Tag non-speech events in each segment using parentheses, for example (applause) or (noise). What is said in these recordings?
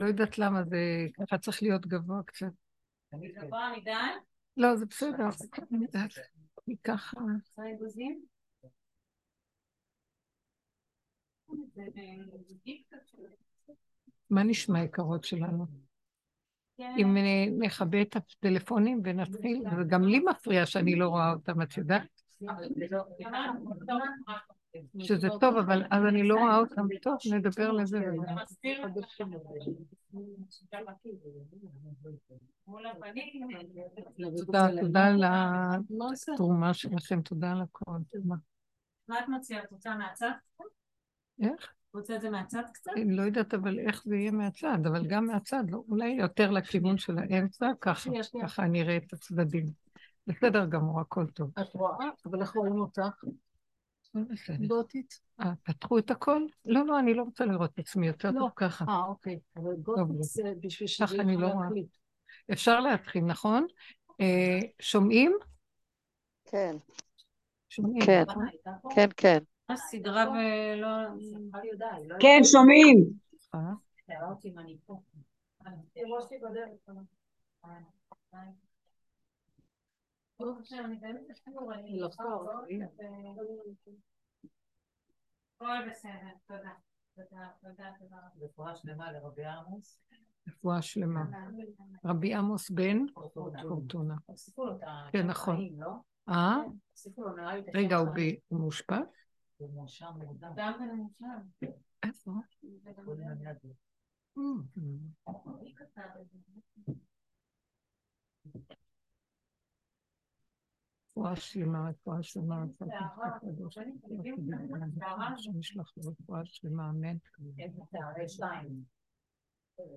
לא יודעת למה זה ככה צריך להיות גבוה קצת. גבוה מדי? לא, זה בסדר, זה ככה. מה נשמע יקרות שלנו? כן. אם נכבה את הטלפונים ונתחיל, וגם לי מפריע שאני לא רואה אותם, את יודעת? שזה טוב, אבל אז אני לא רואה אותם טוב, נדבר לזה. תודה, תודה על התרומה שלכם, תודה על הכל. מה את מציעה? את רוצה מהצד? איך? רוצה את זה מהצד קצת? אני לא יודעת אבל איך זה יהיה מהצד, אבל גם מהצד, לא, אולי יותר לכיוון של האמצע, ככה, ככה אני אראה את הצדדים. בסדר גמור, הכל טוב. את רואה? אבל איך רואים אותך? גותית. אה, פתחו את הכל? לא, לא, אני לא רוצה לראות את עצמי יותר טוב ככה. אה, אוקיי. אבל גותית זה בשביל שזה יהיה לא להחליט. אפשר להתחיל, נכון? אה, שומעים? כן. שומעים, כן? כן, כן. הסדרה ולא... כן, שומעים. רפואה שלמה לרבי עמוס. רפואה שלמה. רבי עמוס בן קורטונה. כן, נכון. אה? רגע, הוא מאושפז? איפה? רפואה שלמה, רפואה שלמה, שנשלח רפואה שלמה, אמן. איזה שערה יש שתיים?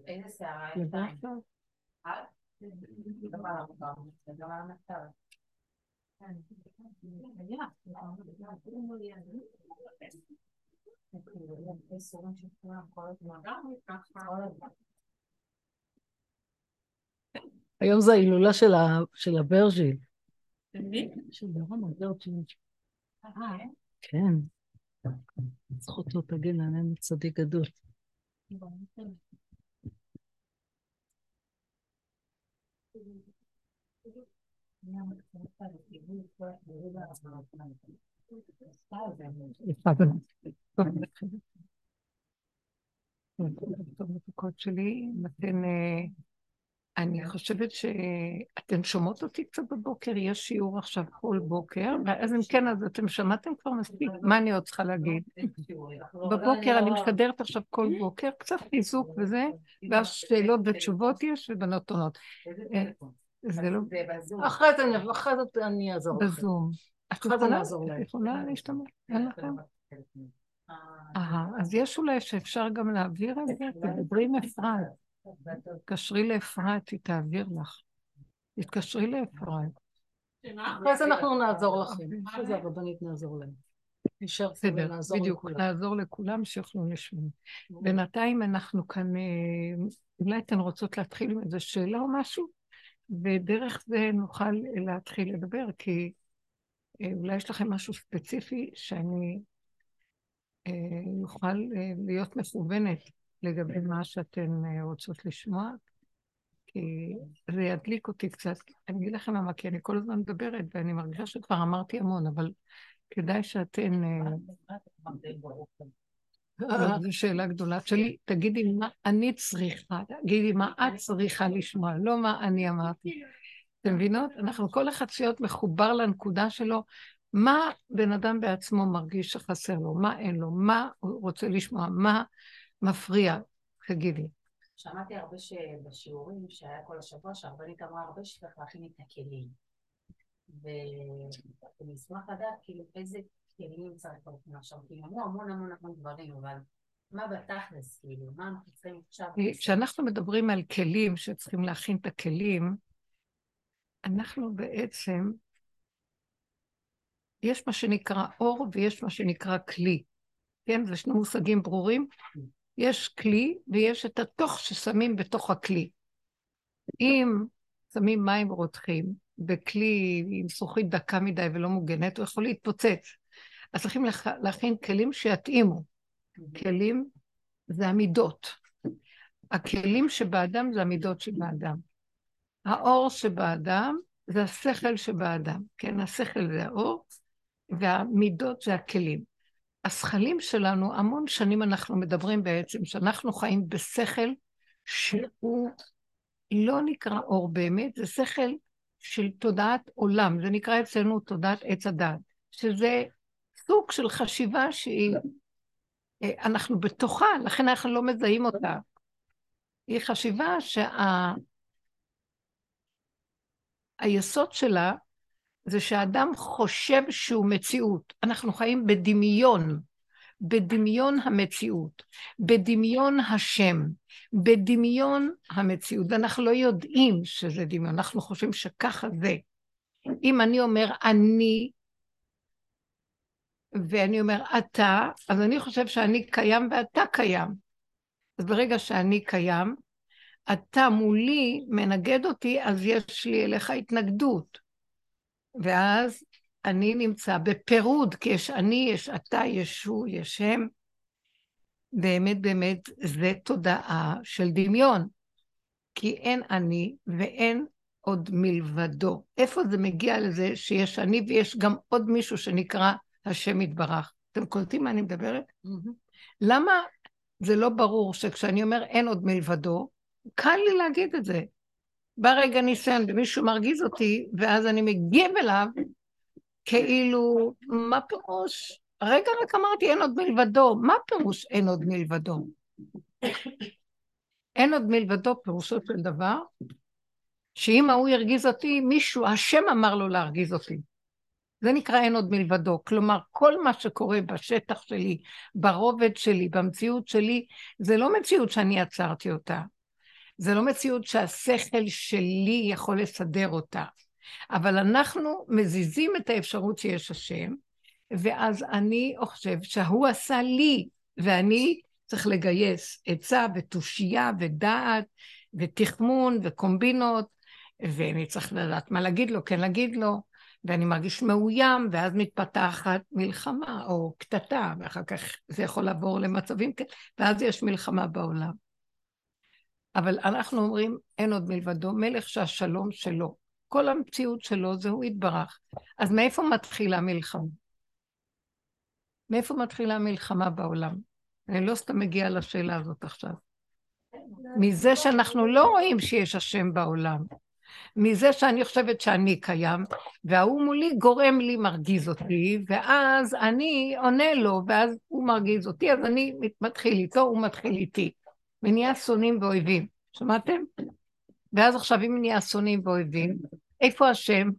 איזה שערה יש שתיים? היום זה ההילולה של הברג'יל. כן. זכותו תגן עלינו צדיק גדול. שלי, נותן, אני חושבת שאתן שומעות אותי קצת בבוקר, יש שיעור עכשיו כל בוקר, ואז אם כן, אז אתם שמעתם כבר מספיק, מה אני עוד צריכה להגיד? בבוקר אני משתדרת עכשיו כל (laughs) בוקר, קצת חיזוק וזה, ואז שאלות ותשובות יש, ובנות עונות. זה לא... אחרי זה אני אעזור לכם. בזום. את יכולה להשתמש? אין לכם? אהה, אז יש אולי שאפשר גם להעביר את זה? תדברי עם אפרת. תתקשרי לאפרת, היא תעביר לך. תתקשרי לאפרת. אחרי זה אנחנו נעזור לכם. אחרי זה הרבנית נעזור להם. נשאר בסדר, בדיוק, נעזור לכולם שיוכלו לשמוע. בינתיים אנחנו כאן, אה, אולי אתן רוצות להתחיל עם איזה שאלה או משהו? ודרך זה נוכל להתחיל לדבר, כי אה, אולי יש לכם משהו ספציפי שאני אה, אוכל אה, להיות מכוונת לגבי מה שאתן רוצות לשמוע, כי זה ידליק אותי קצת. אני אגיד לכם למה, כי אני כל הזמן מדברת, ואני מרגישה שכבר אמרתי המון, אבל כדאי שאתן... זו שאלה גדולה שלי. תגידי מה אני צריכה, תגידי מה את צריכה לשמוע, לא מה אני אמרתי. אתם מבינות? אנחנו כל אחד להיות מחובר לנקודה שלו, מה בן אדם בעצמו מרגיש שחסר לו, מה אין לו, מה הוא רוצה לשמוע, מה מפריע, תגידי. שמעתי הרבה שבשיעורים שהיה כל השבוע, שהרבנית אמרה הרבה שצריך להכין את הכלים. ואני אשמח לדעת כאילו איזה כלים צריך להכין עכשיו, כי אמרו המון המון המון דברים, אבל מה בתכלס, כאילו, מה אנחנו צריכים עכשיו? כשאנחנו מדברים על כלים, שצריכים להכין את הכלים, אנחנו בעצם, יש מה שנקרא אור ויש מה שנקרא כלי. כן? זה שני מושגים ברורים. יש כלי ויש את התוך ששמים בתוך הכלי. אם שמים מים רותחים בכלי עם זכוכית דקה מדי ולא מוגנת, הוא יכול להתפוצץ. אז צריכים להכין כלים שיתאימו. כלים זה המידות. הכלים שבאדם זה המידות שבאדם. האור שבאדם זה השכל שבאדם, כן? השכל זה האור, והמידות זה הכלים. השכלים שלנו, המון שנים אנחנו מדברים בעצם, שאנחנו חיים בשכל שהוא לא נקרא אור באמת, זה שכל של תודעת עולם, זה נקרא אצלנו תודעת עץ הדעת, שזה סוג של חשיבה שהיא, אה, אנחנו בתוכה, לכן אנחנו לא מזהים אותה. היא חשיבה שהיסוד שה... שלה זה שהאדם חושב שהוא מציאות. אנחנו חיים בדמיון, בדמיון המציאות, בדמיון השם, בדמיון המציאות, ואנחנו לא יודעים שזה דמיון, אנחנו חושבים שככה זה. אם אני אומר אני, ואני אומר אתה, אז אני חושב שאני קיים ואתה קיים. אז ברגע שאני קיים, אתה מולי מנגד אותי, אז יש לי אליך התנגדות. ואז אני נמצא בפירוד, כי יש אני, יש אתה, יש הוא, יש הם. באמת באמת זה תודעה של דמיון, כי אין אני ואין עוד מלבדו. איפה זה מגיע לזה שיש אני ויש גם עוד מישהו שנקרא השם יתברך? אתם קולטים מה אני מדברת? Mm-hmm. למה זה לא ברור שכשאני אומר אין עוד מלבדו, קל לי להגיד את זה. בא רגע ניסיון ומישהו מרגיז אותי, ואז אני מגיב אליו, כאילו, מה פירוש? רגע רק אמרתי אין עוד מלבדו, מה פירוש אין עוד מלבדו? אין עוד מלבדו פירושו של דבר, שאם ההוא ירגיז אותי, מישהו, השם אמר לו להרגיז אותי. זה נקרא אין עוד מלבדו. כלומר, כל מה שקורה בשטח שלי, ברובד שלי, במציאות שלי, זה לא מציאות שאני עצרתי אותה. זה לא מציאות שהשכל שלי יכול לסדר אותה. אבל אנחנו מזיזים את האפשרות שיש השם, ואז אני חושב שההוא עשה לי, ואני צריך לגייס עצה ותושייה ודעת ותכמון וקומבינות, ואני צריך לדעת מה להגיד לו, כן להגיד לו, ואני מרגיש מאוים, ואז מתפתחת מלחמה או קטטה, ואחר כך זה יכול לעבור למצבים כאלה, ואז יש מלחמה בעולם. אבל אנחנו אומרים, אין עוד מלבדו, מלך שהשלום שלו. כל המציאות שלו זה הוא יתברך. אז מאיפה מתחילה המלחמה? מאיפה מתחילה המלחמה בעולם? אני לא סתם מגיעה לשאלה הזאת עכשיו. מזה שאנחנו לא רואים שיש השם בעולם. מזה שאני חושבת שאני קיים, וההוא מולי גורם לי, מרגיז אותי, ואז אני עונה לו, ואז הוא מרגיז אותי, אז אני מתחיל איתו, הוא מתחיל איתי. ונהיה שונאים ואויבים. שמעתם? ואז עכשיו אם נהיה שונאים ואויבים, איפה השם?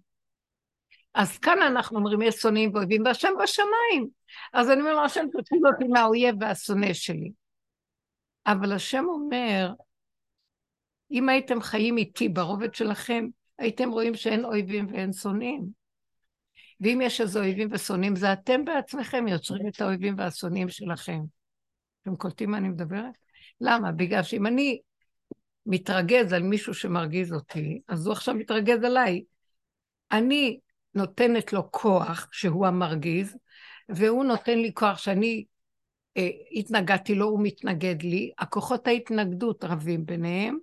אז כאן אנחנו אומרים, יש שונאים ואויבים, והשם בשמיים. אז אני אומר השם תוציא אותי מהאויב והשונא שלי. אבל השם אומר, אם הייתם חיים איתי ברובד שלכם, הייתם רואים שאין אויבים ואין שונאים. ואם יש איזה אויבים ושונאים, זה אתם בעצמכם יוצרים את האויבים והשונאים שלכם. אתם קולטים מה אני מדברת? למה? בגלל שאם אני מתרגז על מישהו שמרגיז אותי, אז הוא עכשיו מתרגז עליי. אני נותנת לו כוח, שהוא המרגיז, והוא נותן לי כוח שאני אה, התנגדתי לו, הוא מתנגד לי, הכוחות ההתנגדות רבים ביניהם,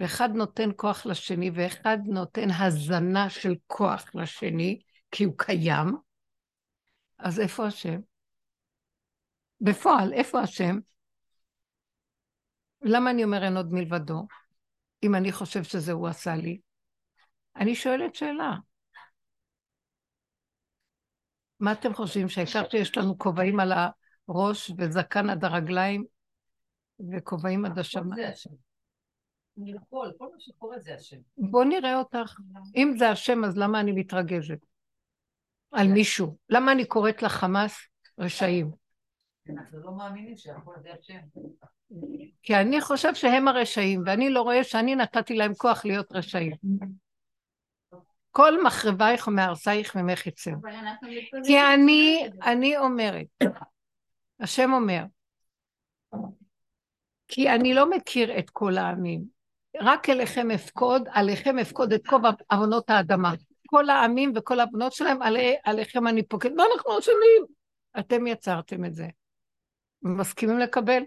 ואחד נותן כוח לשני, ואחד נותן הזנה של כוח לשני, כי הוא קיים, אז איפה השם? בפועל, איפה השם? למה אני אומר אין עוד מלבדו, אם אני חושב שזה הוא עשה לי? אני שואלת שאלה. מה אתם חושבים, שהעיקר שיש לנו כובעים על הראש וזקן עד הרגליים וכובעים עד השמיים? כל מה שקורה זה השם. בוא נראה אותך. אם זה השם, אז למה אני מתרגזת? על מישהו. למה אני קוראת לחמאס רשעים? אנחנו לא מאמינים שהכל זה השם. כי אני חושב שהם הרשעים, ואני לא רואה שאני נתתי להם כוח להיות רשעים. כל מחרבייך ומהרסייך ממך יצאו. כי אני, אני אומרת, השם אומר, כי אני לא מכיר את כל העמים, רק אליכם אפקוד, עליכם אפקוד את כל עוונות האדמה. כל העמים וכל העוונות שלהם, עלי, עליכם אני פוקד. מה אנחנו אשמים? אתם יצרתם את זה. מסכימים לקבל?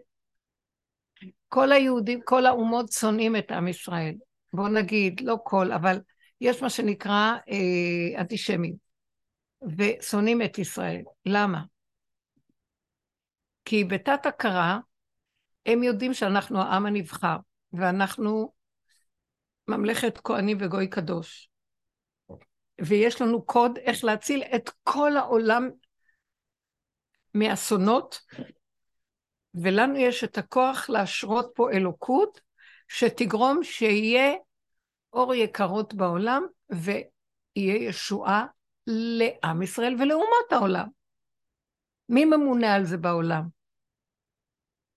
כל היהודים, כל האומות שונאים את עם ישראל. בואו נגיד, לא כל, אבל יש מה שנקרא אה, אנטישמים, ושונאים את ישראל. למה? כי בתת הכרה, הם יודעים שאנחנו העם הנבחר, ואנחנו ממלכת כהנים וגוי קדוש. ויש לנו קוד איך להציל את כל העולם מאסונות, ולנו יש את הכוח להשרות פה אלוקות, שתגרום שיהיה אור יקרות בעולם, ויהיה ישועה לעם ישראל ולאומות העולם. מי ממונה על זה בעולם?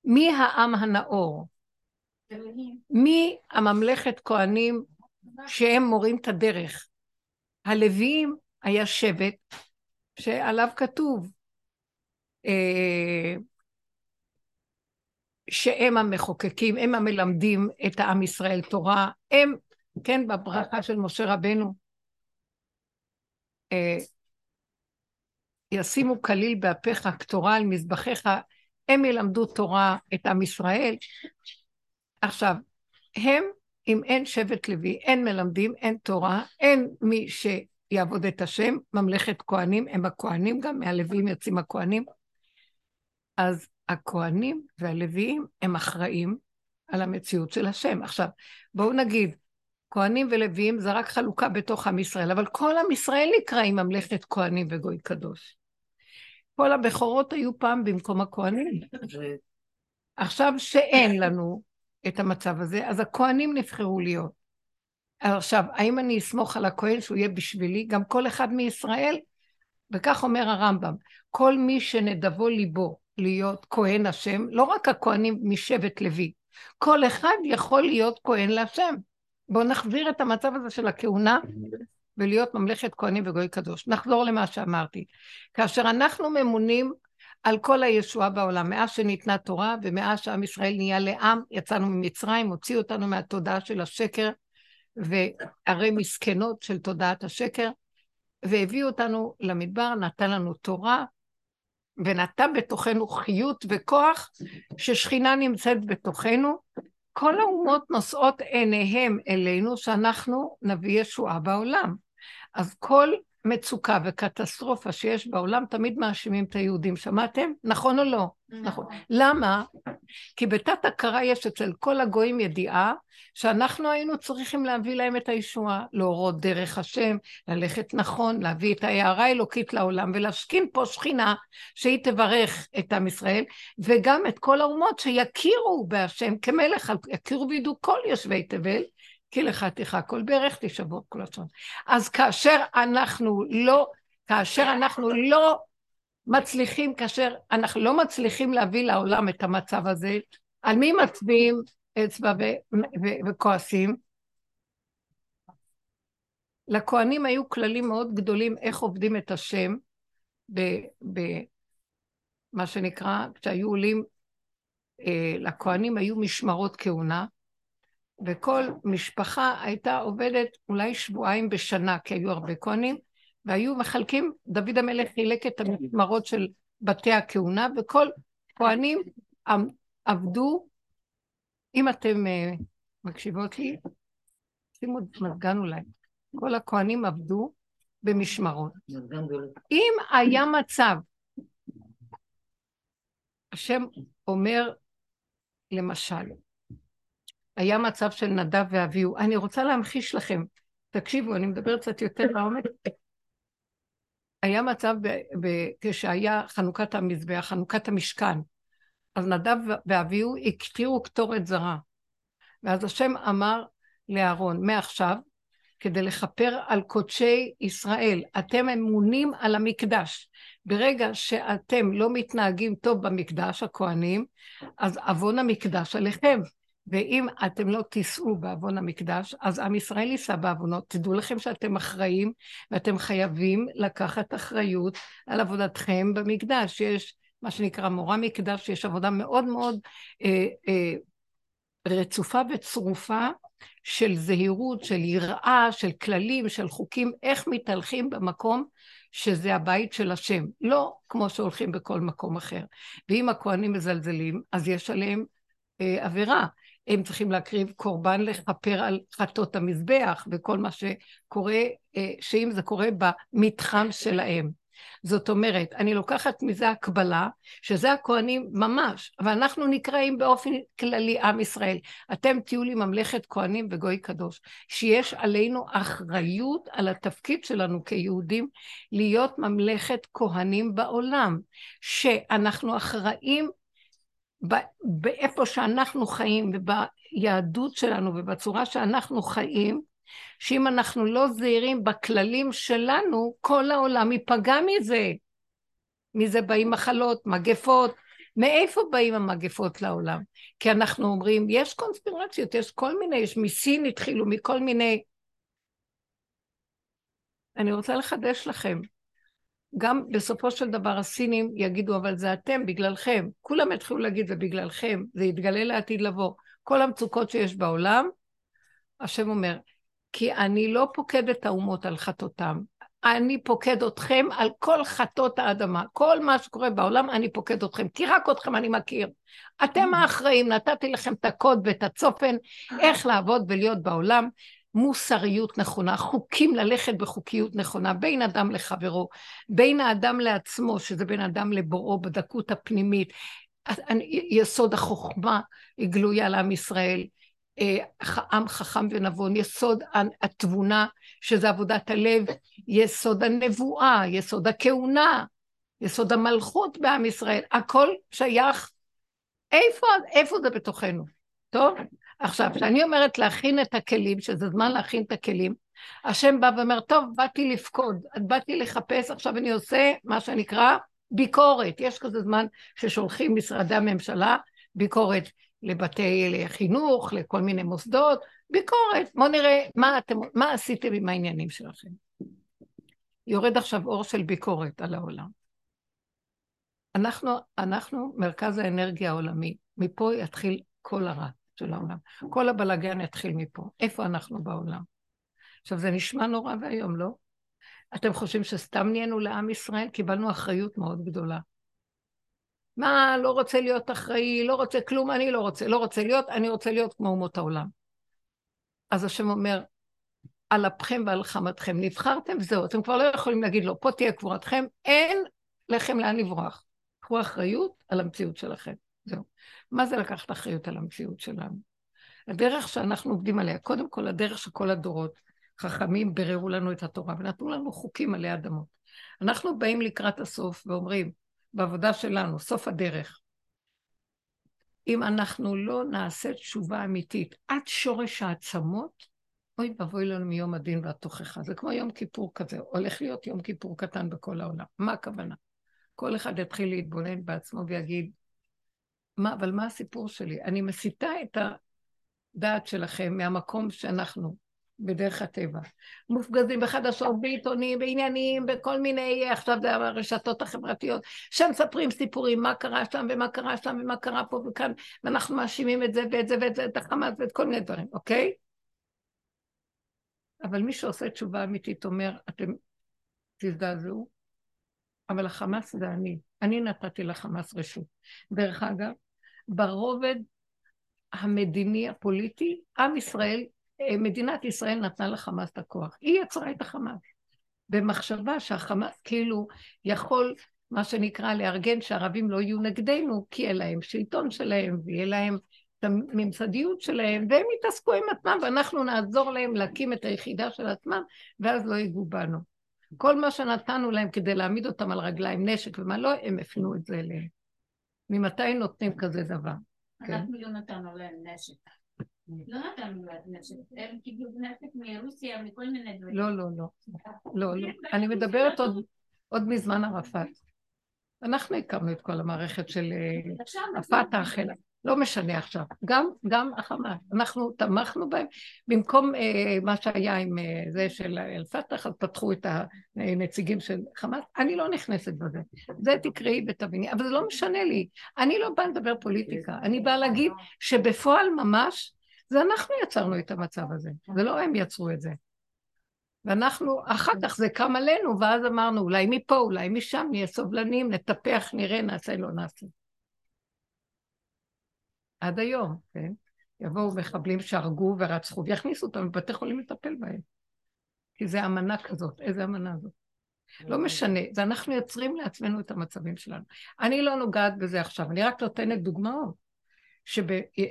מי העם הנאור? מי הממלכת כהנים שהם מורים את הדרך? הלוויים היה שבט שעליו כתוב אה, שהם המחוקקים, הם המלמדים את העם ישראל תורה, הם, כן, בברכה של משה רבנו, אה, ישימו כליל באפיך כתורה על מזבחיך, הם ילמדו תורה את עם ישראל. עכשיו, הם, אם אין שבט לוי, אין מלמדים, אין תורה, אין מי שיעבוד את השם, ממלכת כהנים, הם הכהנים גם, מהלוויים יוצאים הכהנים. אז הכהנים והלוויים הם אחראים על המציאות של השם. עכשיו, בואו נגיד, כהנים ולוויים זה רק חלוקה בתוך עם ישראל, אבל כל עם ישראל נקראים ממלכת כהנים וגוי קדוש. כל הבכורות היו פעם במקום הכהנים. עכשיו שאין לנו את המצב הזה, אז הכהנים נבחרו להיות. עכשיו, האם אני אסמוך על הכהן שהוא יהיה בשבילי? גם כל אחד מישראל, וכך אומר הרמב"ם, כל מי שנדבו ליבו להיות כהן השם, לא רק הכהנים משבט לוי, כל אחד יכול להיות כהן להשם. בואו נחזיר את המצב הזה של הכהונה ולהיות ממלכת כהנים וגוי קדוש. נחזור למה שאמרתי. כאשר אנחנו ממונים על כל הישועה בעולם, מאז שניתנה תורה ומאז שעם ישראל נהיה לעם, יצאנו ממצרים, הוציאו אותנו מהתודעה של השקר והרי מסכנות של תודעת השקר, והביאו אותנו למדבר, נתן לנו תורה, ונתן בתוכנו חיות וכוח ששכינה נמצאת בתוכנו, כל האומות נושאות עיניהם אלינו שאנחנו נביא ישועה בעולם. אז כל מצוקה וקטסטרופה שיש בעולם, תמיד מאשימים את היהודים. שמעתם? נכון או לא? נכון. נכון. למה? כי בתת הכרה יש אצל כל הגויים ידיעה שאנחנו היינו צריכים להביא להם את הישועה, להורות דרך השם, ללכת נכון, להביא את ההערה האלוקית לעולם ולהשכין פה שכינה שהיא תברך את עם ישראל, וגם את כל האומות שיכירו בהשם כמלך, יכירו וידעו כל יושבי תבל, כי לך תיכה כל ברך, תשבור כל לשון. אז כאשר אנחנו לא, כאשר אנחנו לא מצליחים, כאשר אנחנו לא מצליחים להביא לעולם את המצב הזה, על מי מצביעים אצבע וכועסים? לכהנים היו כללים מאוד גדולים איך עובדים את השם, במה שנקרא, כשהיו עולים, אה, לכהנים היו משמרות כהונה, וכל משפחה הייתה עובדת אולי שבועיים בשנה, כי היו הרבה כהנים, והיו מחלקים, דוד המלך חילק את המשמרות של בתי הכהונה, וכל כהנים עבדו, אם אתם uh, מקשיבות לי, שימו מזגן אולי, כל הכהנים עבדו במשמרות. אם היה מצב, השם אומר, למשל, היה מצב של נדב ואביהו. אני רוצה להמחיש לכם, תקשיבו, אני מדברת קצת יותר לעומק. היה מצב ב- ב- כשהיה חנוכת המזבח, חנוכת המשכן. אז נדב ואביהו הקטירו קטורת זרה. ואז השם אמר לאהרון, מעכשיו, כדי לכפר על קודשי ישראל, אתם אמונים על המקדש. ברגע שאתם לא מתנהגים טוב במקדש, הכוהנים, אז עוון המקדש עליכם. ואם אתם לא תישאו בעוון המקדש, אז עם ישראל יישא בעוונות. תדעו לכם שאתם אחראים, ואתם חייבים לקחת אחריות על עבודתכם במקדש. יש מה שנקרא מורה מקדש, יש עבודה מאוד מאוד אה, אה, רצופה וצרופה של זהירות, של יראה, של כללים, של חוקים, איך מתהלכים במקום שזה הבית של השם. לא כמו שהולכים בכל מקום אחר. ואם הכוהנים מזלזלים, אז יש עליהם אה, עבירה. הם צריכים להקריב קורבן לכפר על חטות המזבח וכל מה שקורה, אה, שאם זה קורה במתחם שלהם. זאת אומרת, אני לוקחת מזה הקבלה, שזה הכהנים ממש, אבל אנחנו נקראים באופן כללי עם ישראל. אתם תהיו לי ממלכת כהנים וגוי קדוש, שיש עלינו אחריות על התפקיד שלנו כיהודים להיות ממלכת כהנים בעולם, שאנחנו אחראים באיפה שאנחנו חיים וביהדות שלנו ובצורה שאנחנו חיים, שאם אנחנו לא זהירים בכללים שלנו, כל העולם ייפגע מזה. מזה באים מחלות, מגפות. מאיפה באים המגפות לעולם? כי אנחנו אומרים, יש קונספירציות, יש כל מיני, יש מסין התחילו, מכל מיני... אני רוצה לחדש לכם, גם בסופו של דבר הסינים יגידו, אבל זה אתם, בגללכם. כולם יתחילו להגיד, זה בגללכם, זה יתגלה לעתיד לבוא. כל המצוקות שיש בעולם, השם אומר, כי אני לא פוקד את האומות על חטאותם, אני פוקד אתכם על כל חטאות האדמה. כל מה שקורה בעולם, אני פוקד אתכם, כי רק אתכם אני מכיר. אתם האחראים, נתתי לכם את הקוד ואת הצופן, איך לעבוד ולהיות בעולם. מוסריות נכונה, חוקים ללכת בחוקיות נכונה, בין אדם לחברו, בין האדם לעצמו, שזה בין אדם לבוראו, בדקות הפנימית. יסוד החוכמה היא גלויה לעם ישראל. אה, עם חכם ונבון, יסוד התבונה, שזה עבודת הלב, יסוד הנבואה, יסוד הכהונה, יסוד המלכות בעם ישראל, הכל שייך, איפה, איפה זה בתוכנו? טוב? עכשיו, כשאני אומרת להכין את הכלים, שזה זמן להכין את הכלים, השם בא ואומר, טוב, באתי לפקוד, באתי לחפש, עכשיו אני עושה מה שנקרא ביקורת. יש כזה זמן ששולחים משרדי הממשלה ביקורת לבתי חינוך, לכל מיני מוסדות, ביקורת. בואו נראה מה, אתם, מה עשיתם עם העניינים שלכם. יורד עכשיו אור של ביקורת על העולם. אנחנו, אנחנו מרכז האנרגיה העולמי, מפה יתחיל כל הרע של העולם. כל הבלגן יתחיל מפה. איפה אנחנו בעולם? עכשיו, זה נשמע נורא ואיום, לא? אתם חושבים שסתם נהיינו לעם ישראל? קיבלנו אחריות מאוד גדולה. מה, לא רוצה להיות אחראי, לא רוצה כלום, אני לא רוצה, לא רוצה להיות, אני רוצה להיות כמו אומות העולם. אז השם אומר, על אפכם ועל חמתכם נבחרתם, וזהו, אתם כבר לא יכולים להגיד לו, פה תהיה קבורתכם, אין לכם לאן לברוח. קחו אחריות על המציאות שלכם, זהו. מה זה לקחת אחריות על המציאות שלנו? הדרך שאנחנו עובדים עליה, קודם כל הדרך שכל הדורות חכמים ביררו לנו את התורה ונתנו לנו חוקים עלי אדמות. אנחנו באים לקראת הסוף ואומרים, בעבודה שלנו, סוף הדרך. אם אנחנו לא נעשה תשובה אמיתית עד שורש העצמות, אוי ואבוי לנו מיום הדין והתוכחה. זה כמו יום כיפור כזה, הולך להיות יום כיפור קטן בכל העולם. מה הכוונה? כל אחד יתחיל להתבונן בעצמו ויגיד, מה, אבל מה הסיפור שלי? אני מסיטה את הדעת שלכם מהמקום שאנחנו, בדרך הטבע. מופגזים בחדשות, בעיתונים, בעניינים, בכל מיני, עכשיו זה הרשתות החברתיות, שמספרים סיפורים, מה קרה שם ומה קרה שם ומה קרה פה וכאן, ואנחנו מאשימים את זה ואת זה ואת זה, את החמאס ואת כל מיני דברים, אוקיי? אבל מי שעושה תשובה אמיתית אומר, אתם תזדעזעו, אבל החמאס זה אני. אני נתתי לחמאס רשות. דרך אגב, ברובד המדיני הפוליטי, עם ישראל אה, מדינת ישראל נתנה לחמאס את הכוח. היא יצרה את החמאס. במחשבה שהחמאס כאילו יכול, מה שנקרא, לארגן שהערבים לא יהיו נגדנו, כי יהיה להם שלטון שלהם, ויהיה להם את הממסדיות שלהם, והם יתעסקו עם עצמם, ואנחנו נעזור להם להקים את היחידה של עצמם, ואז לא ייגעו בנו. כל מה שנתנו להם כדי להעמיד אותם על רגליים, נשק ומה לא, הם הפנו את זה אליהם. ממתי נותנים כזה דבר? אנחנו כן? לא נתנו להם נשק. לא נתנו נשק, הם קיבלו נשק מרוסיה, מכל מיני דברים. לא, לא, לא. לא, לא. אני מדברת עוד מזמן ערפאת. אנחנו הקמנו את כל המערכת של אה, הפת"ח, לא משנה עכשיו. גם, גם החמאס. אנחנו תמכנו בהם. במקום אה, מה שהיה עם אה, זה של אל-פת"ח, אז פתחו את הנציגים של חמאס. אני לא נכנסת בזה. זה תקראי ותביני. אבל זה לא משנה לי. אני לא באה לדבר פוליטיקה. אני באה להגיד שבפועל ממש זה אנחנו יצרנו את המצב הזה, זה לא הם יצרו את זה. ואנחנו, אחר כך זה קם עלינו, ואז אמרנו, אולי מפה, אולי משם, נהיה סובלניים, נטפח, נראה, נעשה, לא נעשה. עד היום, כן? יבואו מחבלים שהרגו ורצחו ויכניסו אותם לבתי חולים לטפל בהם. כי זה אמנה כזאת, איזה אמנה זאת? לא משנה, זה אנחנו יוצרים לעצמנו את המצבים שלנו. אני לא נוגעת בזה עכשיו, אני רק נותנת דוגמאות, שב,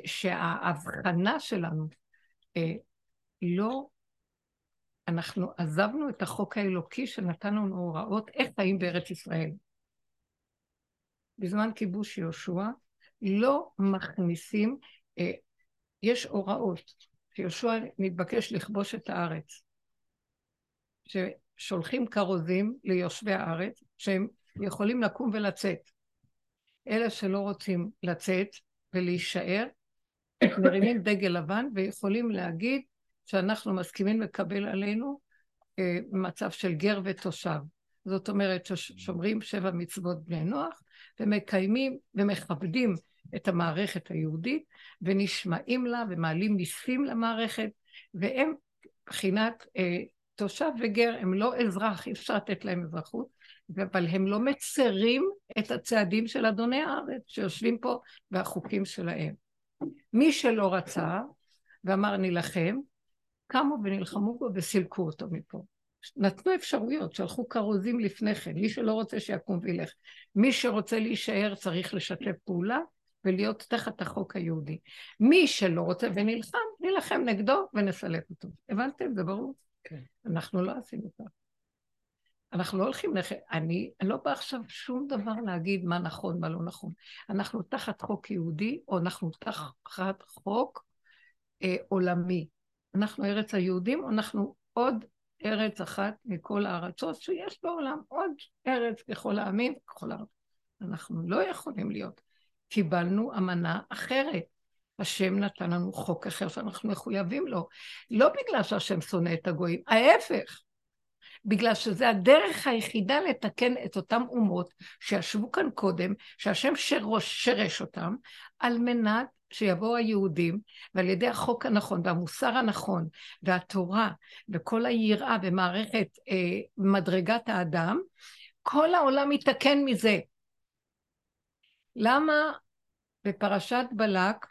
שההבחנה שלנו אה, לא, אנחנו עזבנו את החוק האלוקי שנתן לנו הוראות איך חיים בארץ ישראל. בזמן כיבוש יהושע לא מכניסים, אה, יש הוראות, שיהושע מתבקש לכבוש את הארץ. ששולחים כרוזים ליושבי הארץ, שהם יכולים לקום ולצאת. אלה שלא רוצים לצאת ולהישאר, מרימים דגל לבן ויכולים להגיד שאנחנו מסכימים לקבל עלינו אה, מצב של גר ותושב. זאת אומרת ששומרים שבע מצוות בני נוח ומקיימים ומכבדים את המערכת היהודית ונשמעים לה ומעלים מיסים למערכת והם מבחינת אה, תושב וגר הם לא אזרח, אי אפשר לתת להם אזרחות, אבל הם לא מצרים את הצעדים של אדוני הארץ שיושבים פה והחוקים שלהם. מי שלא רצה ואמר נילחם, קמו ונלחמו בו וסילקו אותו מפה. נתנו אפשרויות, שלחו כרוזים לפני כן, מי שלא רוצה שיקום וילך. מי שרוצה להישאר צריך לשתף פעולה ולהיות תחת החוק היהודי. מי שלא רוצה ונלחם, נילחם נגדו ונסלק אותו. הבנתם? זה ברור? כן. אנחנו לא עשינו כך. אנחנו לא הולכים לח... אני, אני לא באה עכשיו שום דבר להגיד מה נכון, מה לא נכון. אנחנו תחת חוק יהודי, או אנחנו תחת חוק אה, עולמי. אנחנו ארץ היהודים, אנחנו עוד ארץ אחת מכל הארצות שיש בעולם, עוד ארץ ככל העמים וככל הארץ. אנחנו לא יכולים להיות. קיבלנו אמנה אחרת. השם נתן לנו חוק אחר שאנחנו מחויבים לו. לא בגלל שהשם שונא את הגויים, ההפך. בגלל שזה הדרך היחידה לתקן את אותם אומות שישבו כאן קודם, שהשם שרוש, שרש אותם, על מנת שיבואו היהודים, ועל ידי החוק הנכון והמוסר הנכון והתורה וכל היראה במערכת אה, מדרגת האדם, כל העולם יתקן מזה. למה בפרשת בלק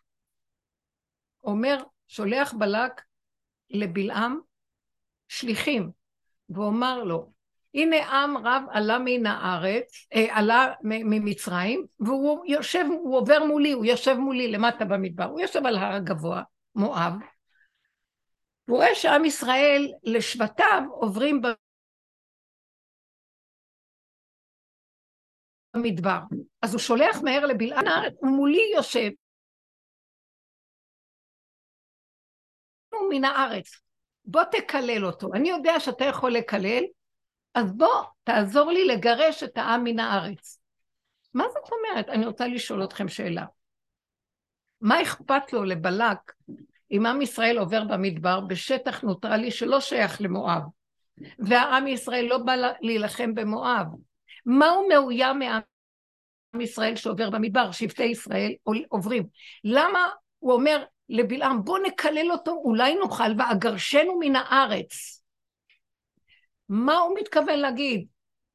אומר, שולח בלק לבלעם שליחים, ואומר לו, הנה עם רב עלה מן הארץ, אה, עלה ממצרים, והוא יושב, הוא עובר מולי, הוא יושב מולי למטה במדבר, הוא יושב על הר הגבוה, מואב, הוא רואה שעם ישראל לשבטיו עוברים במדבר. אז הוא שולח מהר לבלעם הארץ, ומולי יושב. הוא מן הארץ, בוא תקלל אותו. אני יודע שאתה יכול לקלל, אז בוא תעזור לי לגרש את העם מן הארץ. מה זאת אומרת? אני רוצה לשאול אתכם שאלה. מה אכפת לו לבלק אם עם ישראל עובר במדבר בשטח נוטרלי שלא שייך למואב, והעם ישראל לא בא להילחם במואב? מה הוא מאוים מעם ישראל שעובר במדבר, שבטי ישראל עוברים? למה הוא אומר לבלעם, בוא נקלל אותו, אולי נוכל ואגרשנו מן הארץ. מה הוא מתכוון להגיד?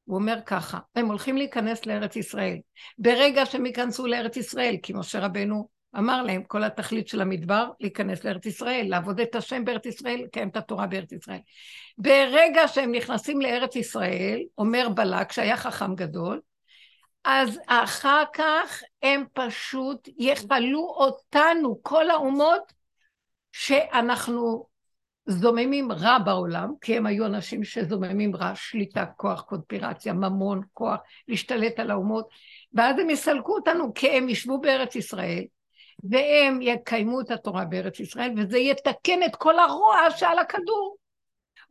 הוא אומר ככה, הם הולכים להיכנס לארץ ישראל. ברגע שהם ייכנסו לארץ ישראל, כי משה רבנו אמר להם, כל התכלית של המדבר, להיכנס לארץ ישראל, לעבוד את השם בארץ ישראל, לקיים את התורה בארץ ישראל. ברגע שהם נכנסים לארץ ישראל, אומר בלק, שהיה חכם גדול, אז אחר כך הם פשוט יכלו אותנו, כל האומות, שאנחנו זוממים רע בעולם, כי הם היו אנשים שזוממים רע, שליטה, כוח, קונפירציה, ממון, כוח, להשתלט על האומות, ואז הם יסלקו אותנו, כי הם ישבו בארץ ישראל, והם יקיימו את התורה בארץ ישראל, וזה יתקן את כל הרוע שעל הכדור.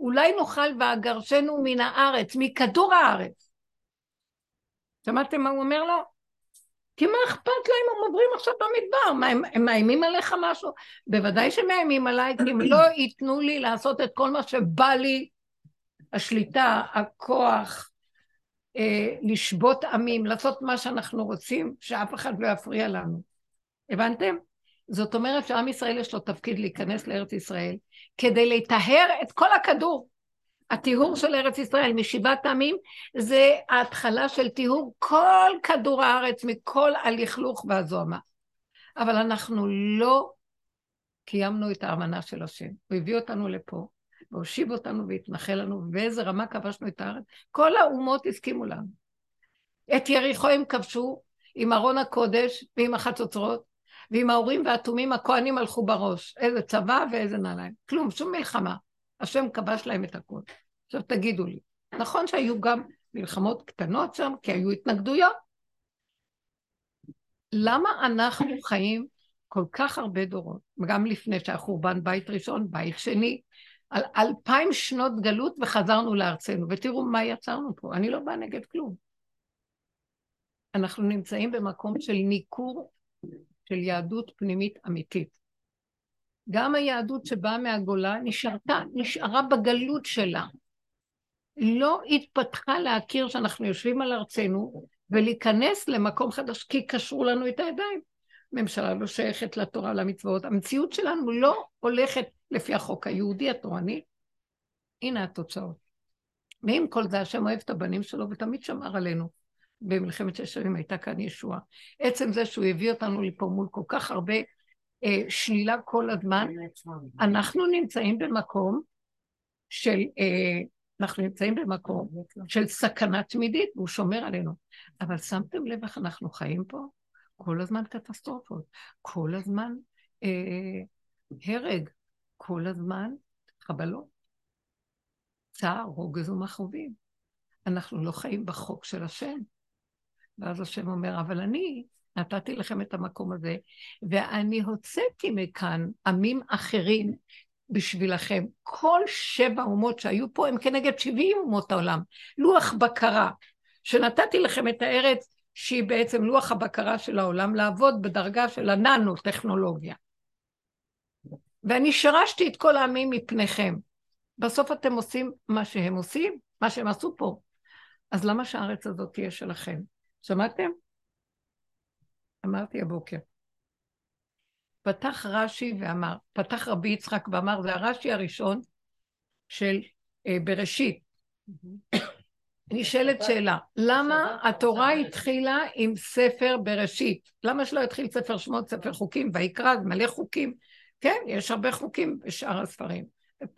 אולי נוכל ואגרשנו מן הארץ, מכדור הארץ. שמעתם מה הוא אומר לו? כי מה אכפת להם הם עוברים עכשיו במדבר? מה, הם, הם מאיימים עליך משהו? בוודאי שמאיימים עליי, כי הם לא ייתנו לי לעשות את כל מה שבא לי, השליטה, הכוח, אה, לשבות עמים, לעשות מה שאנחנו רוצים, שאף אחד לא יפריע לנו. הבנתם? זאת אומרת שעם ישראל יש לו תפקיד להיכנס לארץ ישראל כדי לטהר את כל הכדור. הטיהור של ארץ ישראל משבעת עמים זה ההתחלה של טיהור כל כדור הארץ מכל הלכלוך והזוהמה. אבל אנחנו לא קיימנו את האמנה של השם. הוא הביא אותנו לפה, והושיב אותנו והתנחל לנו, ואיזה רמה כבשנו את הארץ. כל האומות הסכימו לנו. את יריחו הם כבשו עם ארון הקודש ועם החצוצרות, ועם האורים והתומים הכהנים הלכו בראש. איזה צבא ואיזה נעליים. כלום, שום מלחמה. השם כבש להם את הכול. עכשיו תגידו לי, נכון שהיו גם מלחמות קטנות שם, כי היו התנגדויות? למה אנחנו חיים כל כך הרבה דורות, גם לפני שהחורבן בית ראשון, בית שני, על אלפיים שנות גלות וחזרנו לארצנו, ותראו מה יצרנו פה, אני לא באה נגד כלום. אנחנו נמצאים במקום של ניכור של יהדות פנימית אמיתית. גם היהדות שבאה מהגולה נשארתה, נשארה בגלות שלה. לא התפתחה להכיר שאנחנו יושבים על ארצנו ולהיכנס למקום חדש, כי קשרו לנו את הידיים. ממשלה לא שייכת לתורה, למצוות. המציאות שלנו לא הולכת לפי החוק היהודי התורני. הנה התוצאות. ועם כל זה, השם אוהב את הבנים שלו ותמיד שמר עלינו. במלחמת שש שנים הייתה כאן ישועה. עצם זה שהוא הביא אותנו לפה מול כל כך הרבה אה, שלילה כל הזמן, אנחנו נמצאים במקום של, אה, אנחנו נמצאים במקום של סכנה תמידית, והוא שומר עלינו. אבל שמתם לב איך אנחנו חיים פה? כל הזמן קטסטרופות, כל הזמן אה, הרג, כל הזמן חבלות, צער, רוגז ומכאובים. אנחנו לא חיים בחוק של השם. ואז השם אומר, אבל אני נתתי לכם את המקום הזה, ואני הוצאתי מכאן עמים אחרים בשבילכם. כל שבע אומות שהיו פה הם כנגד שבעים אומות העולם. לוח בקרה, שנתתי לכם את הארץ שהיא בעצם לוח הבקרה של העולם, לעבוד בדרגה של הננו-טכנולוגיה. ואני שרשתי את כל העמים מפניכם. בסוף אתם עושים מה שהם עושים, מה שהם עשו פה. אז למה שהארץ הזאת תהיה שלכם? שמעתם? אמרתי הבוקר. פתח רש"י ואמר, פתח רבי יצחק ואמר, זה הרש"י הראשון של אה, בראשית. (coughs) נשאלת שאלה, למה התורה התחילה עם ספר בראשית? למה שלא יתחיל ספר שמות, ספר חוקים, ויקרא, מלא חוקים? כן, יש הרבה חוקים בשאר הספרים.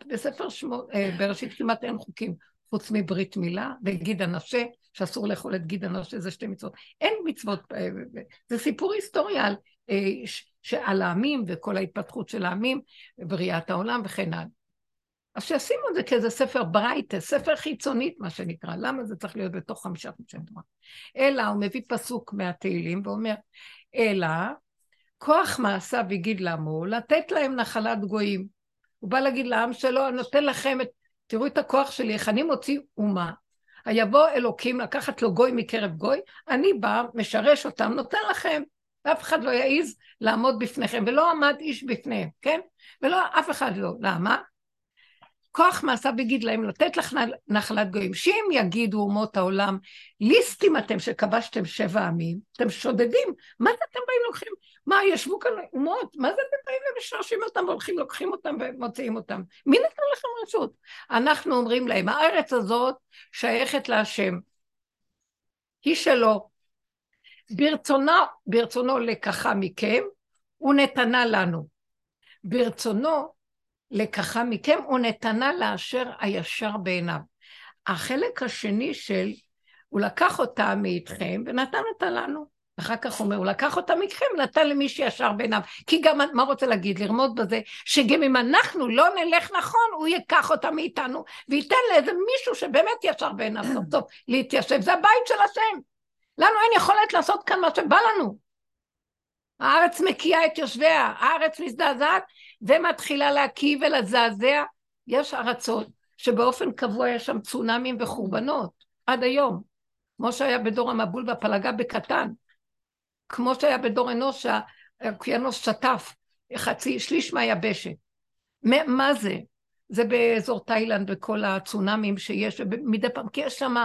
בספר שמות, אה, בראשית כמעט אין חוקים, חוץ מברית מילה וגיד הנשה, שאסור לאכול את גיד הנשה, זה שתי מצוות. אין מצוות, אה, זה סיפור היסטורי על, אה, על העמים וכל ההתפתחות של העמים, בריאת העולם וכן הלאה. אז שישימו את זה כאיזה ספר ברייטה, ספר חיצונית, מה שנקרא. למה זה צריך להיות בתוך חמישה חודשי תורה? אלא הוא מביא פסוק מהתהילים ואומר, אלא כוח מעשיו הגיד לעמו, לתת להם נחלת גויים. הוא בא להגיד לעם שלו, אני נותן לכם את, תראו את הכוח שלי, איך אני מוציא אומה. היבוא אלוקים לקחת לו גוי מקרב גוי, אני בא, משרש אותם, נותן לכם. ואף אחד לא יעז לעמוד בפניכם, ולא עמד איש בפניהם, כן? ולא, אף אחד לא. למה? כוח מעשיו יגיד להם לתת לך נחלת גויים. שאם יגידו אומות העולם, ליסטים אתם שכבשתם שבע עמים, אתם שודדים, מה זה אתם באים לוקחים? מה, ישבו כאן אומות, מה זה אתם באים ומשרשים אותם והולכים, לוקחים אותם ומוציאים אותם? מי נתן לכם רשות? אנחנו אומרים להם, הארץ הזאת שייכת להשם, היא שלו. ברצונו, ברצונו לקחה מכם, הוא נתנה לנו. ברצונו לקחה מכם ונתנה לאשר הישר בעיניו. החלק השני של, הוא לקח אותה מאיתכם ונתן אותה לנו. אחר כך הוא אומר, הוא לקח אותה מכם, נתן למי שישר בעיניו. כי גם, מה רוצה להגיד? לרמוד בזה, שגם אם אנחנו לא נלך נכון, הוא ייקח אותה מאיתנו, וייתן לאיזה מישהו שבאמת ישר בעיניו סוף סוף להתיישב. זה הבית של השם. לנו אין יכולת לעשות כאן מה שבא לנו. הארץ מקיאה את יושביה, הארץ מזדעזעת ומתחילה להקיא ולזעזע. יש ארצות שבאופן קבוע יש שם צונאמים וחורבנות, עד היום. כמו שהיה בדור המבול והפלגה בקטן. כמו שהיה בדור אנוש שהאוקיינוס שטף חצי, שליש מהיבשת. מה זה? זה באזור תאילנד וכל הצונאמים שיש, מדי פעם, כי יש שם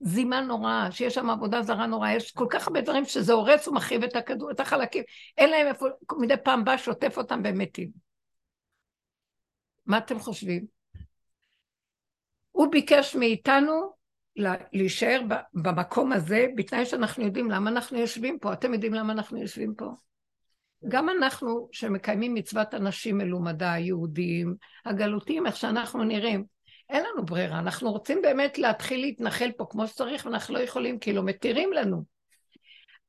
זימה נוראה, שיש שם עבודה זרה נוראה, יש כל כך הרבה דברים שזה הורס ומחריב את הכדור, את החלקים, אין להם איפה, מדי פעם בא, שוטף אותם והם. מה אתם חושבים? הוא ביקש מאיתנו להישאר במקום הזה, בתנאי שאנחנו יודעים למה אנחנו יושבים פה. אתם יודעים למה אנחנו יושבים פה? גם אנחנו שמקיימים מצוות אנשים מלומדה, היהודים, הגלותיים, איך שאנחנו נראים, אין לנו ברירה, אנחנו רוצים באמת להתחיל להתנחל פה כמו שצריך, ואנחנו לא יכולים, כאילו מתירים לנו.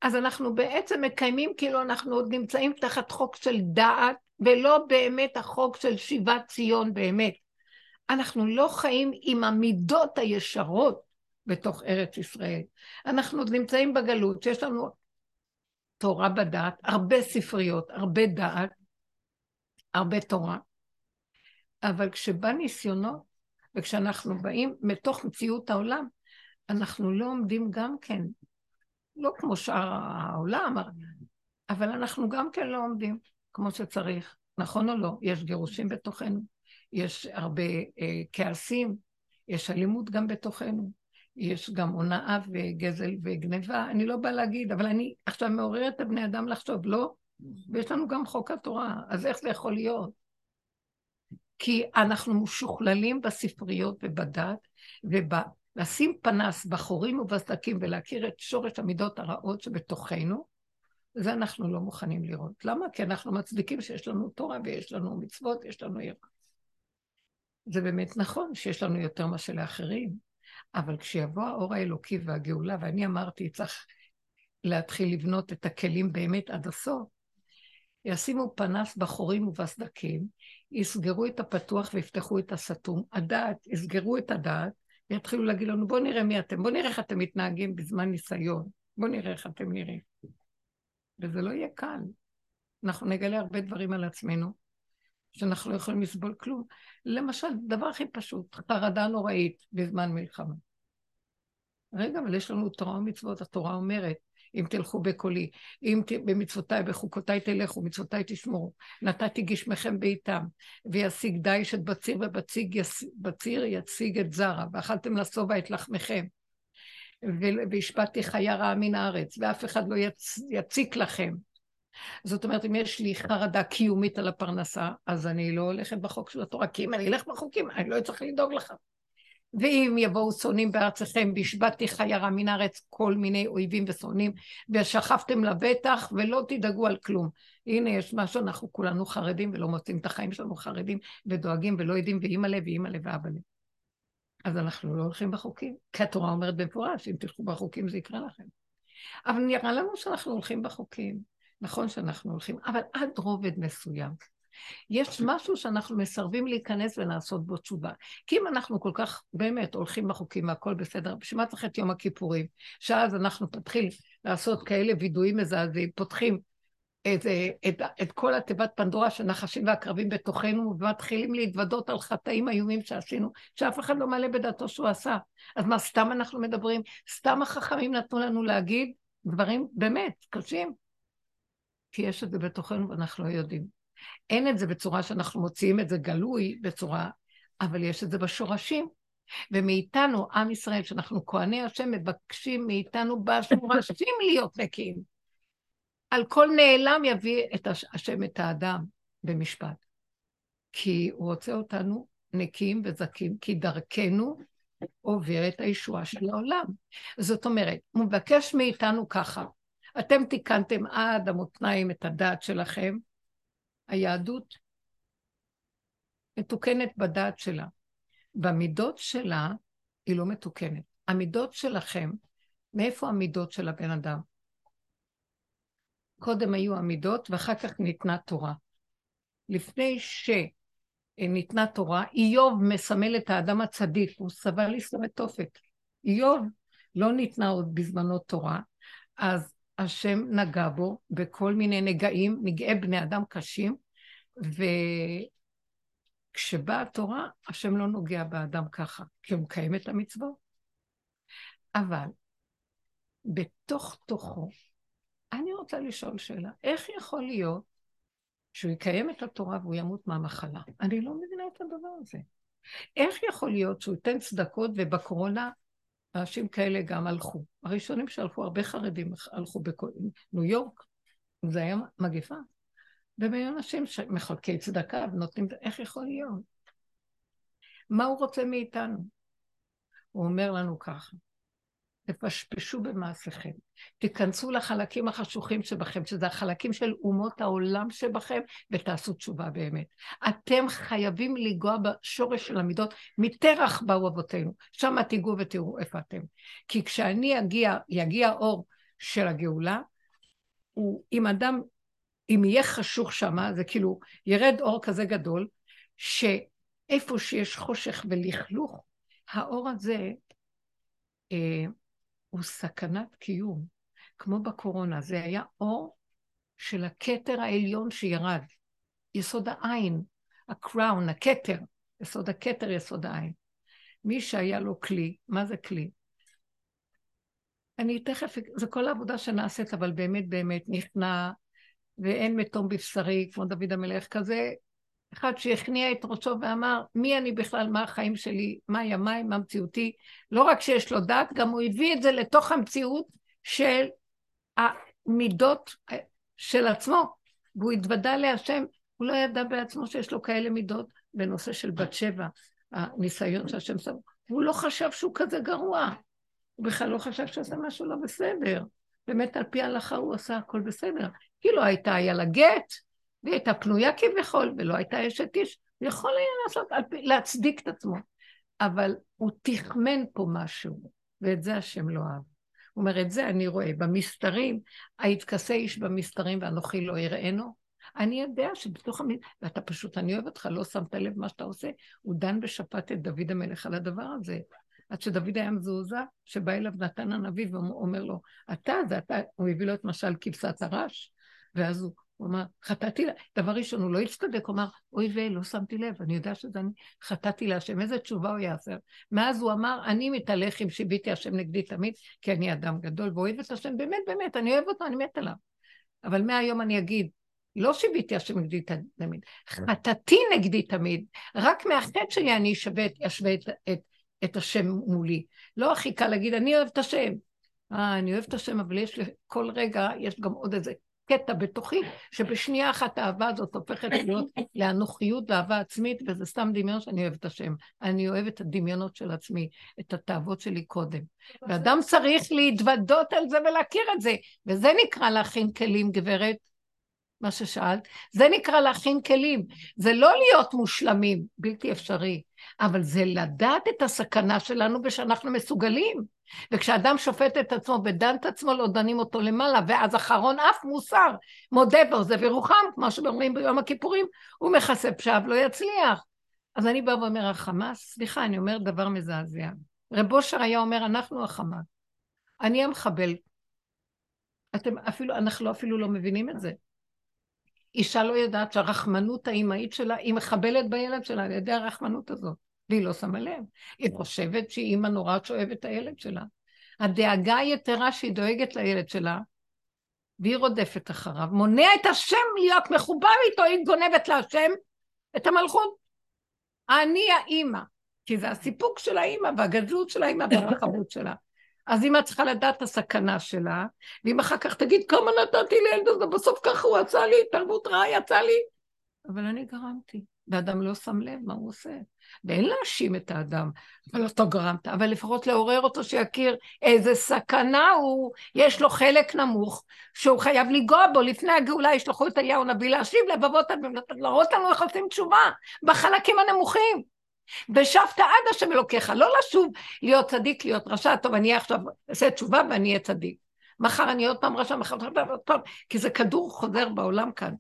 אז אנחנו בעצם מקיימים כאילו אנחנו עוד נמצאים תחת חוק של דעת, ולא באמת החוק של שיבת ציון באמת. אנחנו לא חיים עם המידות הישרות בתוך ארץ ישראל. אנחנו עוד נמצאים בגלות, שיש לנו תורה בדעת, הרבה ספריות, הרבה דעת, הרבה תורה, אבל כשבא ניסיונות, וכשאנחנו באים מתוך מציאות העולם, אנחנו לא עומדים גם כן, לא כמו שאר העולם, אבל אנחנו גם כן לא עומדים כמו שצריך, נכון או לא? יש גירושים בתוכנו, יש הרבה אה, כעסים, יש אלימות גם בתוכנו, יש גם הונאה וגזל וגניבה, אני לא באה להגיד, אבל אני עכשיו מעוררת את הבני אדם לחשוב, לא? ויש לנו גם חוק התורה, אז איך זה יכול להיות? כי אנחנו משוכללים בספריות ובדת, ולשים פנס בחורים ובסדקים ולהכיר את שורש המידות הרעות שבתוכנו, זה אנחנו לא מוכנים לראות. למה? כי אנחנו מצדיקים שיש לנו תורה ויש לנו מצוות, יש לנו ירק. זה באמת נכון שיש לנו יותר מאשר לאחרים, אבל כשיבוא האור האלוקי והגאולה, ואני אמרתי, צריך להתחיל לבנות את הכלים באמת עד הסוף, ישימו פנס בחורים ובסדקים, יסגרו את הפתוח ויפתחו את הסתום, הדעת, יסגרו את הדעת, ויתחילו להגיד לנו, בואו נראה מי אתם, בואו נראה איך אתם מתנהגים בזמן ניסיון, בואו נראה איך אתם נראים. וזה לא יהיה קל. אנחנו נגלה הרבה דברים על עצמנו, שאנחנו לא יכולים לסבול כלום. למשל, דבר הכי פשוט, חרדה נוראית בזמן מלחמה. רגע, אבל יש לנו תורה ומצוות, התורה אומרת, אם תלכו בקולי, אם ת... במצוותיי, בחוקותיי תלכו, מצוותיי תשמעו. נתתי גשמכם בעיתם, וישיג דיש את בציר, ובציר יס... יציג את זרע, ואכלתם לשובע את לחמכם. והשפעתי חיה רעה מן הארץ, ואף אחד לא יצ... יציק לכם. זאת אומרת, אם יש לי חרדה קיומית על הפרנסה, אז אני לא הולכת בחוק של התורה, כי אם אני אלך בחוקים, אני לא צריך לדאוג לך. ואם יבואו שונאים בארצכם, והשבתתי חיה רע מן הארץ כל מיני אויבים ושונאים, ושכבתם לבטח, ולא תדאגו על כלום. הנה, יש משהו, אנחנו כולנו חרדים ולא מוצאים את החיים שלנו חרדים, ודואגים ולא יודעים, ואימא'לה ואימא'לה ואבא'לה. אז אנחנו לא הולכים בחוקים, כי התורה אומרת במפורש, אם תלכו בחוקים זה יקרה לכם. אבל נראה לנו שאנחנו הולכים בחוקים. נכון שאנחנו הולכים, אבל עד רובד מסוים. יש משהו שאנחנו מסרבים להיכנס ולעשות בו תשובה. כי אם אנחנו כל כך באמת הולכים בחוקים והכל בסדר, בשביל מה צריך את יום הכיפורים? שאז אנחנו פותחים לעשות כאלה וידויים מזעזעים, פותחים את, את, את כל התיבת פנדורה של נחשים ועקרבים בתוכנו, ומתחילים להתוודות על חטאים איומים שעשינו, שאף אחד לא מעלה בדעתו שהוא עשה. אז מה, סתם אנחנו מדברים? סתם החכמים נתנו לנו להגיד דברים באמת קשים? כי יש את זה בתוכנו ואנחנו לא יודעים. אין את זה בצורה שאנחנו מוציאים את זה גלוי, בצורה, אבל יש את זה בשורשים. ומאיתנו, עם ישראל, שאנחנו כהני השם, מבקשים מאיתנו בשורשים (laughs) להיות נקיים. על כל נעלם יביא את השם את האדם במשפט. כי הוא רוצה אותנו נקיים וזכים, כי דרכנו עוברת הישועה של העולם. זאת אומרת, הוא מבקש מאיתנו ככה, אתם תיקנתם עד המותניים את הדעת שלכם, היהדות מתוקנת בדעת שלה. במידות שלה היא לא מתוקנת. המידות שלכם, מאיפה המידות של הבן אדם? קודם היו המידות ואחר כך ניתנה תורה. לפני שניתנה תורה, איוב מסמל את האדם הצדיק, הוא סבל לסתום תופת. איוב לא ניתנה עוד בזמנו תורה, אז השם נגע בו בכל מיני נגעים, נגעי בני אדם קשים, וכשבאה התורה, השם לא נוגע באדם ככה, כי הוא מקיים את המצוות. אבל בתוך תוכו, אני רוצה לשאול שאלה, איך יכול להיות שהוא יקיים את התורה והוא ימות מהמחלה? אני לא מבינה את הדבר הזה. איך יכול להיות שהוא ייתן צדקות ובקורונה אנשים כאלה גם הלכו. הראשונים שהלכו, הרבה חרדים הלכו בניו יורק, זה היה מגפה. והם אנשים שמחלקי צדקה ונותנים, איך יכול להיות? מה הוא רוצה מאיתנו? הוא אומר לנו ככה, תפשפשו במעשיכם. תיכנסו לחלקים החשוכים שבכם, שזה החלקים של אומות העולם שבכם, ותעשו תשובה באמת. אתם חייבים לנגוע בשורש של המידות, מטרח באו אבותינו. שם תיגעו ותראו איפה אתם. כי כשאני אגיע, יגיע אור של הגאולה, הוא, אם אדם, אם יהיה חשוך שמה, זה כאילו, ירד אור כזה גדול, שאיפה שיש חושך ולכלוך, האור הזה, אה, הוא סכנת קיום. כמו בקורונה, זה היה אור של הכתר העליון שירד. יסוד העין, הקראון, הכתר, יסוד הכתר, יסוד העין. מי שהיה לו כלי, מה זה כלי? אני תכף, זה כל העבודה שנעשית, אבל באמת באמת נכנע, ואין מתום בבשרי, כמו דוד המלך כזה, אחד שהכניע את ראשו ואמר, מי אני בכלל, מה החיים שלי, מה ימיי, מה מציאותי. לא רק שיש לו דעת, גם הוא הביא את זה לתוך המציאות של המידות של עצמו. והוא התוודה להשם, הוא לא ידע בעצמו שיש לו כאלה מידות בנושא של בת שבע, הניסיון שהשם שם. הוא לא חשב שהוא כזה גרוע. הוא בכלל לא חשב שעשה משהו לא בסדר. באמת, על פי ההלכה הוא עשה הכל בסדר. כאילו הייתה, היה לה גט, והיא הייתה פנויה כביכול, ולא הייתה אשת איש, יכול היה לעשות, להצדיק את עצמו. אבל הוא תחמן פה משהו, ואת זה השם לא אהב. הוא אומר, את זה אני רואה. במסתרים, היתכסה איש במסתרים ואנוכי לא יראינו. אני יודע שבתוך המ... ואתה פשוט, אני אוהב אותך, לא שמת לב מה שאתה עושה. הוא דן ושפט את דוד המלך על הדבר הזה. עד שדוד היה מזועזע, שבא אליו נתן הנביא ואומר לו, אתה, זה אתה, הוא הביא לו את משל כבשת הרש, ואז הוא הוא אמר, חטאתי, דבר ראשון, הוא לא הצטדק, הוא אמר, אוי ויי, לא שמתי לב, אני יודע שזה אני, חטאתי להשם, איזה תשובה הוא יעשה. מאז הוא אמר, אני מתהלך עם שיביתי השם נגדי תמיד, כי אני אדם גדול ואוהב את השם, באמת, באמת, אני אוהב אותו, אני מת עליו. אבל מהיום אני אגיד, לא שיביתי השם נגדי תמיד, חטאתי נגדי תמיד, רק מהחטא שלי אני אשווה, אשווה את, את, את השם מולי. לא הכי קל להגיד, אני אוהב את השם. אה, אני אוהב את השם, אבל יש לי, כל רגע יש גם עוד איזה קטע בתוכי, שבשנייה אחת האהבה הזאת הופכת להיות (laughs) לאנוכיות ואהבה עצמית, וזה סתם דמיון שאני אוהבת את השם. אני אוהבת את הדמיונות של עצמי, את התאוות שלי קודם. ואדם צריך להתוודות על זה ולהכיר את זה, וזה נקרא להכין כלים, גברת. מה ששאלת, זה נקרא להכין כלים. זה לא להיות מושלמים, בלתי אפשרי, אבל זה לדעת את הסכנה שלנו ושאנחנו מסוגלים. וכשאדם שופט את עצמו ודן את עצמו, לא דנים אותו למעלה, ואז אחרון אף מוסר, מודה ועוזב ירוחם, כמו שאומרים ביום הכיפורים, הוא מכסה פשעיו, לא יצליח. אז אני באה ואומר, החמאס, סליחה, אני אומר דבר מזעזע. רב אושר היה אומר, אנחנו החמאס. אני המחבל. אתם אפילו, אנחנו אפילו לא מבינים את זה. אישה לא יודעת שהרחמנות האימהית שלה, היא מחבלת בילד שלה על ידי הרחמנות הזאת. והיא לא שמה לב. היא חושבת שהיא אימא נורא שאוהבת את הילד שלה. הדאגה היתרה שהיא דואגת לילד שלה, והיא רודפת אחריו, מונע את השם להיות מחובר איתו, היא גונבת להשם את המלכות. אני האימא, כי זה הסיפוק של האימא והגדלות של האימא והרחבות שלה. אז אימא צריכה לדעת את הסכנה שלה, ואם אחר כך תגיד כמה נתתי לילד הזה, בסוף ככה הוא עשה לי, תרבות רעה יצא לי. אבל אני גרמתי, ואדם לא שם לב מה הוא עושה. ואין להאשים את האדם, אבל אתה גרמת, אבל לפחות לעורר אותו שיכיר איזה סכנה הוא, יש לו חלק נמוך, שהוא חייב לנגוע בו, לפני הגאולה ישלחו את אליהו הנביא להשיב לבבות, להראות לנו איך עושים תשובה, בחלקים הנמוכים. ושבת עד השם אלוקיך, לא לשוב להיות צדיק, להיות רשע, טוב, אני עכשיו אעשה תשובה ואני אהיה צדיק. מחר אני עוד פעם רשע, מחר עוד פעם, כי זה כדור חוזר בעולם כאן.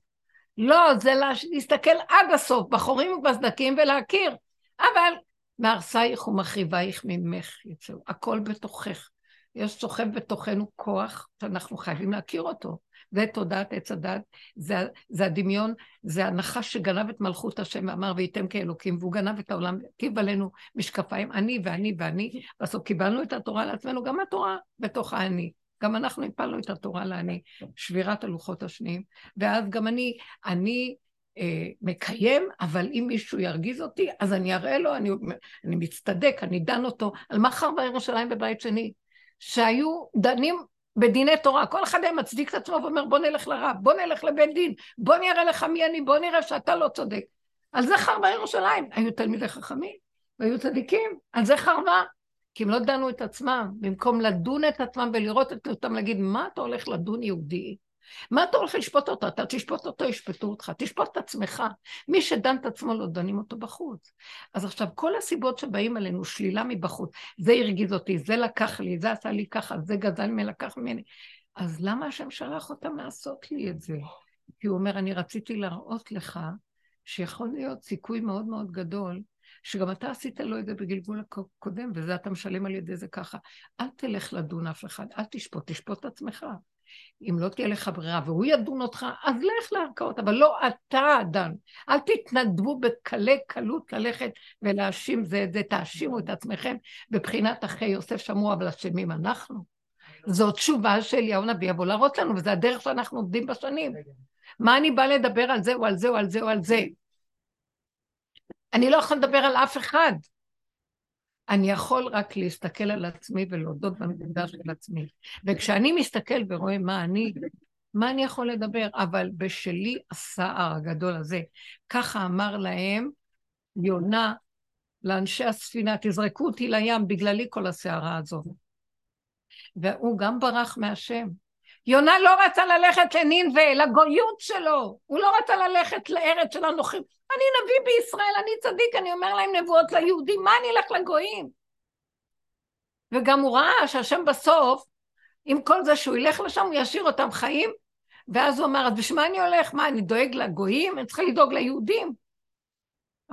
לא, זה להסתכל עד הסוף, בחורים ובסדקים ולהכיר. אבל מהרסייך ומחריבייך ממך יצאו, הכל בתוכך. יש סוחב בתוכנו כוח שאנחנו חייבים להכיר אותו. זה תודעת עץ הדת, זה, זה הדמיון, זה הנחש שגנב את מלכות השם ואמר וייתם כאלוקים, והוא גנב את העולם, הטיב עלינו משקפיים, אני ואני ואני, בסוף קיבלנו את התורה לעצמנו, גם התורה בתוך האני. גם אנחנו הפלנו את התורה לאני, שבירת הלוחות השניים, ואז גם אני, אני אה, מקיים, אבל אם מישהו ירגיז אותי, אז אני אראה לו, אני, אני מצטדק, אני דן אותו, על מה חרבה ירושלים בבית שני, שהיו דנים בדיני תורה, כל אחד היה מצדיק את עצמו ואומר בוא נלך לרב, בוא נלך לבית דין, בוא נראה לך מי אני, בוא נראה שאתה לא צודק. על זה חרבה ירושלים, היו תלמידי חכמים, והיו צדיקים, על זה חרבה. כי הם לא דנו את עצמם, במקום לדון את עצמם ולראות את אותם, להגיד, מה אתה הולך לדון יהודי? מה אתה הולך לשפוט אותו? אתה תשפוט אותו, ישפטו אותך. תשפוט את עצמך. מי שדן את עצמו לא דנים אותו בחוץ. אז עכשיו, כל הסיבות שבאים עלינו, שלילה מבחוץ, זה הרגיז אותי, זה לקח לי, זה עשה לי ככה, זה גזל ממני, לקח ממני. אז למה השם שלח אותם לעשות לי את זה? כי הוא אומר, אני רציתי להראות לך שיכול להיות סיכוי מאוד מאוד גדול, שגם אתה עשית לו את זה בגלגול הקודם, וזה אתה משלם על ידי זה ככה. אל תלך לדון אף אחד, אל תשפוט, תשפוט את עצמך. אם לא תהיה לך ברירה והוא ידון אותך, אז לך לערכאות, אבל לא אתה דן. אל תתנדבו בקלי קלות ללכת ולהאשים זה את זה, תאשימו את עצמכם בבחינת אחי יוסף שמוע, אבל אשמים אנחנו. זו תשובה שאליהו הנביא יבוא להראות לנו, וזה הדרך שאנחנו עובדים בשנים. מה אני באה לדבר על זה או על זה או על זה או על זה? אני לא יכול לדבר על אף אחד. אני יכול רק להסתכל על עצמי ולהודות בנקודה של עצמי. וכשאני מסתכל ורואה מה אני, מה אני יכול לדבר? אבל בשלי הסער הגדול הזה. ככה אמר להם יונה לאנשי הספינה, תזרקו אותי לים, בגללי כל הסערה הזאת. והוא גם ברח מהשם. יונה לא רצה ללכת לנינווה, לגויות שלו. הוא לא רצה ללכת לארץ של הנוחים. אני נביא בישראל, אני צדיק, אני אומר להם נבואות ליהודים, מה אני אלך לגויים? וגם הוא ראה שהשם בסוף, עם כל זה שהוא ילך לשם, הוא ישאיר אותם חיים, ואז הוא אמר, אז בשביל מה אני הולך? מה, אני דואג לגויים? אני צריכה לדאוג ליהודים.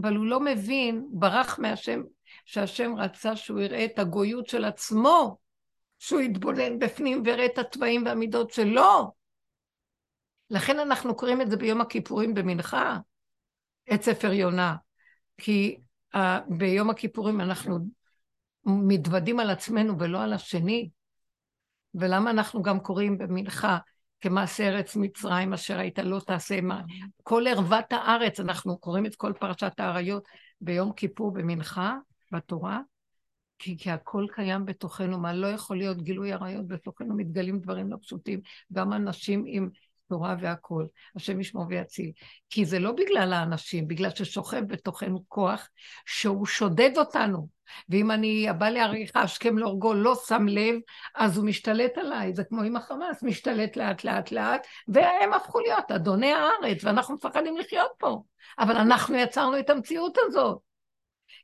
אבל הוא לא מבין, ברח מהשם, שהשם רצה שהוא יראה את הגויות של עצמו, שהוא יתבונן בפנים ויראה את התוואים והמידות שלו. לכן אנחנו קוראים את זה ביום הכיפורים במנחה, את ספר יונה. כי uh, ביום הכיפורים אנחנו מתוודים על עצמנו ולא על השני. ולמה אנחנו גם קוראים במנחה כמעשה ארץ מצרים אשר היית לא תעשה מה. כל ערוות הארץ, אנחנו קוראים את כל פרשת האריות ביום כיפור במנחה, בתורה, כי, כי הכל קיים בתוכנו, מה לא יכול להיות גילוי עריות בתוכנו, מתגלים דברים לא פשוטים, גם אנשים עם תורה והכול, השם ישמור ויציל. כי זה לא בגלל האנשים, בגלל ששוכב בתוכנו כוח שהוא שודד אותנו. ואם אני, הבא לעריכה, השכם להורגו, לא שם לב, אז הוא משתלט עליי. זה כמו עם החמאס, משתלט לאט לאט לאט, והם הפכו להיות אדוני הארץ, ואנחנו מפחדים לחיות פה. אבל אנחנו יצרנו את המציאות הזאת.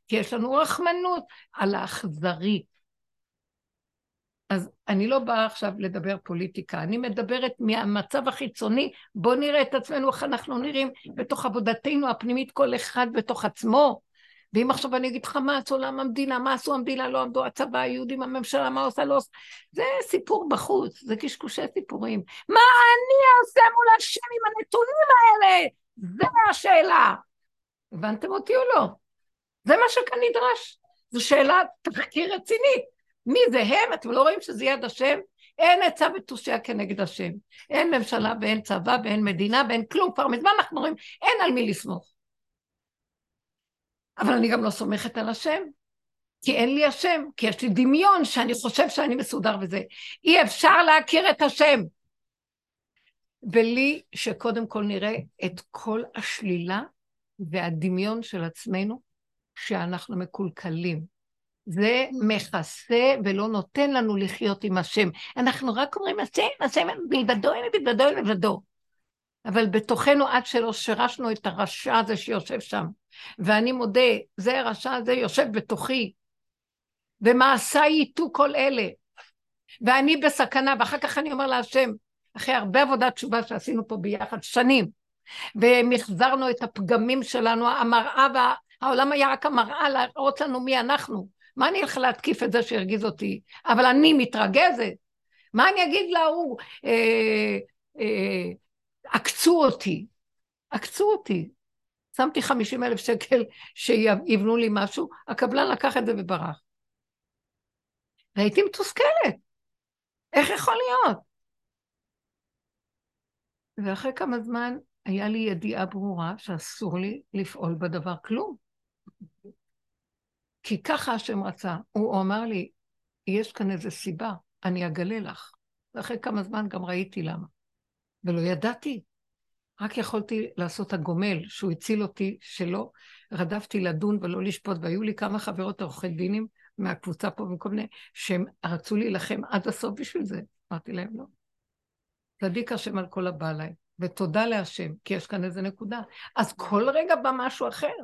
כי יש לנו רחמנות על האכזרי. אז אני לא באה עכשיו לדבר פוליטיקה, אני מדברת מהמצב החיצוני, בואו נראה את עצמנו איך אנחנו נראים בתוך עבודתנו הפנימית, כל אחד בתוך עצמו. ואם עכשיו אני אגיד לך מה עשו לעם המדינה, מה עשו המדינה, לא עמדו הצבא, היהודים, הממשלה, מה עושה, לא עושה, זה סיפור בחוץ, זה קשקושי סיפורים. מה אני אעשה מול השם עם הנתונים האלה? זה השאלה. הבנתם אותי או לא? זה מה שכאן נדרש. זו שאלה תחקיר רצינית. מי זה הם? אתם לא רואים שזה יד השם? אין עצה ותושייה כנגד השם. אין ממשלה ואין צבא ואין מדינה ואין כלום. כבר מזמן אנחנו רואים, אין על מי לסמוך. אבל אני גם לא סומכת על השם, כי אין לי השם, כי יש לי דמיון שאני חושב שאני מסודר וזה. אי אפשר להכיר את השם. ולי שקודם כל נראה את כל השלילה והדמיון של עצמנו שאנחנו מקולקלים. זה מכסה ולא נותן לנו לחיות עם השם. אנחנו רק אומרים, השם, השם, מלבדו, אין מלבדו, אין מלבדו. אבל בתוכנו, עד שלא שירשנו את הרשע הזה שיושב שם, ואני מודה, זה הרשע הזה יושב בתוכי, ומעשיי ייטו כל אלה, ואני בסכנה, ואחר כך אני אומר להשם, אחרי הרבה עבודת תשובה שעשינו פה ביחד, שנים, ומחזרנו את הפגמים שלנו, המראה וה... העולם היה רק המראה להראות לנו מי אנחנו. מה אני אלך להתקיף את זה שהרגיז אותי? אבל אני מתרגזת. מה אני אגיד להוא? אה, אה, עקצו אותי. עקצו אותי. שמתי 50 אלף שקל שיבנו לי משהו, הקבלן לקח את זה וברח. והייתי מתוסכלת. איך יכול להיות? ואחרי כמה זמן היה לי ידיעה ברורה שאסור לי לפעול בדבר כלום. כי ככה השם רצה. הוא אמר לי, יש כאן איזו סיבה, אני אגלה לך. ואחרי כמה זמן גם ראיתי למה. ולא ידעתי. רק יכולתי לעשות הגומל, שהוא הציל אותי, שלא רדפתי לדון ולא לשפוט, והיו לי כמה חברות עורכי דינים, מהקבוצה פה וכל מיני, שהם רצו להילחם עד הסוף בשביל זה. אמרתי להם, לא. צדיק השם על כל הבא עליי, ותודה להשם, כי יש כאן איזה נקודה. אז כל רגע בא משהו אחר.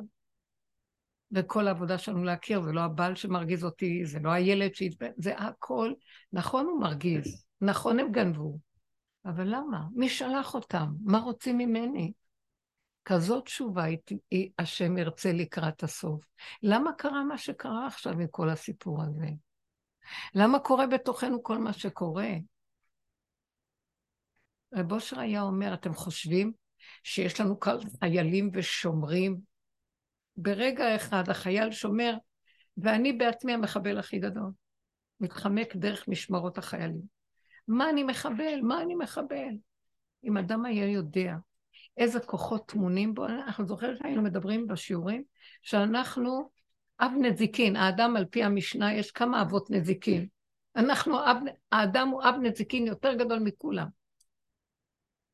וכל העבודה שלנו להכיר, זה לא הבעל שמרגיז אותי, זה לא הילד שהתבן, זה הכל. נכון הוא מרגיז, נכון הם גנבו, אבל למה? מי שלח אותם? מה רוצים ממני? כזאת תשובה השם ירצה לקראת הסוף. למה קרה מה שקרה עכשיו עם כל הסיפור הזה? למה קורה בתוכנו כל מה שקורה? רב אושר היה אומר, אתם חושבים שיש לנו חיילים ושומרים? ברגע אחד החייל שומר, ואני בעצמי המחבל הכי גדול. מתחמק דרך משמרות החיילים. מה אני מחבל? מה אני מחבל? אם אדם היה יודע איזה כוחות טמונים בו, אנחנו זוכרים שהיינו מדברים בשיעורים, שאנחנו אב נזיקין, האדם על פי המשנה, יש כמה אבות נזיקין. אנחנו, אב, האדם הוא אב נזיקין יותר גדול מכולם.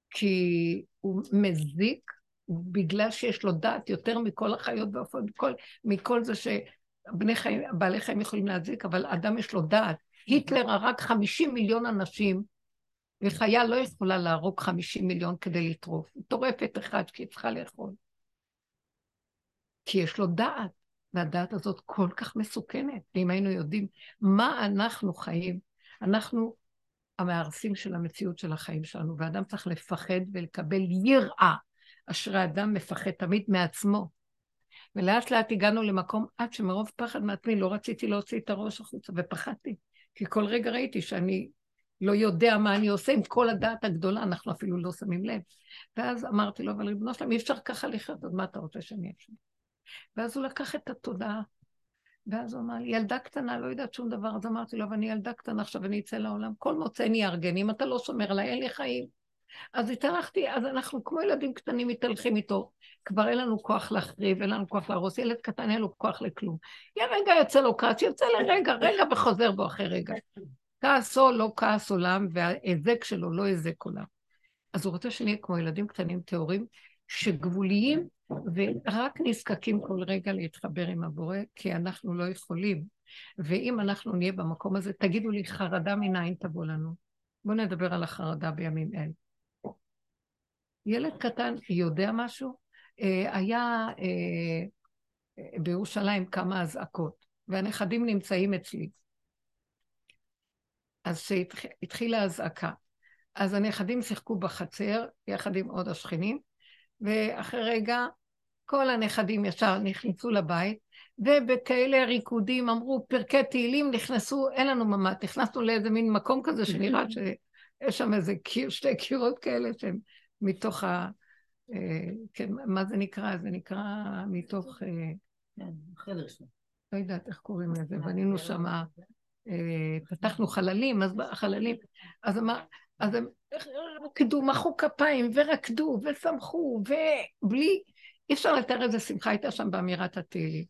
כי הוא מזיק בגלל שיש לו דעת יותר מכל החיות באופן, מכל, מכל זה שבני חיים, בעלי חיים יכולים להזיק, אבל אדם יש לו דעת. היטלר הרג 50 מיליון אנשים, וחיה לא יכולה להרוג 50 מיליון כדי לטרוף. היא טורפת אחד כי היא צריכה לאכול. כי יש לו דעת, והדעת הזאת כל כך מסוכנת. ואם היינו יודעים מה אנחנו חיים, אנחנו המארסים של המציאות של החיים שלנו, ואדם צריך לפחד ולקבל יראה. אשרי אדם מפחד תמיד מעצמו. ולאט לאט הגענו למקום עד שמרוב פחד מעצמי לא רציתי להוציא את הראש החוצה, ופחדתי. כי כל רגע ראיתי שאני לא יודע מה אני עושה עם כל הדעת הגדולה, אנחנו אפילו לא שמים לב. ואז אמרתי לו, אבל ריבונו שלם, אי אפשר ככה לחיות, אז מה אתה רוצה שאני אעשה? ואז הוא לקח את התודעה, ואז הוא אמר לי, ילדה קטנה, לא יודעת שום דבר, אז אמרתי לו, אבל אני ילדה קטנה, עכשיו אני אצא לעולם, כל מוצא אני אארגן, אם אתה לא שומר עליי, אין לי חיים. אז התהלכתי, אז אנחנו כמו ילדים קטנים מתהלכים איתו. כבר אין לנו כוח להחריב, אין לנו כוח להרוס. ילד קטן אין לו כוח לכלום. יהיה רגע יוצא לו כעס, יוצא לרגע, רגע וחוזר בו אחרי רגע. כעסו לא כעס עולם, וההיזק שלו לא היזק עולם. אז הוא רוצה שנהיה כמו ילדים קטנים טהורים, שגבוליים ורק נזקקים כל רגע להתחבר עם הבורא, כי אנחנו לא יכולים. ואם אנחנו נהיה במקום הזה, תגידו לי, חרדה מנין תבוא לנו? בואו נדבר על החרדה בימים אלה. ילד קטן יודע משהו? אה, היה אה, בירושלים כמה אזעקות, והנכדים נמצאים אצלי. אז כשהתחילה האזעקה, אז הנכדים שיחקו בחצר יחד עם עוד השכנים, ואחרי רגע כל הנכדים ישר נכנסו לבית, ובכאלה ריקודים אמרו פרקי תהילים, נכנסו, אין לנו ממ"ד, נכנסנו לאיזה מין מקום כזה שנראה (laughs) שיש שם איזה קיר, שתי קירות כאלה שהם מתוך ה... אה, כן, מה זה נקרא? זה נקרא מתוך... אה, כן. לא יודעת איך קוראים לזה, בנינו שם, אה, פתחנו חללים, אז חללים, אז אמר, אז הם רקדו, מחאו כפיים, ורקדו, ושמחו, ובלי, אי אפשר לתאר איזה שמחה הייתה שם באמירת התהילים.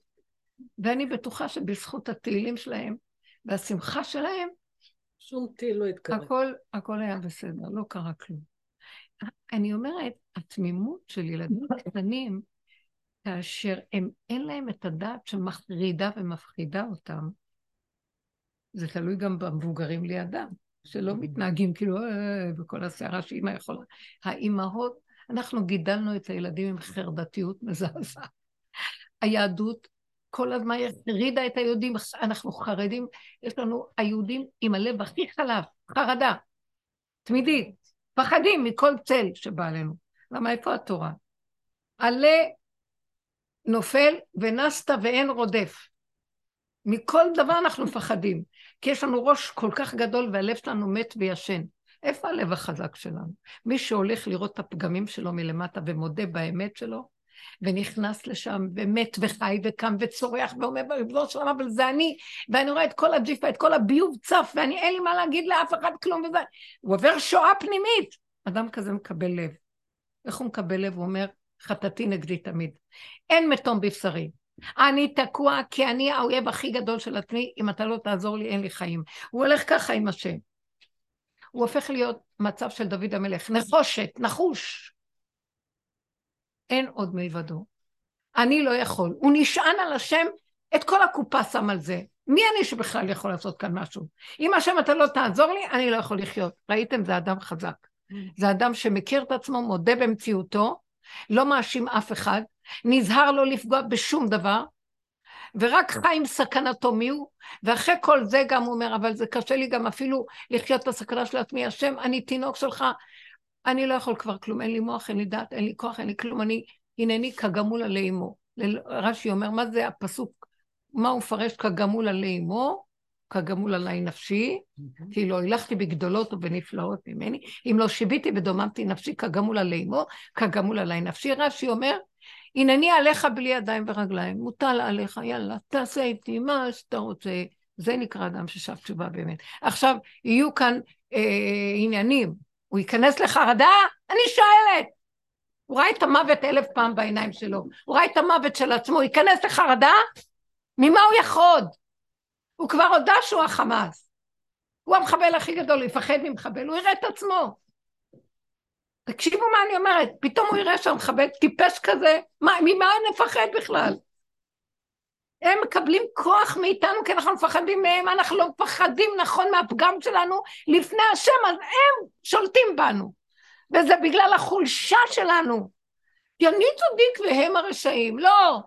ואני בטוחה שבזכות התהילים שלהם והשמחה שלהם, שום טיל לא התקרב. הכל, הכל היה בסדר, לא קרה כלום. אני אומרת, התמימות של ילדים (laughs) קטנים, כאשר הם, אין להם את הדעת שמחרידה ומפחידה אותם, זה תלוי גם במבוגרים לידם, שלא מתנהגים כאילו, וכל הסערה שאימא יכולה. האימהות, אנחנו גידלנו את הילדים עם חרדתיות (laughs) מזעזעת. היהדות כל הזמן החרידה את היהודים, אנחנו חרדים, יש לנו היהודים עם הלב הכי חלב, חרדה, תמידית, פחדים מכל צל שבא עלינו. למה איפה התורה? עלה נופל ונסת ואין רודף. מכל דבר אנחנו מפחדים, כי יש לנו ראש כל כך גדול והלב שלנו מת וישן. איפה הלב החזק שלנו? מי שהולך לראות את הפגמים שלו מלמטה ומודה באמת שלו, ונכנס לשם, ומת וחי וקם וצורח ואומר, ריבונו של אבל זה אני, ואני רואה את כל הג'יפה, את כל הביוב צף, ואני אין לי מה להגיד לאף אחד כלום וזה. הוא עובר שואה פנימית. אדם כזה מקבל לב. איך הוא מקבל לב? הוא אומר, חטאתי נגדי תמיד. אין מתום בבשרי. אני תקוע כי אני האויב הכי גדול של עצמי, אם אתה לא תעזור לי אין לי חיים. הוא הולך ככה עם השם. הוא הופך להיות מצב של דוד המלך, נחושת, נחוש. אין עוד מלבדו. אני לא יכול. הוא נשען על השם, את כל הקופה שם על זה. מי אני שבכלל יכול לעשות כאן משהו? אם השם אתה לא תעזור לי, אני לא יכול לחיות. ראיתם? זה אדם חזק. זה אדם שמכיר את עצמו, מודה במציאותו, לא מאשים אף אחד, נזהר לא לפגוע בשום דבר, ורק חי עם סכנתו מי הוא, ואחרי כל זה גם הוא אומר, אבל זה קשה לי גם אפילו לחיות את הסכנה של עצמי, השם, אני תינוק שלך, אני לא יכול כבר כלום, אין לי מוח, אין לי דת, אין לי כוח, אין לי כלום, אני הנני כגמול עלי אמו. רש"י אומר, מה זה הפסוק, מה הוא מפרש כגמול עלי אמו? כגמול עלי נפשי, כי לא הילכתי בגדולות ובנפלאות ממני, אם לא שיביתי ודוממתי נפשי כגמול עלי אמו, כגמול עלי נפשי. רש"י אומר, הנני עליך בלי ידיים ורגליים, מוטל עליך, יאללה, תעשה איתי מה שאתה רוצה. זה נקרא אדם ששב תשובה באמת. עכשיו, יהיו כאן אה, עניינים, הוא ייכנס לחרדה? אני שואלת. הוא ראה את המוות אלף פעם בעיניים שלו, הוא ראה את המוות של עצמו, הוא ייכנס לחרדה? ממה הוא יחרוד? הוא כבר הודה שהוא החמאס. הוא המחבל הכי גדול, הוא יפחד ממחבל, הוא יראה את עצמו. תקשיבו מה אני אומרת, פתאום הוא יראה שהמחבל טיפש כזה, מה, ממה נפחד בכלל? הם מקבלים כוח מאיתנו כי אנחנו מפחדים מהם, אנחנו לא מפחדים נכון מהפגם שלנו לפני השם, אז הם שולטים בנו. וזה בגלל החולשה שלנו. כי אני צדיק והם הרשעים. לא,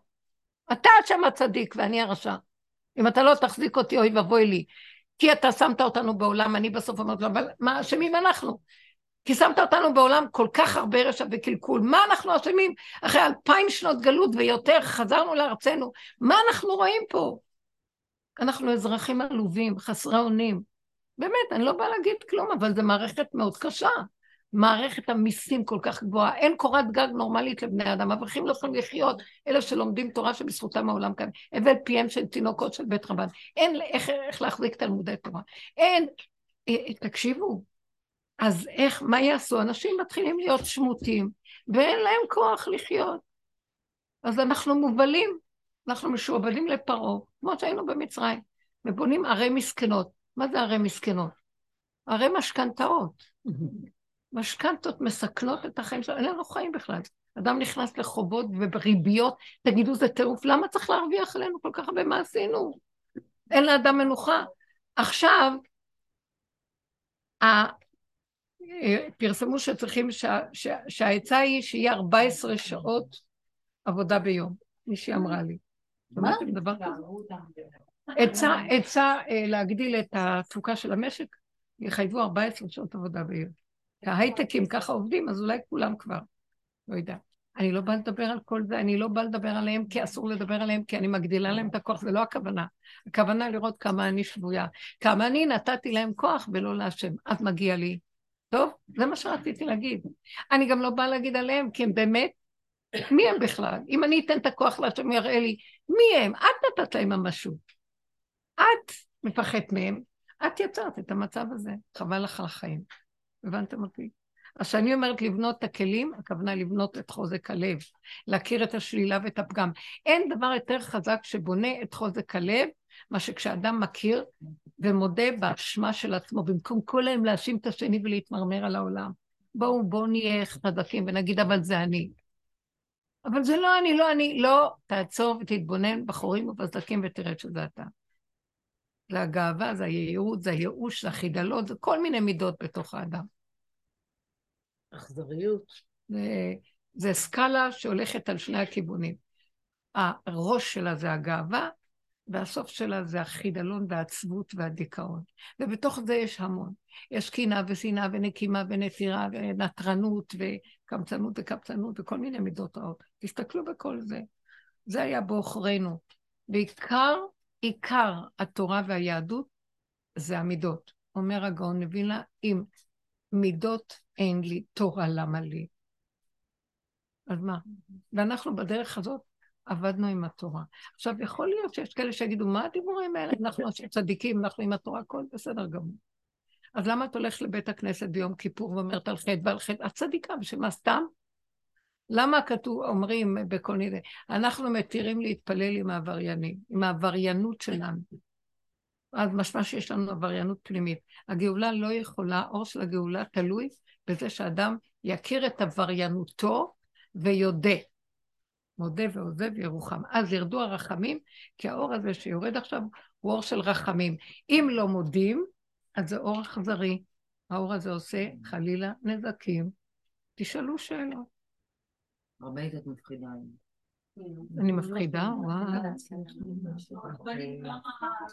אתה השם הצדיק ואני הרשע. אם אתה לא תחזיק אותי, אוי ואבוי לי. כי אתה שמת אותנו בעולם, אני בסוף אומרת לו, אבל מה אשמים אנחנו? כי שמת אותנו בעולם כל כך הרבה רשע וקלקול. מה אנחנו אשמים? אחרי אלפיים שנות גלות ויותר חזרנו לארצנו. מה אנחנו רואים פה? אנחנו אזרחים עלובים, חסרי אונים. באמת, אני לא באה להגיד כלום, אבל זו מערכת מאוד קשה. מערכת המיסים כל כך גבוהה, אין קורת גג נורמלית לבני אדם, אברכים לא יכולים לחיות, אלה שלומדים תורה שבזכותם העולם כאן, הבל פיהם של תינוקות של בית רבן, אין איך, איך להחזיק תלמודי תורה, אין, אה, אה, תקשיבו, אז איך, מה יעשו? אנשים מתחילים להיות שמוטים, ואין להם כוח לחיות. אז אנחנו מובלים, אנחנו משועבדים לפרעה, כמו שהיינו במצרים, ובונים ערי מסכנות. מה זה ערי מסכנות? ערי משכנתאות. משכנתות מסכנות את החיים שלנו, אין לנו חיים בכלל. אדם נכנס לחובות ובריביות, תגידו, זה טירוף, למה צריך להרוויח עלינו כל כך הרבה? מה עשינו? אין לאדם מנוחה. עכשיו, פרסמו שצריכים, שהעצה היא שיהיה 14 שעות עבודה ביום, מישהי אמרה לי. שמעתם דבר כזה? עצה, עצה אה, להגדיל את התפוקה של המשק, יחייבו 14 שעות עבודה ביום. ההייטקים ככה עובדים, אז אולי כולם כבר, לא יודע. אני לא באה לדבר על כל זה, אני לא באה לדבר עליהם כי אסור לדבר עליהם, כי אני מגדילה להם את הכוח, זה לא הכוונה. הכוונה לראות כמה אני שבויה, כמה אני נתתי להם כוח ולא להשם, אז מגיע לי. טוב, זה מה שרציתי להגיד. אני גם לא באה להגיד עליהם, כי הם באמת, מי הם בכלל? אם אני אתן את הכוח להשם, יראה לי, מי הם? את נתת להם ממשות. את מפחדת מהם, את יצרת את המצב הזה, חבל לך על החיים. הבנתם אותי? אז כשאני אומרת לבנות את הכלים, הכוונה לבנות את חוזק הלב, להכיר את השלילה ואת הפגם. אין דבר יותר חזק שבונה את חוזק הלב, מה שכשאדם מכיר ומודה באשמה של עצמו, במקום כל היום להאשים את השני ולהתמרמר על העולם. בואו, בואו נהיה חזקים ונגיד, אבל זה אני. אבל זה לא אני, לא אני, לא, תעצור ותתבונן בחורים ובסדקים ותראה שזה אתה. זה הגאווה, זה היהירות, זה הייאוש, זה החידלות, זה כל מיני מידות בתוך האדם. אכזריות. זה, זה סקאלה שהולכת על שני הכיוונים. הראש שלה זה הגאווה, והסוף שלה זה החידלון והעצבות והדיכאון. ובתוך זה יש המון. יש קנאה ושנאה ונקימה ונטירה ונטרנות וקמצנות וקבצנות וכל מיני מידות רעות. תסתכלו בכל זה. זה היה בעוכרינו. בעיקר, עיקר התורה והיהדות זה המידות. אומר הגאון מווילנה, אם מידות אין לי, תורה למה לי? אז מה? ואנחנו בדרך הזאת עבדנו עם התורה. עכשיו, יכול להיות שיש כאלה שיגידו, מה הדיבורים האלה? אנחנו אנשים צדיקים, אנחנו עם התורה, הכל בסדר גמור. אז למה את הולכת לבית הכנסת ביום כיפור ואומרת על חטא ועל חטא? את צדיקה, בשביל מה סתם? למה כתוב, אומרים בכל מיני, אנחנו מתירים להתפלל עם העבריינים, עם העבריינות שלנו. אז משמע שיש לנו עבריינות פנימית. הגאולה לא יכולה, אור של הגאולה תלוי בזה שאדם יכיר את עבריינותו ויודה. מודה ועוזב ירוחם. אז ירדו הרחמים, כי האור הזה שיורד עכשיו הוא אור של רחמים. אם לא מודים, אז זה אור אכזרי. האור הזה עושה חלילה נזקים. תשאלו שאלות. רבנית את מפחידה. אני מפחידה? וואו.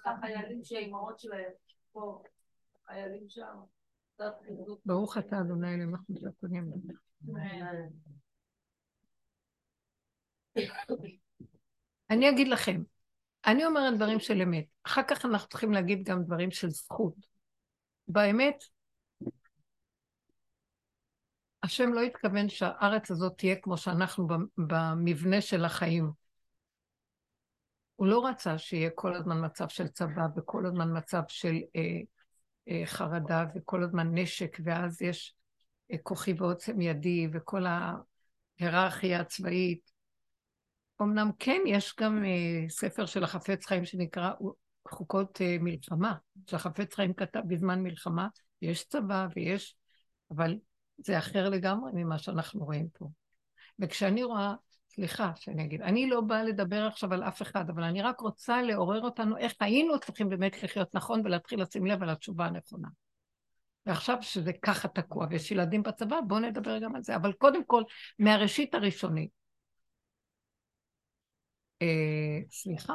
החיילים שהאימהות שלהם פה, חיילים שם. ברוך אתה אדוני אלוהים אנחנו הקונים. אני אגיד לכם, אני אומרת דברים של אמת, אחר כך אנחנו צריכים להגיד גם דברים של זכות. באמת, השם לא התכוון שהארץ הזאת תהיה כמו שאנחנו במבנה של החיים. הוא לא רצה שיהיה כל הזמן מצב של צבא וכל הזמן מצב של אה, אה, חרדה וכל הזמן נשק, ואז יש אה, כוחי ועוצם ידי וכל ההיררכיה הצבאית. אמנם כן, יש גם אה, ספר של החפץ חיים שנקרא חוקות אה, מלחמה, שהחפץ חיים כתב בזמן מלחמה, יש צבא ויש, אבל זה אחר לגמרי ממה שאנחנו רואים פה. וכשאני רואה, סליחה שאני אגיד, אני לא באה לדבר עכשיו על אף אחד, אבל אני רק רוצה לעורר אותנו איך היינו צריכים באמת לחיות נכון ולהתחיל לשים לב על התשובה הנכונה. ועכשיו שזה ככה תקוע ויש ילדים בצבא, בואו נדבר גם על זה. אבל קודם כל, מהראשית הראשונית. אה, סליחה.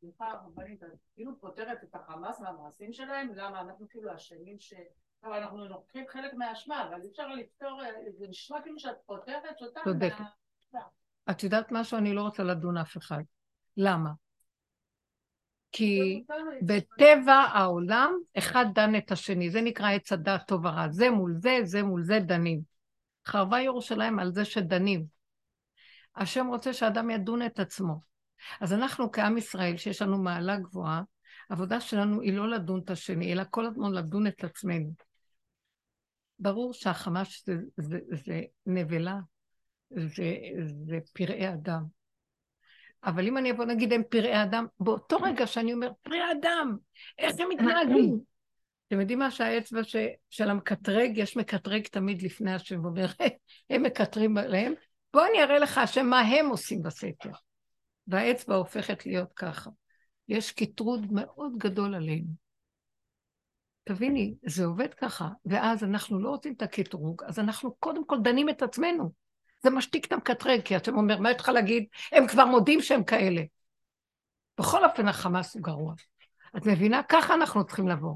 סליחה, רבנית, כאילו פותרת את החמאס מהמעשים שלהם, למה אנחנו כאילו אשמים ש... אבל אנחנו לוקחים חלק מהאשמה, אבל אי אפשר לפתור, זה נשמע כאילו שאת פותרת אותם. צודקת. את יודעת משהו? אני לא רוצה לדון אף אחד. למה? כי בטבע העולם, אחד דן את השני, זה נקרא עץ הדעת טוב ורע. זה מול זה, זה מול זה דנים. חרבה ירושלים על זה שדנים. השם רוצה שאדם ידון את עצמו. אז אנחנו כעם ישראל, שיש לנו מעלה גבוהה, העבודה שלנו היא לא לדון את השני, אלא כל הזמן לדון את עצמנו. ברור שהחמאס זה, זה, זה נבלה, זה, זה פראי אדם. אבל אם אני אבוא נגיד הם פראי אדם, באותו רגע שאני אומר, פראי אדם, איך הם מתנהגים? אתם יודעים מה שהאצבע ש, של המקטרג, יש מקטרג תמיד לפני השם, ואומר, הם מקטרגים עליהם, בוא אני אראה לך השם מה הם עושים בסתר. והאצבע הופכת להיות ככה. יש קיטרוג מאוד גדול עלינו. תביני, זה עובד ככה, ואז אנחנו לא רוצים את הקטרוג, אז אנחנו קודם כל דנים את עצמנו. זה משתיק את המקטרג, כי אתם אומר, מה יש לך להגיד? הם כבר מודים שהם כאלה. בכל אופן, החמאס הוא גרוע. את מבינה? ככה אנחנו צריכים לבוא.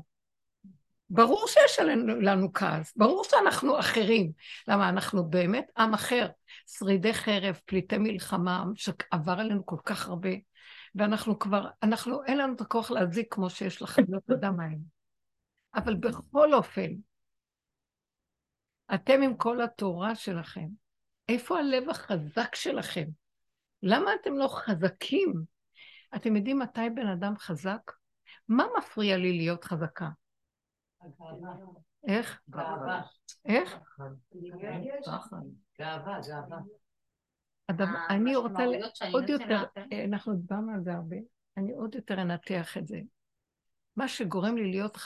ברור שיש לנו, לנו כעס, ברור שאנחנו אחרים. למה? אנחנו באמת עם אחר. שרידי חרב, פליטי מלחמה, שעבר עלינו כל כך הרבה, ואנחנו כבר, אנחנו, אין לנו את הכוח להזיק כמו שיש לחיות אדם האלה. אבל בכל אופן, אתם עם כל התורה שלכם, איפה הלב החזק שלכם? למה אתם לא חזקים? אתם יודעים מתי בן אדם חזק? מה מפריע לי להיות חזקה? איך? גאווה. איך? גאווה, גאווה. אה, אני רוצה עוד. יותר, אה, אנחנו דיברנו על זה הרבה, אני עוד יותר אנתח את זה. מה שגורם לי להיות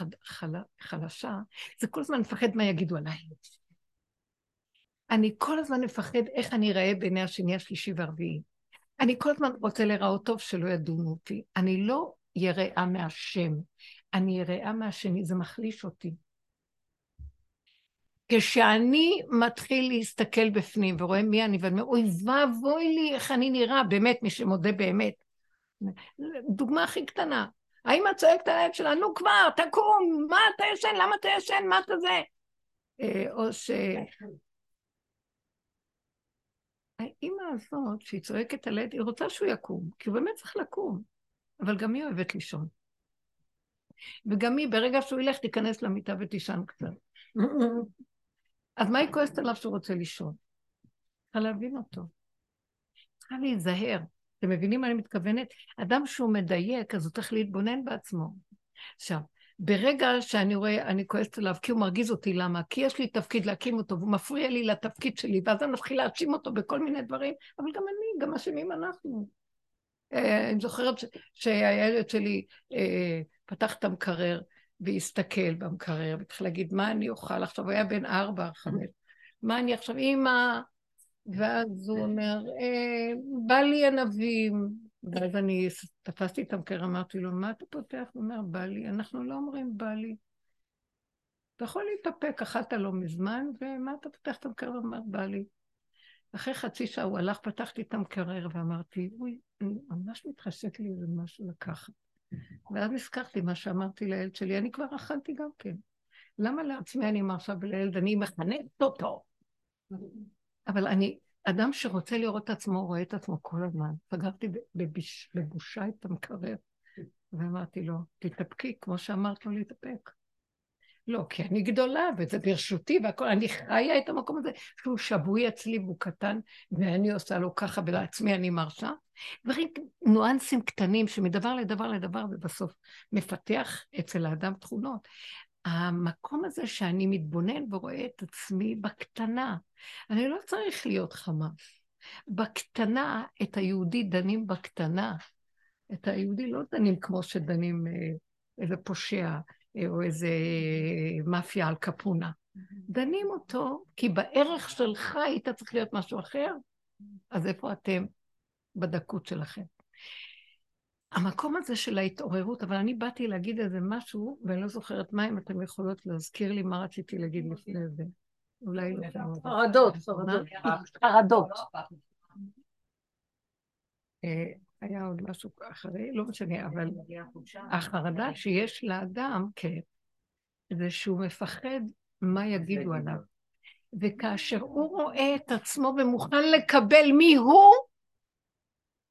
חלשה, זה כל הזמן לפחד מה יגידו עליי. אני כל הזמן מפחד איך אני אראה בעיני השני, השלישי והרביעי. אני כל הזמן רוצה להיראות טוב שלא ידונו אותי. אני לא יראה מהשם, אני יראה מהשני, זה מחליש אותי. כשאני מתחיל להסתכל בפנים ורואה מי אני, ואני אומר, אוי ואבוי לי איך אני נראה, באמת, מי שמודה באמת. דוגמה הכי קטנה, האמא צועקת על הילד שלה, נו כבר, תקום, מה אתה ישן, למה אתה ישן, מה אתה זה? אה, או ש... האימא הזאת, שהיא צועקת על הילד, היא רוצה שהוא יקום, כי הוא באמת צריך לקום, אבל גם היא אוהבת לישון. וגם היא, ברגע שהוא ילך, תיכנס למיטה ותישן קצת. (laughs) אז מה היא כועסת עליו שהוא רוצה לישון? צריכה להבין אותו. צריכה להיזהר. אתם מבינים מה אני מתכוונת? אדם שהוא מדייק, אז הוא צריך להתבונן בעצמו. עכשיו, ברגע שאני רואה, אני כועסת עליו כי הוא מרגיז אותי, למה? כי יש לי תפקיד להקים אותו, והוא מפריע לי לתפקיד שלי, ואז אני מתחיל להאשים אותו בכל מיני דברים, אבל גם אני, גם אשמים אנחנו. אה, אני זוכרת שהילד שלי אה, פתח את המקרר והסתכל במקרר, והתחיל להגיד, מה אני אוכל עכשיו? הוא היה בן ארבע, חמש. מה אני עכשיו, אמא, ואז הוא אומר, אה, בא לי ענבים. ואז אני תפסתי את המקר, אמרתי לו, מה אתה פותח? הוא אומר, בא לי. אנחנו לא אומרים בא לי. אתה יכול להתאפק, אכלת לא מזמן, ומה אתה פותח את המקרר ואומר, בא לי. אחרי חצי שעה הוא הלך, פתחתי את המקרר ואמרתי, אוי, אני ממש מתחשק לי איזה משהו לקחת. ואז נזכרתי מה שאמרתי לילד שלי, אני כבר אכלתי גם כן. למה לעצמי אני אומר עכשיו לילד, אני מחנכת אותו? אבל אני, אדם שרוצה לראות את עצמו, רואה את עצמו כל הזמן. סגרתי בבש, בבושה את המקרר, ואמרתי לו, תתאפקי, כמו שאמרת לו להתאפק. לא, כי אני גדולה, וזה ברשותי והכל, אני חיה את המקום הזה, שהוא שבוי אצלי והוא קטן, ואני עושה לו ככה, ולעצמי אני מרשה. דברים, ניואנסים קטנים, שמדבר לדבר לדבר, ובסוף מפתח אצל האדם תכונות. המקום הזה שאני מתבונן ורואה את עצמי בקטנה, אני לא צריך להיות חמאס. בקטנה, את היהודי דנים בקטנה. את היהודי לא דנים כמו שדנים אה, איזה פושע אה, או איזה מאפיה על קפונה. דנים אותו, כי בערך שלך היית צריך להיות משהו אחר, אז איפה אתם בדקות שלכם? המקום הזה של ההתעוררות, אבל אני באתי להגיד איזה משהו, ואני לא זוכרת מה, אם אתן יכולות להזכיר לי מה רציתי להגיד לפני זה. אולי לא. חרדות, חרדות. חרדות. אה, היה עוד משהו אחרי, לא משנה, אבל החרדה שיש לאדם, כן, זה שהוא מפחד מה יגידו עליו. וכאשר הוא רואה את עצמו ומוכן לקבל מי הוא,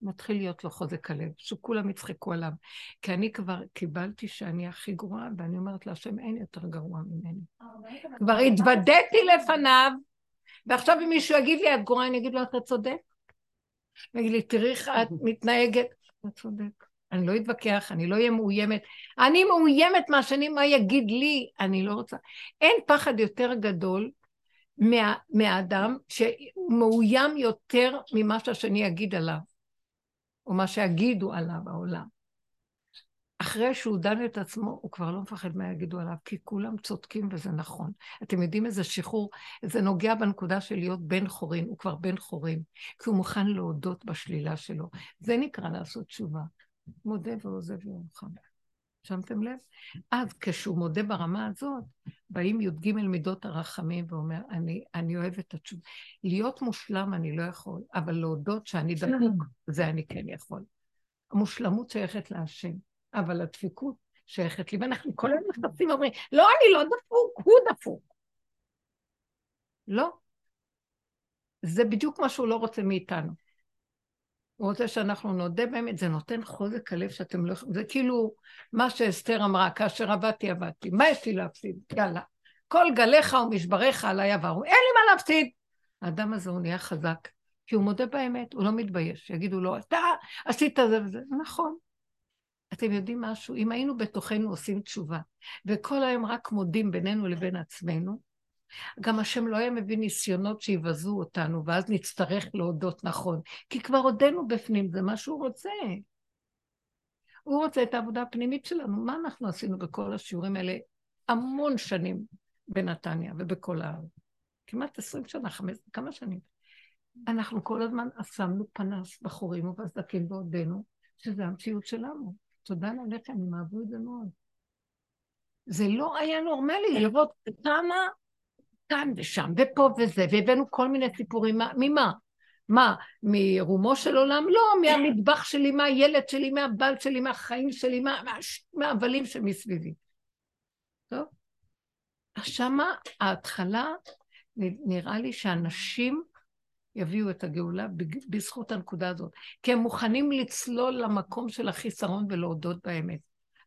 מתחיל להיות לו חוזק הלב, שכולם יצחקו עליו. כי אני כבר קיבלתי שאני הכי גרועה, ואני אומרת להשם, אין יותר גרוע ממני. כבר התוודעתי לפניו, ועכשיו אם מישהו יגיד לי, את גרועה, אני אגיד לו, אתה צודק. הוא יגיד לי, תראי איך את מתנהגת. אתה צודק. אני לא אתווכח, אני לא אהיה מאוימת. אני מאוימת מהשני, מה יגיד לי? אני לא רוצה. אין פחד יותר גדול מה, מהאדם שהוא מאוים יותר ממה שהשני יגיד עליו. או מה שיגידו עליו העולם. אחרי שהוא דן את עצמו, הוא כבר לא מפחד מה יגידו עליו, כי כולם צודקים וזה נכון. אתם יודעים איזה שחרור, זה נוגע בנקודה של להיות בן חורין, הוא כבר בן חורין, כי הוא מוכן להודות בשלילה שלו. זה נקרא לעשות תשובה. מודה ועוזב ירוחם. שמתם לב? אז כשהוא מודה ברמה הזאת, באים י"ג מידות הרחמים ואומר, אני, אני אוהב את התשובה. להיות מושלם אני לא יכול, אבל להודות שאני דפוק, זה אני כן יכול. המושלמות שייכת להשם, אבל הדפיקות שייכת לי. ואנחנו כל הזמן מחפשים ואומרים, לא, אני לא דפוק, הוא דפוק. לא. זה בדיוק מה שהוא לא רוצה מאיתנו. הוא רוצה שאנחנו נודה באמת, זה נותן חוזק הלב שאתם לא יכולים, זה כאילו מה שאסתר אמרה, כאשר עבדתי, עבדתי. מה יש לי להפסיד? יאללה. כל גליך ומשבריך עליי עברו, אין לי מה להפסיד. האדם הזה הוא נהיה חזק, כי הוא מודה באמת, הוא לא מתבייש. יגידו לו, אתה עשית זה וזה. נכון. אתם יודעים משהו? אם היינו בתוכנו עושים תשובה, וכל היום רק מודים בינינו לבין עצמנו, גם השם לא היה מביא ניסיונות שיבזו אותנו, ואז נצטרך להודות נכון. כי כבר הודינו בפנים, זה מה שהוא רוצה. הוא רוצה את העבודה הפנימית שלנו. מה אנחנו עשינו בכל השיעורים האלה המון שנים בנתניה ובכל הארץ? כמעט עשרים שנה, חמש, כמה שנים. אנחנו כל הזמן שמנו פנס בחורים ובסדקים בעודנו, שזה המציאות שלנו. תודה ללכם, הם אהבו את זה מאוד. זה לא היה נורמלי לראות כמה כאן ושם, ופה וזה, והבאנו כל מיני סיפורים, ממה? מה, מרומו של עולם? לא, מהמטבח שלי, מהילד שלי, מהבעל שלי, מהחיים שלי, מה, מה, מהבלים שמסביבי. טוב? שמה ההתחלה, נראה לי שאנשים יביאו את הגאולה בזכות הנקודה הזאת. כי הם מוכנים לצלול למקום של החיסרון ולהודות באמת.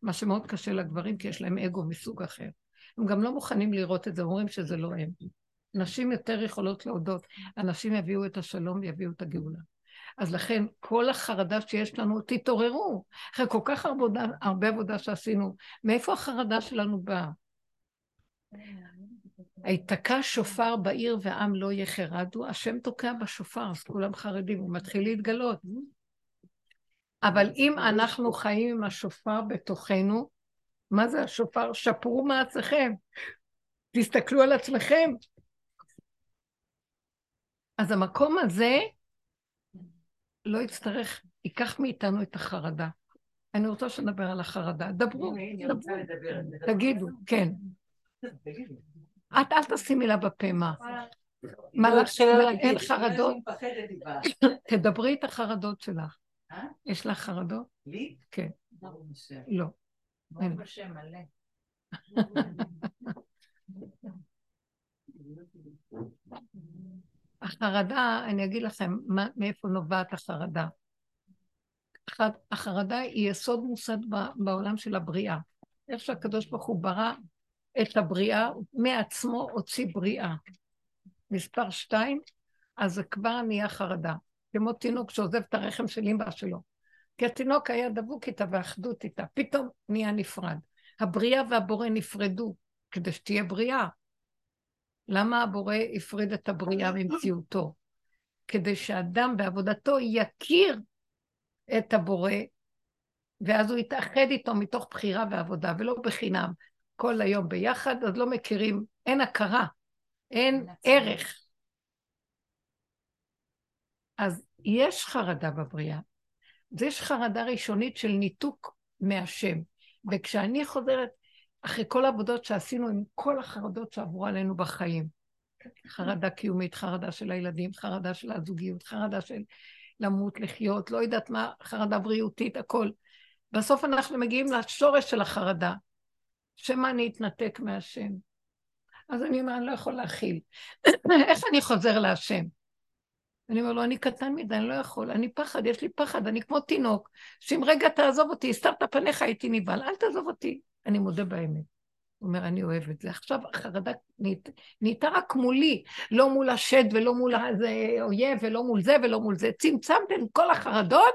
מה שמאוד קשה לגברים, כי יש להם אגו מסוג אחר. הם גם לא מוכנים לראות את זה, אומרים שזה לא הם. נשים יותר יכולות להודות, אנשים יביאו את השלום ויביאו את הגאולה. אז לכן, כל החרדה שיש לנו, תתעוררו. אחרי כל כך הרבה, הרבה עבודה שעשינו, מאיפה החרדה שלנו באה? היתקע שופר בעיר ועם לא יחרדו, השם תוקע בשופר, אז כולם חרדים, הוא מתחיל להתגלות. אבל אם אנחנו חיים עם השופר בתוכנו, מה זה השופר? שפרו מעשיכם. תסתכלו על עצמכם. אז המקום הזה לא יצטרך, ייקח מאיתנו את החרדה. אני רוצה שנדבר על החרדה. דברו, דברו, תגידו, כן. את אל תשימי לה בפה מה. מה לך, אין חרדות? תדברי את החרדות שלך. אה? יש לך חרדות? לי? כן. לא. אין. ברוך השם מלא. החרדה, אני אגיד לכם מה, מאיפה נובעת החרדה. הח- החרדה היא יסוד מוסד בעולם של הבריאה. איך שהקדוש ברוך הוא ברא את הבריאה, מעצמו הוציא בריאה. מספר שתיים, אז זה כבר נהיה חרדה. כמו תינוק שעוזב את הרחם של אמא שלו. כי התינוק היה דבוק איתה ואחדות איתה, פתאום נהיה נפרד. הבריאה והבורא נפרדו כדי שתהיה בריאה. למה הבורא הפריד את הבריאה ממציאותו? כדי שאדם בעבודתו יכיר את הבורא, ואז הוא יתאחד איתו מתוך בחירה ועבודה, ולא בחינם. כל היום ביחד, אז לא מכירים, אין הכרה, אין. ערך. אז יש חרדה בבריאה. אז יש חרדה ראשונית של ניתוק מהשם. וכשאני חוזרת, אחרי כל העבודות שעשינו עם כל החרדות שעברו עלינו בחיים, חרדה קיומית, חרדה של הילדים, חרדה של הזוגיות, חרדה של למות, לחיות, לא יודעת מה, חרדה בריאותית, הכל. בסוף אנחנו מגיעים לשורש של החרדה, שמא אני אתנתק מהשם. אז אני אומר, אני לא יכול להכיל. (coughs) איך אני חוזר להשם? אני אומר לו, אני קטן מדי, אני לא יכול, אני פחד, יש לי פחד, אני כמו תינוק, שאם רגע תעזוב אותי, הסתרת פניך, הייתי נבהל, אל תעזוב אותי. אני מודה באמת. הוא אומר, אני אוהב את זה. עכשיו החרדה נהיית- נהייתה רק מולי, לא מול השד ולא מול איזה אויב ולא מול זה ולא מול זה. צמצמתם כל החרדות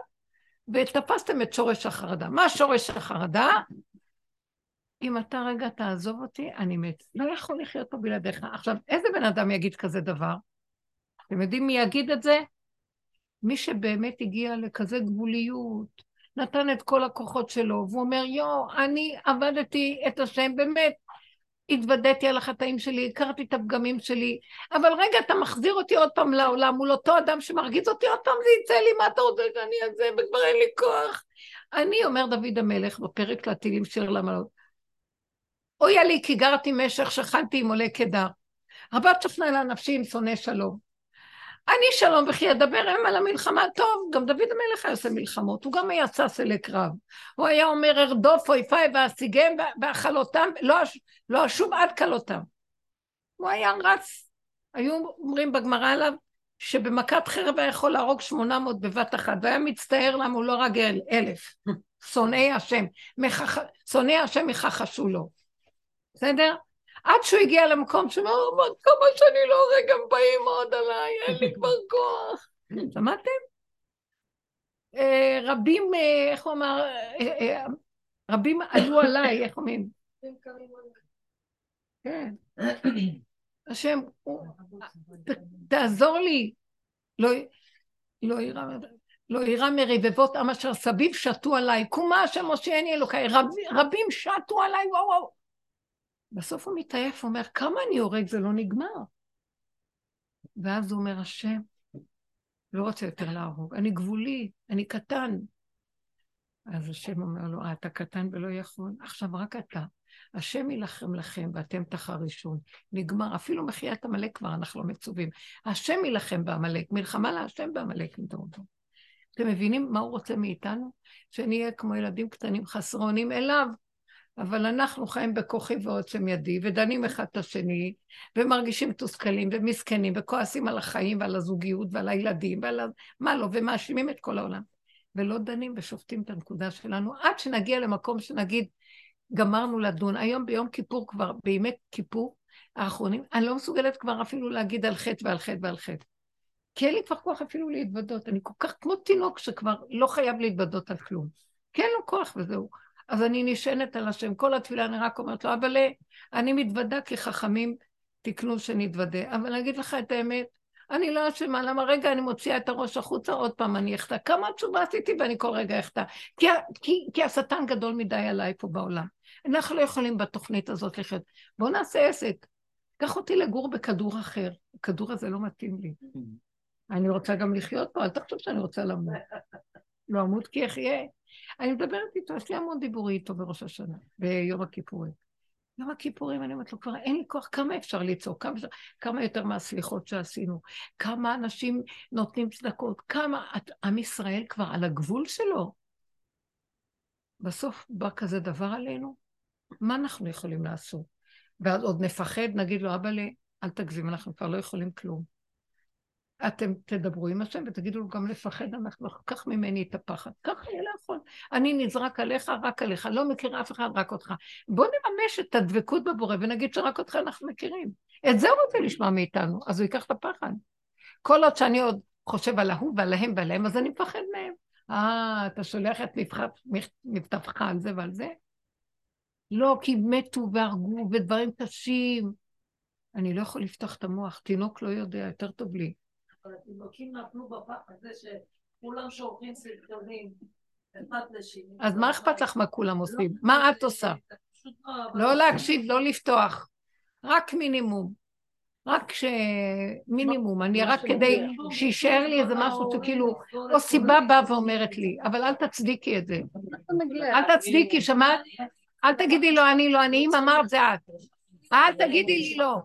ותפסתם את שורש החרדה. מה שורש החרדה? אם אתה רגע תעזוב אותי, אני מת. לא יכול לחיות פה בלעדיך. עכשיו, איזה בן אדם יגיד כזה דבר? אתם יודעים מי יגיד את זה? מי שבאמת הגיע לכזה גבוליות, נתן את כל הכוחות שלו, והוא אומר, יואו, אני עבדתי את השם, באמת, התוודעתי על החטאים שלי, הכרתי את הפגמים שלי, אבל רגע, אתה מחזיר אותי עוד פעם לעולם מול אותו אדם שמרגיז אותי, עוד פעם זה יצא לי, מה אתה רוצה שאני אעשה, וכבר אין לי כוח. אני, אומר דוד המלך בפרק לתהילים שיר למלות, אויה לי כי גרתי משך, שכנתי עם עולי קדר. רבת שכנה לה נפשי עם שונא שלום. אני שלום וכי אדבר הם על המלחמה, טוב, גם דוד המלך היה עושה מלחמות, הוא גם היה שש אלי קרב. הוא היה אומר, ארדוף אויפיי ואשיגם ואכלותם, לא, לא אשוב עד כלותם. הוא היה רץ. היו אומרים בגמרא עליו, שבמכת חרב היה יכול להרוג 800 בבת אחת, והיה מצטער למה הוא לא הרג אל- אלף. (laughs) שונאי השם. שונאי השם יכחשו לו. בסדר? עד שהוא הגיע למקום שהוא "אבל כמה שאני לא הורג, הם באים עוד עליי, אין לי כבר כוח. (laughs) שמעתם? אה, רבים, אה, איך הוא אמר, אה, רבים עלו (laughs) עליי, איך אומרים? כן. (coughs) השם, תעזור לי. לא, לא יירא לא יירא מרבבות עם אשר סביב שתו עליי, קומה השם הושיעני אלוקיי, רב, רבים שתו עליי, וואו וואו. בסוף הוא מתעייף, הוא אומר, כמה אני הורג, זה לא נגמר. ואז הוא אומר, השם, לא רוצה יותר להרוג, אני גבולי, אני קטן. אז השם אומר לו, אה, אתה קטן ולא יכול, עכשיו רק אתה. השם יילחם לכם ואתם תחרישון. נגמר, אפילו מחיית עמלק כבר אנחנו לא מצווים. השם יילחם בעמלק, מלחמה להשם בעמלק מדורדור. אתם מבינים מה הוא רוצה מאיתנו? שנהיה כמו ילדים קטנים חסרונים אליו, אבל אנחנו חיים בכוחי ועוצם ידי, ודנים אחד את השני, ומרגישים מתוסכלים ומסכנים, וכועסים על החיים ועל הזוגיות ועל הילדים ועל. מה לא, ומאשימים את כל העולם. ולא דנים ושופטים את הנקודה שלנו, עד שנגיע למקום שנגיד, גמרנו לדון. היום ביום כיפור כבר, בימי כיפור האחרונים, אני לא מסוגלת כבר אפילו להגיד על חטא ועל חטא ועל חטא. כי אין לי כבר כוח אפילו להתוודות. אני כל כך כמו תינוק שכבר לא חייב להתוודות על כלום. כי אין לו כוח וזהו. אז אני נשענת על השם. כל התפילה אני רק אומרת לו, אבל אה, אני מתוודה כי חכמים תקנו שנתוודה. אבל אני אגיד לך את האמת, אני לא אשמה, למה רגע אני מוציאה את הראש החוצה, עוד פעם אני אחטא. כמה תשובה עשיתי ואני כל רגע אחטא. כי, כי, כי השטן גדול מדי עליי פה בעולם. אנחנו לא יכולים בתוכנית הזאת לחיות. בואו נעשה עסק. קח אותי לגור בכדור אחר. הכדור הזה לא מתאים לי. אני רוצה גם לחיות פה, אל תחשוב שאני רוצה למות. לא אמות כי אחיה. אני מדברת איתו, יש לי המון דיבורי איתו בראש השנה, ביום הכיפורים. יום הכיפורים, אני אומרת לו, כבר אין לי כוח, כמה אפשר לצעוק, כמה, אפשר- כמה יותר מהסליחות שעשינו, כמה אנשים נותנים צדקות, כמה, את- עם ישראל כבר על הגבול שלו. בסוף בא כזה דבר עלינו, מה אנחנו יכולים לעשות? ואז עוד נפחד, נגיד לו, אבא, אל תגזים, אנחנו כבר לא יכולים כלום. אתם תדברו עם השם ותגידו לו גם לפחד, אנחנו, קח ממני את הפחד. ככה לא יכול. אני נזרק עליך, רק עליך, לא מכיר אף אחד, רק אותך. בוא נממש את הדבקות בבורא ונגיד שרק אותך אנחנו מכירים. את זה הוא רוצה לשמוע מאיתנו, אז הוא ייקח את הפחד. כל עוד שאני עוד חושב על ההוא ועל ההם ועל ההם, אז אני מפחד מהם. אה, אתה שולח את מבטח- מבטחך על זה ועל זה? לא, כי מתו והרגו ודברים קשים. אני לא יכול לפתוח את המוח, תינוק לא יודע, יותר טוב לי. אבל התינוקים נפלו בפח הזה שכולם שולחים סרטונים אחד לשני. אז מה אכפת לך מה כולם עושים? מה את עושה? פשוט לא להקשיב, לא לפתוח. רק מינימום. רק ש... מינימום. אני רק כדי שיישאר לי איזה משהו שכאילו, או סיבה באה ואומרת לי, אבל אל תצדיקי את זה. אל תצדיקי, שמעת? אל תגידי לו אני לא אני, אם אמרת זה את. אל תגידי לי לא.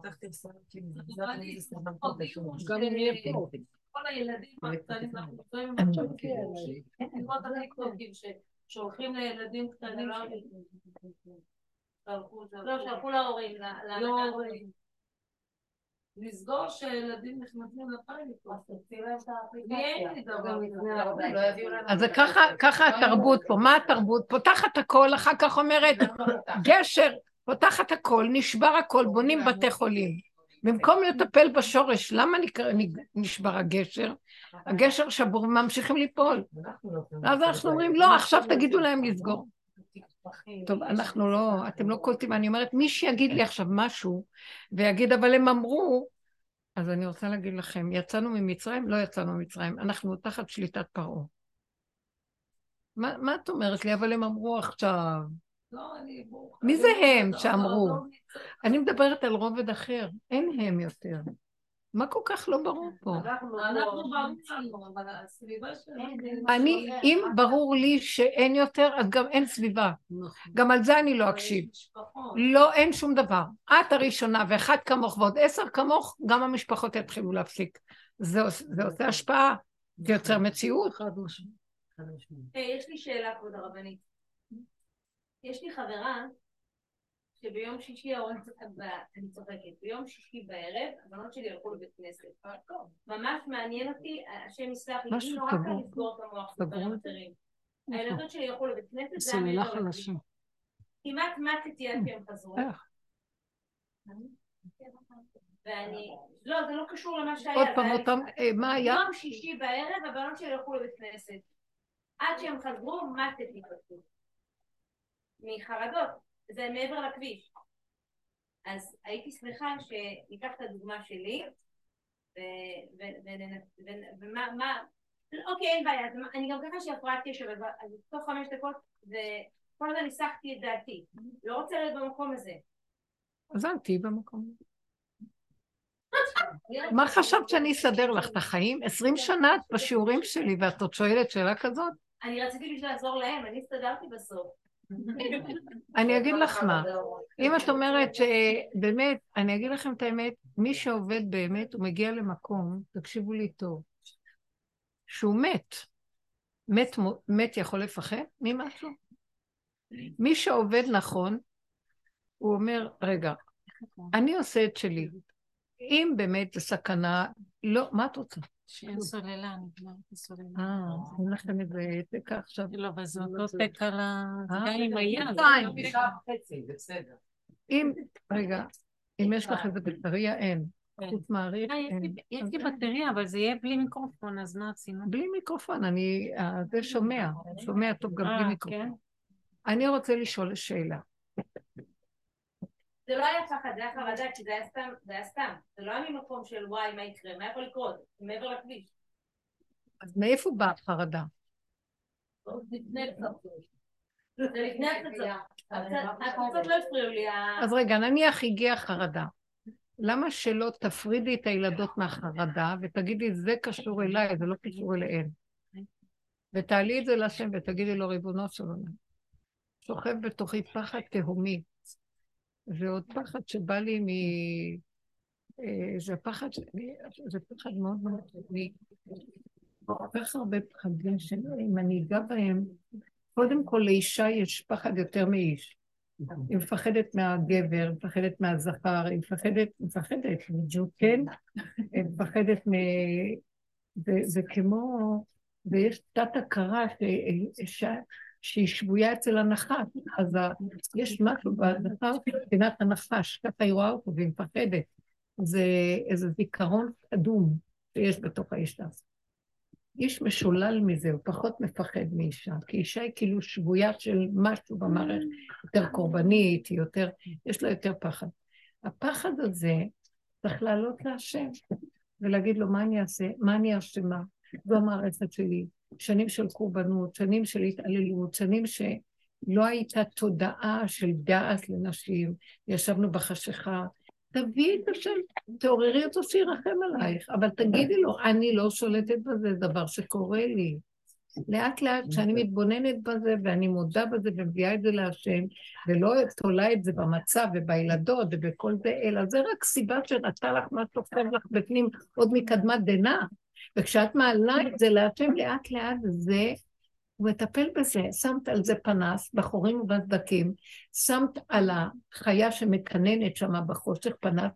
כל הילדים הקטנים, אנחנו הטיקטוקים לילדים קטנים לא, שלחו להורים, להורים. לסגור שילדים נכנסים לפיילוט. אין לי דבר כזה. אז זה ככה, ככה התרבות פה. מה התרבות? פותחת הכל, אחר כך אומרת, (laughs) גשר, פותחת הכל, נשבר הכל, בונים בתי חולים. במקום לטפל בשורש, למה נשבר הגשר? הגשר שבור וממשיכים ליפול. ואז אנחנו אומרים, לא, עכשיו תגידו להם לסגור. טוב, אנחנו לא, אתם לא קולטים, אני אומרת, מי שיגיד לי עכשיו משהו, ויגיד, אבל הם אמרו, אז אני רוצה להגיד לכם, יצאנו ממצרים? לא יצאנו ממצרים, אנחנו תחת שליטת פרעה. מה, מה את אומרת לי? אבל הם אמרו עכשיו. לא, מי. זה הם לא, שאמרו? לא, אני מדברת על רובד אחר, אין הם יותר. מה כל כך לא ברור פה? אנחנו ברור לנו, אבל הסביבה שלנו... אני, אם ברור לי שאין יותר, אז גם אין סביבה. גם על זה אני לא אקשיב. לא, אין שום דבר. את הראשונה, ואחד כמוך ועוד עשר כמוך, גם המשפחות יתחילו להפסיק. זה, עוש- זה עושה השפעה, זה יוצר מציאות. היי, יש לי שאלה, כבוד הרבנית. יש לי חברה שביום שישי ההורים צוחקים, (laughs) אני צוחקת, ביום שישי בערב הבנות שלי הלכו לבית כנסת. ממש מעניין אותי, השם יסלח לי, לי נורא קל סגור. לסגור את המוח בדברים? אחרים. הילדות שלי הלכו לבית כנסת, זה לכביש. חלשה. כמעט מתתי עד שהם חזרו. איך? ואני, לא, זה לא קשור למה שהיה. עוד פעם, פעם, אה, מה היה? יום שישי בערב הבנות שלי הלכו לבית כנסת. עד שהם חזרו, מתתי פשוט. מחרדות. זה מעבר לכביש. אז הייתי שמחה שניקח את הדוגמה שלי, ומה, מה, אוקיי, אין בעיה, אני גם ככה שהפרעת קשב, אז תוך חמש דקות, וכל הזמן ניסחתי את דעתי. לא רוצה להיות במקום הזה. אז אל תהיי במקום הזה. מה חשבת שאני אסדר לך את החיים? עשרים שנה את בשיעורים שלי ואת עוד שואלת שאלה כזאת? אני רציתי בשביל לעזור להם, אני הסתדרתי בסוף. אני אגיד לך מה, אם את אומרת שבאמת, אני אגיד לכם את האמת, מי שעובד באמת, הוא מגיע למקום, תקשיבו לי טוב, שהוא מת. מת, מת יכול לפחד ממשהו? מי שעובד נכון, הוא אומר, רגע, אני עושה את שלי. אם באמת זו סכנה, לא, מה את רוצה? שאין סוללה, נגמר את הסוללה. אה, אין לכם איזה העתק עכשיו. לא, אבל זה אותו טק על ה... זה אה? גם עם היד. וחצי, בסדר. אם, רגע, אם יש לך איזה בטריה, אין. חוץ מעריך, אה, יש אין. לי- יש לי בטריה, אבל זה יהיה בלי מיקרופון, אז מה עשינו? בלי מיקרופון, אני, אה, זה שומע, שומע טוב גם בלי מיקרופון. כן? אני רוצה לשאול שאלה. זה לא היה פחד, זה היה חרדה, כי זה היה סתם, זה היה סתם. זה לא היה ממקום של וואי, מה יקרה, מה יכול לקרות? מעבר לכביש. אז מאיפה באה החרדה? זה לפני. הקבוצות לא הפריעו לי. אז רגע, נניח הגיעה חרדה. למה שלא תפרידי את הילדות מהחרדה ותגידי, זה קשור אליי, זה לא קשור אליהן. ותעלי את זה להשם ותגידי לו, ריבונו של עולם. שוכב בתוכי פחד תהומי. ועוד פחד שבא לי מ... אה, זה פחד, זה פחד מאוד מאוד תהומי. כל כך הרבה פחדים שאם אני אגע בהם, קודם כל לאישה יש פחד יותר מאיש. היא מפחדת מהגבר, מפחדת מהזכר, היא מפחדת, מפחדת, כן? היא מפחדת מ... זה, כמו, ויש תת-הכרה. שהיא שבויה אצל הנחש, אז. יש משהו בזכר מבחינת הנחש, ככה היא רואה אותו והיא מפחדת. זה איזה זיכרון קדום שיש בתוך האישה. איש משולל מזה, הוא פחות מפחד מאישה, כי אישה היא כאילו שבויה של משהו במערכת, יותר קורבנית, היא יותר, יש לה יותר פחד. הפחד הזה צריך לעלות להשם ולהגיד לו, מה אני אעשה? מה אני אשמה? זו המערכת שלי. שנים של קורבנות, שנים של התעללות, שנים שלא הייתה תודעה של דעת לנשים, ישבנו בחשיכה, תביאי את השם, תעוררי אותו שירחם עלייך, אבל תגידי לו, אני לא שולטת בזה, זה דבר שקורה לי. לאט לאט, כשאני מתבוננת בזה ואני מודה בזה ומביאה את זה להשם, ולא תולה את זה במצב ובילדות ובכל זה, אלא זה רק סיבה שראתה לך מה שוכב לך בפנים עוד מקדמת דנא. וכשאת מעלה את זה להשם לאט לאט, זה הוא מטפל בזה, שמת על זה פנס, בחורים ובסדקים, שמת על החיה שמקננת שם בחושך פנס,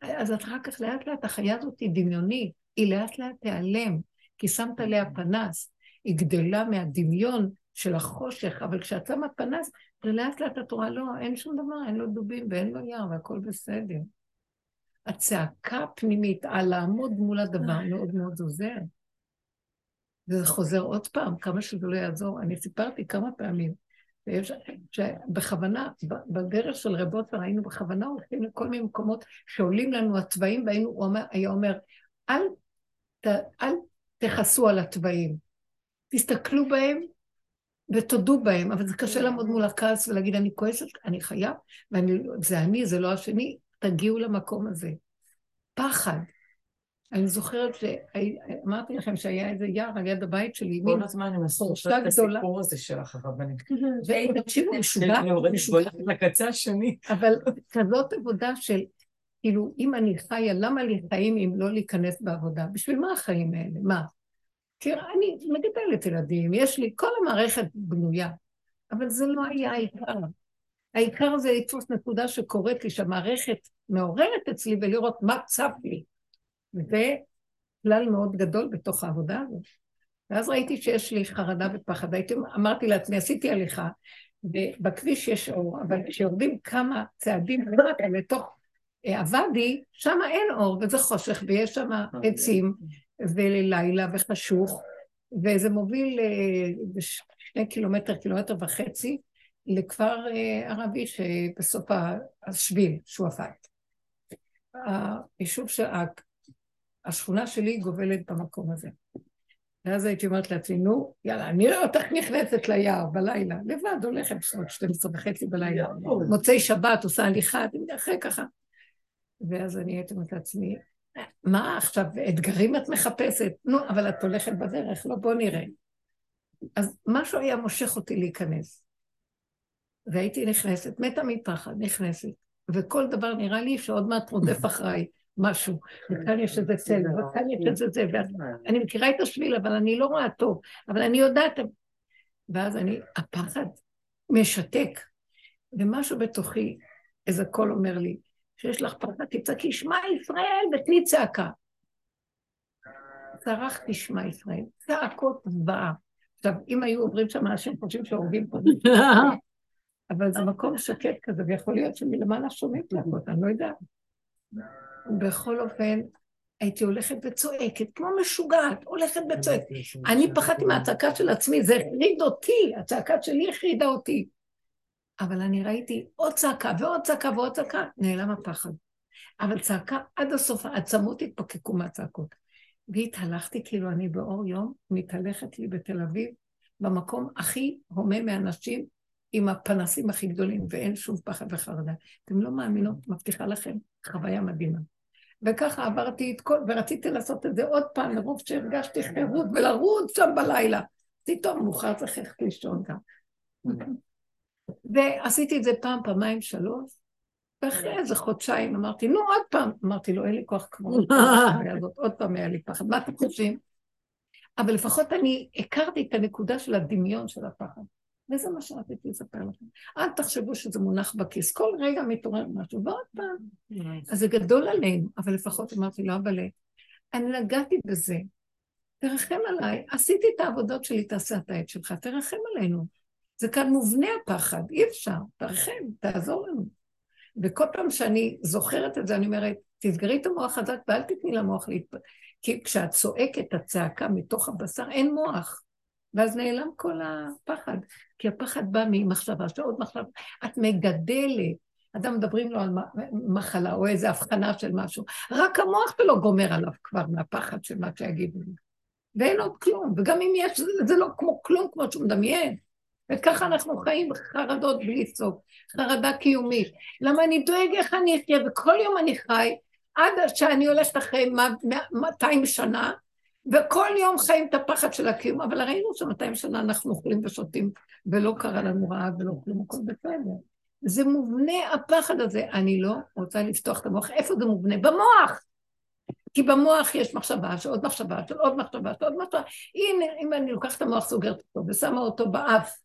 אז אחר כך לאט לאט החיה הזאת היא דמיונית, היא לאט לאט תיעלם, כי שמת עליה פנס, היא גדלה מהדמיון של החושך, אבל כשאת שמה פנס, ולאט לאט את רואה, לא, אין שום דבר, אין לו דובים ואין לו יער והכל בסדר. הצעקה הפנימית על לעמוד מול הדבר מאוד מאוד עוזר. וזה חוזר עוד פעם, כמה שזה לא יעזור. אני סיפרתי כמה פעמים, שבכוונה, בדרך של רב אוטר היינו בכוונה הולכים לכל מיני מקומות שעולים לנו התוואים, והיינו, הוא אומר, היה אומר, אל, ת, אל תכעסו על התוואים, תסתכלו בהם ותודו בהם, אבל זה קשה לעמוד מול הכעס ולהגיד, אני כועסת, אני חייב, וזה אני, זה לא השני, תגיעו למקום הזה. פחד. אני זוכרת שאמרתי לכם שהיה איזה יער על יד הבית שלי, כל הזמן אני מסורשת את הסיפור הזה שלך, הרבנית. (laughs) ותקשיבו, משוגע, משוגע. לקצה השני. אבל כזאת עבודה של, כאילו, אם אני חיה, למה לי חיים אם לא להיכנס בעבודה? בשביל מה החיים האלה? מה? כי אני מגדלת ילדים, יש לי, כל המערכת בנויה, אבל זה לא היה העיקר. העיקר זה לתפוס נקודה שקורית לי, שהמערכת מעוררת אצלי ולראות מה צף לי. וזה כלל מאוד גדול בתוך העבודה הזאת. ואז ראיתי שיש לי חרדה ופחד. הייתי, אמרתי לעצמי, עשיתי הליכה, ובכביש יש אור, אבל כשיורדים כמה צעדים למטה לתוך אה, הוואדי, שם אין אור, וזה חושך, ויש שם עצים, ולילה וחשוך, וזה מוביל אה, שני קילומטר, קילומטר וחצי, לכפר אה, ערבי שבסוף השביל, שועפאט. היישוב של השכונה שלי גובלת במקום הזה. ואז הייתי אומרת לעצמי, נו, יאללה, אני רואה אותך נכנסת ליער בלילה, לבד הולכת בסביבות 12 וחצי בלילה, מוצאי שבת, עושה הליכה, אחרי ככה. ואז אני הייתי אומרת לעצמי, מה עכשיו, אתגרים את מחפשת? נו, אבל את הולכת בדרך, לא, בוא נראה. אז משהו היה מושך אותי להיכנס. והייתי נכנסת, מתה מפחד, נכנסת, וכל דבר נראה לי שעוד מעט רודף אחריי. משהו, וכאן יש איזה צל, וכאן יש איזה זה, ואני מכירה את השביל, אבל אני לא רואה טוב, אבל אני יודעת... ואז אני, הפחד משתק, ומשהו בתוכי, איזה קול אומר לי, שיש לך פחד, תצעקי, שמע ישראל, ותני צעקה. צרחתי שמע ישראל, צעקות זוועה. עכשיו, אם היו עוברים שם אנשים חושבים שהורגים פה, (laughs) אבל זה מקום שקט כזה, ויכול להיות שמלמעלה שומעים צעקות, אני לא יודעת. בכל אופן, הייתי הולכת וצועקת, כמו משוגעת, הולכת וצועקת. אני פחדתי מהצעקה של עצמי, זה החריד אותי, הצעקה שלי החרידה אותי. אבל אני ראיתי עוד צעקה ועוד צעקה ועוד צעקה, נעלם הפחד. אבל צעקה עד הסוף, העצמות התפקקו מהצעקות. והתהלכתי כאילו אני באור יום, מתהלכת לי בתל אביב, במקום הכי הומה מאנשים, עם הפנסים הכי גדולים, ואין שום פחד וחרדה. אתם לא מאמינות, מבטיחה לכם, חוויה מדהימה. וככה עברתי את כל, ורציתי לעשות את זה עוד פעם, מרוב שהרגשתי חירות, ולרוץ שם בלילה. פתאום מאוחר צריך ללכת לישון גם. ועשיתי את זה פעם, פעמיים, שלוש, ואחרי איזה חודשיים אמרתי, נו, עוד פעם. אמרתי לו, אין לי כוח כמו עוד פעם היה לי פחד. מה אתם חושבים? אבל לפחות אני הכרתי את הנקודה של הדמיון של הפחד. וזה מה שרציתי לספר לכם. אל תחשבו שזה מונח בכיס, כל רגע מתעורר משהו, ועוד פעם. אז זה גדול עלינו, אבל לפחות אמרתי לו, אבל אני נגעתי בזה, תרחם עליי, עשיתי את העבודות שלי, תעשה את העט שלך, תרחם עלינו. זה כאן מובנה הפחד, אי אפשר, תרחם, תעזור לנו. וכל פעם שאני זוכרת את זה, אני אומרת, תסגרי את המוח חזק ואל תתני למוח להתפתח. כי כשאת צועקת את הצעקה מתוך הבשר, אין מוח. ואז נעלם כל הפחד. כי הפחד בא ממחשבה, שעוד מחשבה. את מגדלת. אדם מדברים לו על מחלה או איזו הבחנה של משהו, רק המוח שלו גומר עליו כבר מהפחד של מה שיגידו לי. ואין עוד כלום, וגם אם יש, זה לא כמו כלום כמו שהוא מדמיין. וככה אנחנו חיים חרדות בלי סוף, חרדה קיומית. למה אני דואג איך אני אחיה, וכל יום אני חי עד שאני הולכת אחרי 200 שנה, וכל יום חיים את הפחד של הקיום, אבל ראינו ש-200 שנה אנחנו אוכלים ושותים, ולא קרה לנו רעב ולא כלום, הכל בסדר. זה מובנה הפחד הזה. אני לא רוצה לפתוח את המוח. איפה זה מובנה? במוח! כי במוח יש מחשבה שעוד מחשבה של עוד מחשבה של עוד מחשבה. הנה, אם אני לוקחת את המוח, סוגרת אותו ושמה אותו באף,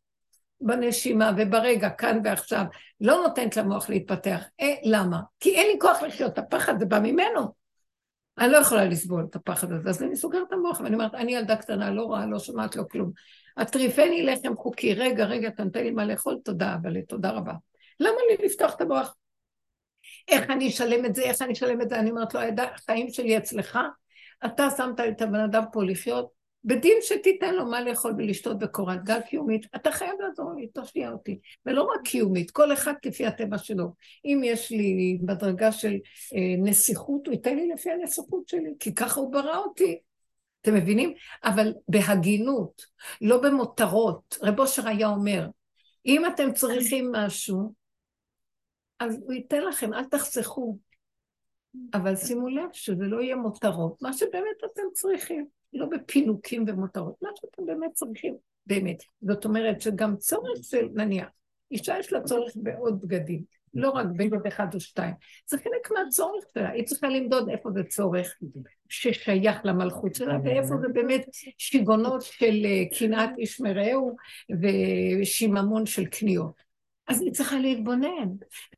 בנשימה וברגע, כאן ועכשיו, לא נותנת למוח להתפתח. אה, למה? כי אין לי כוח לחיות, הפחד זה בא ממנו. אני לא יכולה לסבול את הפחד הזה, אז אני סוגרת את המוח, ואני אומרת, אני ילדה קטנה, לא רואה, לא שומעת, לא כלום. הטריפני לחם חוקי, רגע, רגע, אתה נותן לי מה לאכול, תודה, אבל תודה רבה. למה לי לפתוח את המוח? איך אני אשלם את זה, איך אני אשלם את זה? אני אומרת לו, החיים שלי אצלך, אתה שמת את הבן אדם פה לחיות, בדין שתיתן לו מה לאכול ולשתות בקורת גג קיומית, אתה חייב לעזור לי, תושיע אותי. ולא רק קיומית, כל אחד כפי הטבע שלו. אם יש לי בדרגה של אה, נסיכות, הוא ייתן לי לפי הנסיכות שלי, כי ככה הוא ברא אותי. אתם מבינים? אבל בהגינות, לא במותרות. רב אושר היה אומר, אם אתם צריכים משהו, אז הוא ייתן לכם, אל תחסכו. אבל שימו לב שזה לא יהיה מותרות, מה שבאמת אתם צריכים. לא בפינוקים ומותרות, מה שאתם באמת צריכים, באמת. זאת אומרת שגם צורך של, נניח, אישה יש לה צורך בעוד בגדים, לא רק בגד אחד או שתיים, זה חלק מהצורך שלה, היא צריכה למדוד איפה זה צורך ששייך למלכות שלה, ואיפה זה באמת שיגונות של אה, קנאת איש מרעהו ושיממון של קניות. אז היא צריכה להתבונן,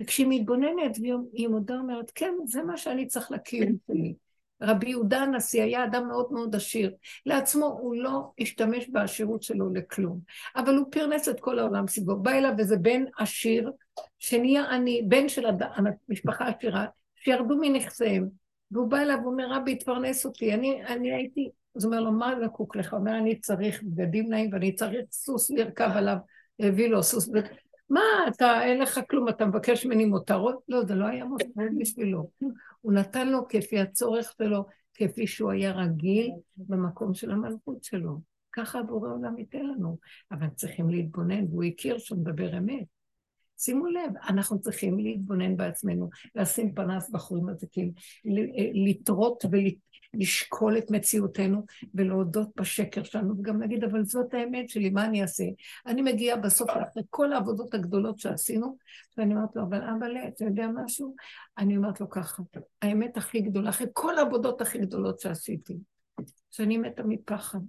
וכשהיא מתבוננת והיא מודה אומרת, כן, זה מה שאני צריך לקיום שלי. רבי יהודה הנשיא היה אדם מאוד מאוד עשיר. לעצמו הוא לא השתמש בעשירות שלו לכלום, אבל הוא פרנס את כל העולם סביבו. בא אליו איזה בן עשיר, שנהיה עני, בן של הד... משפחה עשירה, שירדו מנכסיהם. והוא בא אליו ואומר, רבי, תפרנס אותי. אני, אני הייתי... אז הוא אומר לו, מה זקוק לך? הוא אומר, אני צריך בגדים נעים ואני צריך סוס לרכב עליו. הביא לו סוס. מה, אתה, אין לך כלום, אתה מבקש ממני מותרות? לא, זה לא היה מותרות בשבילו. הוא נתן לו כפי הצורך שלו, כפי שהוא היה רגיל במקום של המלכות שלו. ככה הבורא עולם ייתן לנו. אבל צריכים להתבונן, והוא הכיר שהוא מדבר אמת. שימו לב, אנחנו צריכים להתבונן בעצמנו, לשים פנס בחורים הזקים, לטרות ולשקול את מציאותנו ולהודות בשקר שלנו, וגם להגיד, אבל זאת האמת שלי, מה אני אעשה? אני מגיעה בסוף אחרי כל העבודות הגדולות שעשינו, ואני אומרת לו, אבל אבא, אתה יודע משהו? אני אומרת לו ככה, האמת הכי גדולה, אחרי כל העבודות הכי גדולות שעשיתי, שאני מתה מפחד,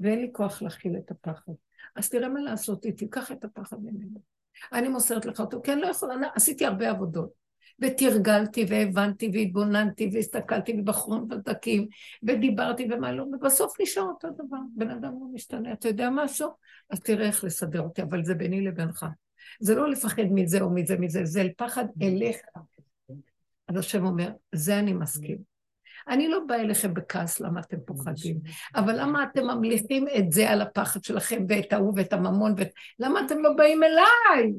ואין לי כוח להכיל את הפחד. אז תראה מה לעשות איתי, קח את הפחד ממנו. אני מוסרת לך אותו, כי אני לא יכולה, עשיתי הרבה עבודות. ותרגלתי והבנתי והתבוננתי והסתכלתי בבחורים ודקים ודיברתי ומה לא, ובסוף נשאר אותו דבר, בן אדם לא משתנה. אתה יודע משהו? אז תראה איך לסדר אותי, אבל זה ביני לבינך. זה לא לפחד מזה או מזה מזה, זה פחד אליך. אז השם אומר, זה אני מסכים. אני לא באה אליכם בכעס למה אתם פוחדים, אבל למה אתם ממליכים את זה על הפחד שלכם ואת ההוא ואת הממון, ואת... למה אתם לא באים אליי?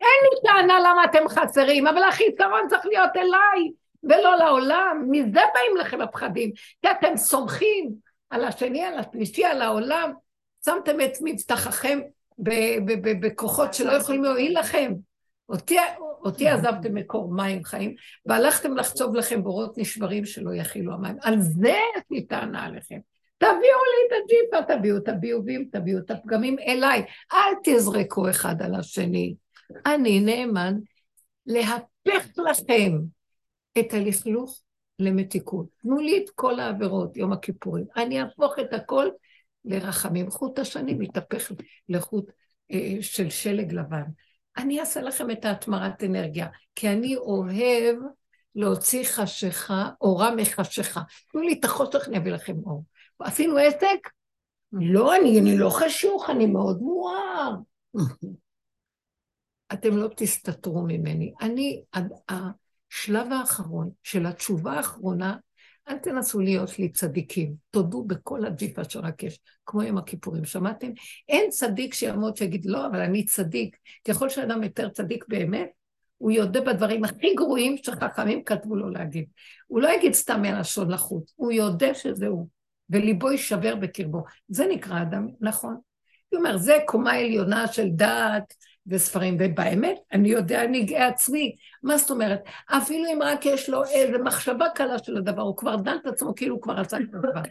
אין לי טענה למה אתם חסרים, אבל החיסרון צריך להיות אליי ולא לעולם. מזה באים לכם הפחדים, כי אתם סומכים על השני, על השלישי, על העולם. שמתם את מבטחכם בכוחות שלא יכולים להועיל לכם. אותי, אותי עזבתם מקור מים חיים, והלכתם לחצוב לכם בורות נשברים שלא יכילו המים. על זה יש לי טענה עליכם. תביאו לי את הג'יפה, תביאו את הביובים, תביאו את הפגמים אליי. אל תזרקו אחד על השני. אני נאמן להפך לכם את הלכלוך למתיקות. תנו לי את כל העבירות, יום הכיפורים. אני אהפוך את הכל לרחמים. חוט השני מתהפך לחוט אה, של שלג לבן. אני אעשה לכם את ההתמרת אנרגיה, כי אני אוהב להוציא חשיכה, אורה מחשיכה. תנו לי את החושך, אני אביא לכם אור. עשינו עסק? לא, אני, אני לא חשוך, אני מאוד מואר. אתם לא תסתתרו ממני. אני, השלב האחרון של התשובה האחרונה, אל תנסו להיות לי צדיקים, תודו בכל הג'יפה שרק יש, כמו יום הכיפורים, שמעתם? אין צדיק שיעמוד שיגיד, לא, אבל אני צדיק. ככל שאדם יותר צדיק באמת, הוא יודה בדברים הכי גרועים שחכמים כתבו לו להגיד. הוא לא יגיד סתם מהלשון לחוץ, הוא יודה שזה הוא, וליבו יישבר בקרבו. זה נקרא אדם, נכון. הוא אומר, זה קומה עליונה של דעת, וספרים, ובאמת, אני יודע, אני גאה עצמי. מה זאת אומרת? אפילו אם רק יש לו איזו מחשבה קלה של הדבר, הוא כבר דן את עצמו כאילו הוא כבר עשה את הדבר.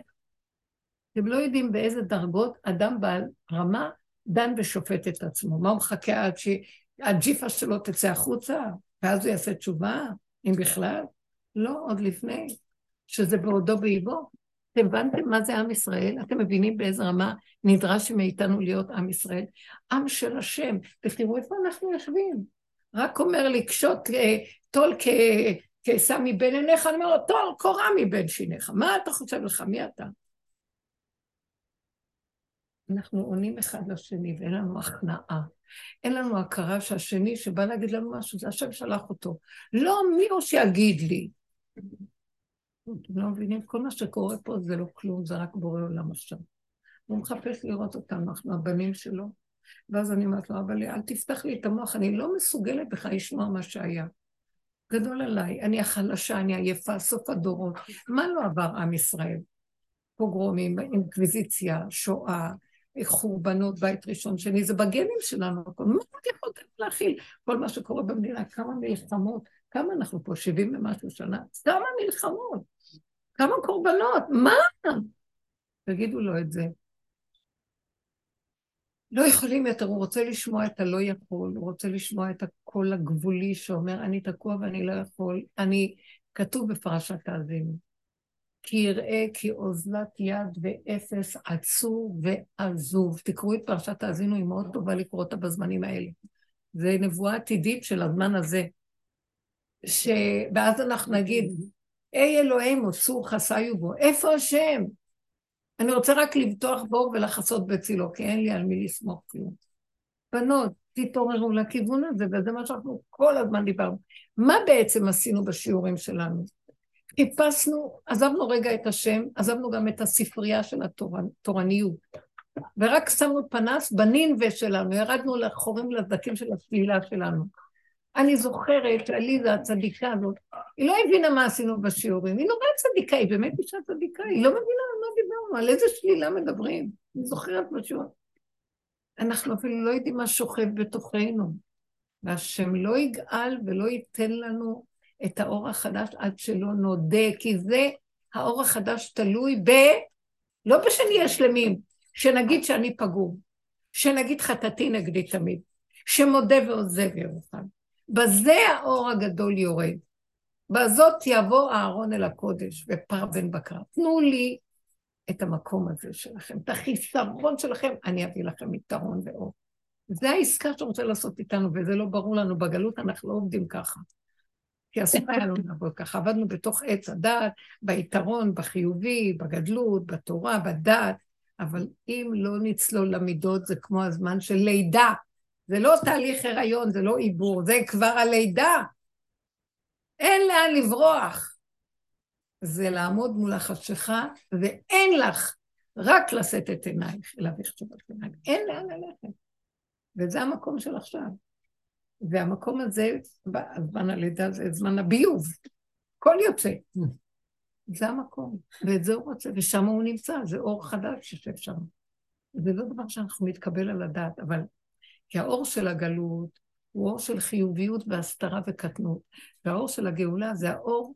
אתם לא יודעים באיזה דרגות אדם בעל רמה דן ושופט את עצמו. מה הוא מחכה עד שהג'יפה שלו תצא החוצה, ואז הוא יעשה תשובה, אם בכלל? לא, עוד לפני, שזה בעודו באיבו. אתם הבנתם מה זה עם ישראל? אתם מבינים באיזה רמה נדרש מאיתנו להיות עם ישראל? עם של השם. ותראו איפה אנחנו יושבים. רק אומר לקשות אה, טול כעשה מבין עיניך, אני אומר לו, טול קורה מבין שיניך. מה אתה חושב לך? מי אתה? אנחנו עונים אחד לשני ואין לנו הכנעה. אין לנו הכרה שהשני שבא להגיד לנו משהו, זה השם שלח אותו. לא מי הוא שיגיד לי. אתם לא מבינים? כל מה שקורה פה זה לא כלום, זה רק בורא עולם עכשיו. הוא מחפש לראות אותנו, אנחנו הבנים שלו. ואז אני אומרת לו, אבל אל תפתח לי את המוח, אני לא מסוגלת בכלל לשמוע מה שהיה. גדול עליי, אני החלשה, אני עייפה, סוף הדורות. מה לא עבר עם ישראל? פוגרומים, אינקוויזיציה, שואה, חורבנות, בית ראשון, שני, זה בגנים שלנו. מה את יכולת להכיל? כל מה שקורה במדינה, כמה מלחמות, כמה אנחנו פה, 70 ומשהו שנה? כמה מלחמות. כמה קורבנות, מה? תגידו לו את זה. לא יכולים יותר, הוא רוצה לשמוע את הלא יכול, הוא רוצה לשמוע את הקול הגבולי שאומר, אני תקוע ואני לא יכול. אני, כתוב בפרשת האזינו, כי יראה כי אוזלת יד ואפס עצוב ועזוב. תקראו את פרשת האזינו, היא מאוד טובה לקרוא אותה בזמנים האלה. זה נבואה עתידית של הזמן הזה. ש... ואז אנחנו נגיד, היי אלוהים, עשו חסיו בו. איפה השם? אני רוצה רק לבטוח בור ולחסות בצילו, כי אין לי על מי לסמוך כלום. בנות, תתעוררו לכיוון הזה, וזה מה שאנחנו כל הזמן דיברנו. מה בעצם עשינו בשיעורים שלנו? חיפשנו, עזבנו רגע את השם, עזבנו גם את הספרייה של התורניות, ורק שמנו פנס בנינווה שלנו, ירדנו לחורים לזקים של השלילה שלנו. אני זוכרת שעליזה הצדיקה הזאת, היא לא הבינה מה עשינו בשיעורים, היא נורא צדיקה, היא באמת אישה צדיקה, היא לא מבינה על מה דיברנו, על איזה שלילה מדברים. אני זוכרת בשיעור. אנחנו אפילו לא יודעים מה שוכב בתוכנו. והשם לא יגאל ולא ייתן לנו את האור החדש עד שלא נודה, כי זה, האור החדש תלוי ב... לא בשנהיה שלמים, שנגיד שאני פגום, שנגיד חטאתי נגדי תמיד, שמודה ועוזב ירוחם. בזה האור הגדול יורד. בזאת יבוא אהרון אל הקודש ופר בן בקר. תנו לי את המקום הזה שלכם, את החיסרון שלכם, אני אביא לכם יתרון ואור. זה העסקה שאתה רוצה לעשות איתנו, וזה לא ברור לנו. בגלות אנחנו לא עובדים ככה. כי אסור היה לנו לעבוד ככה. עבדנו בתוך עץ הדעת, ביתרון, בחיובי, בגדלות, בתורה, בדת, אבל אם לא נצלול למידות, זה כמו הזמן של לידה. זה לא תהליך הריון, זה לא עיבור, זה כבר הלידה. אין לאן לברוח. זה לעמוד מול החשיכה, ואין לך רק לשאת את עינייך להביך תשובות עיניים. אין לאן ללכת. וזה המקום של עכשיו. והמקום הזה, זמן הלידה זה זמן הביוב. הכל יוצא. זה המקום, ואת זה הוא רוצה, ושם הוא נמצא, זה אור חדש שיושב שם. זה לא דבר שאנחנו מתקבל על הדעת, אבל כי האור של הגלות הוא אור של חיוביות והסתרה וקטנות, והאור של הגאולה זה האור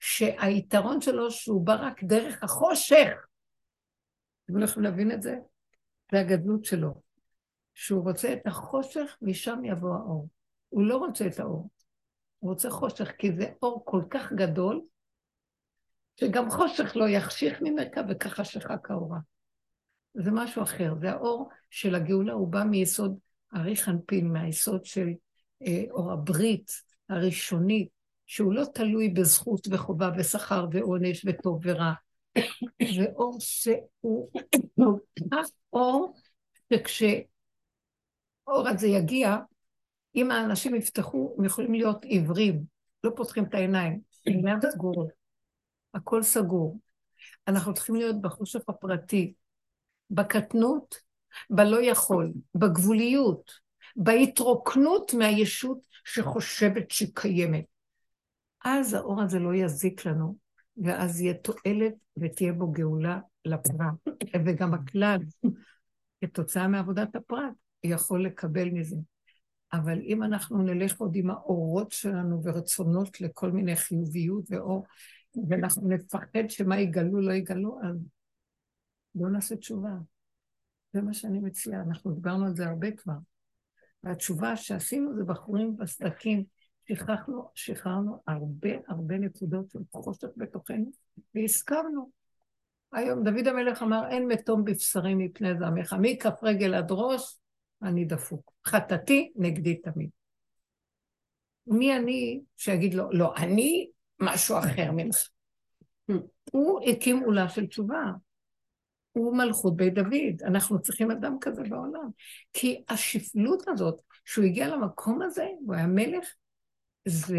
שהיתרון שלו שהוא בא רק דרך החושך. אתם לא יכולים להבין את זה? זה הגדלות שלו. שהוא רוצה את החושך, משם יבוא האור. הוא לא רוצה את האור, הוא רוצה חושך, כי זה אור כל כך גדול, שגם חושך לא יחשיך ממך וככה שחק האורה. זה משהו אחר, זה האור של הגאולה, הוא בא מיסוד ארי חנפין, מהיסוד של אה, אור הברית הראשונית, שהוא לא תלוי בזכות וחובה ושכר ועונש וטוב ורע. זה אור שהוא אור שכשאור הזה יגיע, אם האנשים יפתחו, הם יכולים להיות עיוורים, לא פותחים את העיניים, עיניים סגורות, הכל סגור. אנחנו צריכים להיות בחושך הפרטי, בקטנות, בלא יכול, בגבוליות, בהתרוקנות מהישות שחושבת שקיימת. אז האור הזה לא יזיק לנו, ואז יהיה תועלת ותהיה בו גאולה לפרט, וגם הכלל, כתוצאה מעבודת הפרט, יכול לקבל מזה. אבל אם אנחנו נלך עוד עם האורות שלנו ורצונות לכל מיני חיוביות ואור, ואנחנו נפחד שמה יגלו, לא יגלו, אז בואו נעשה תשובה. זה מה שאני מציעה, אנחנו דיברנו על זה הרבה כבר. והתשובה שעשינו זה בחורים בסדקים, שכחנו, שחררנו הרבה הרבה נקודות של חושך בתוכנו, והסכמנו. היום דוד המלך אמר, אין מתום בבשרי מפני זעמך, מכף רגל עד ראש, אני דפוק. חטאתי נגדי תמיד. מי אני שיגיד לו, לא, אני משהו אחר ממך. הוא הקים עולה של תשובה. הוא מלכות בית דוד. אנחנו צריכים אדם כזה בעולם. כי השפלות הזאת, שהוא הגיע למקום הזה, הוא היה מלך, זה...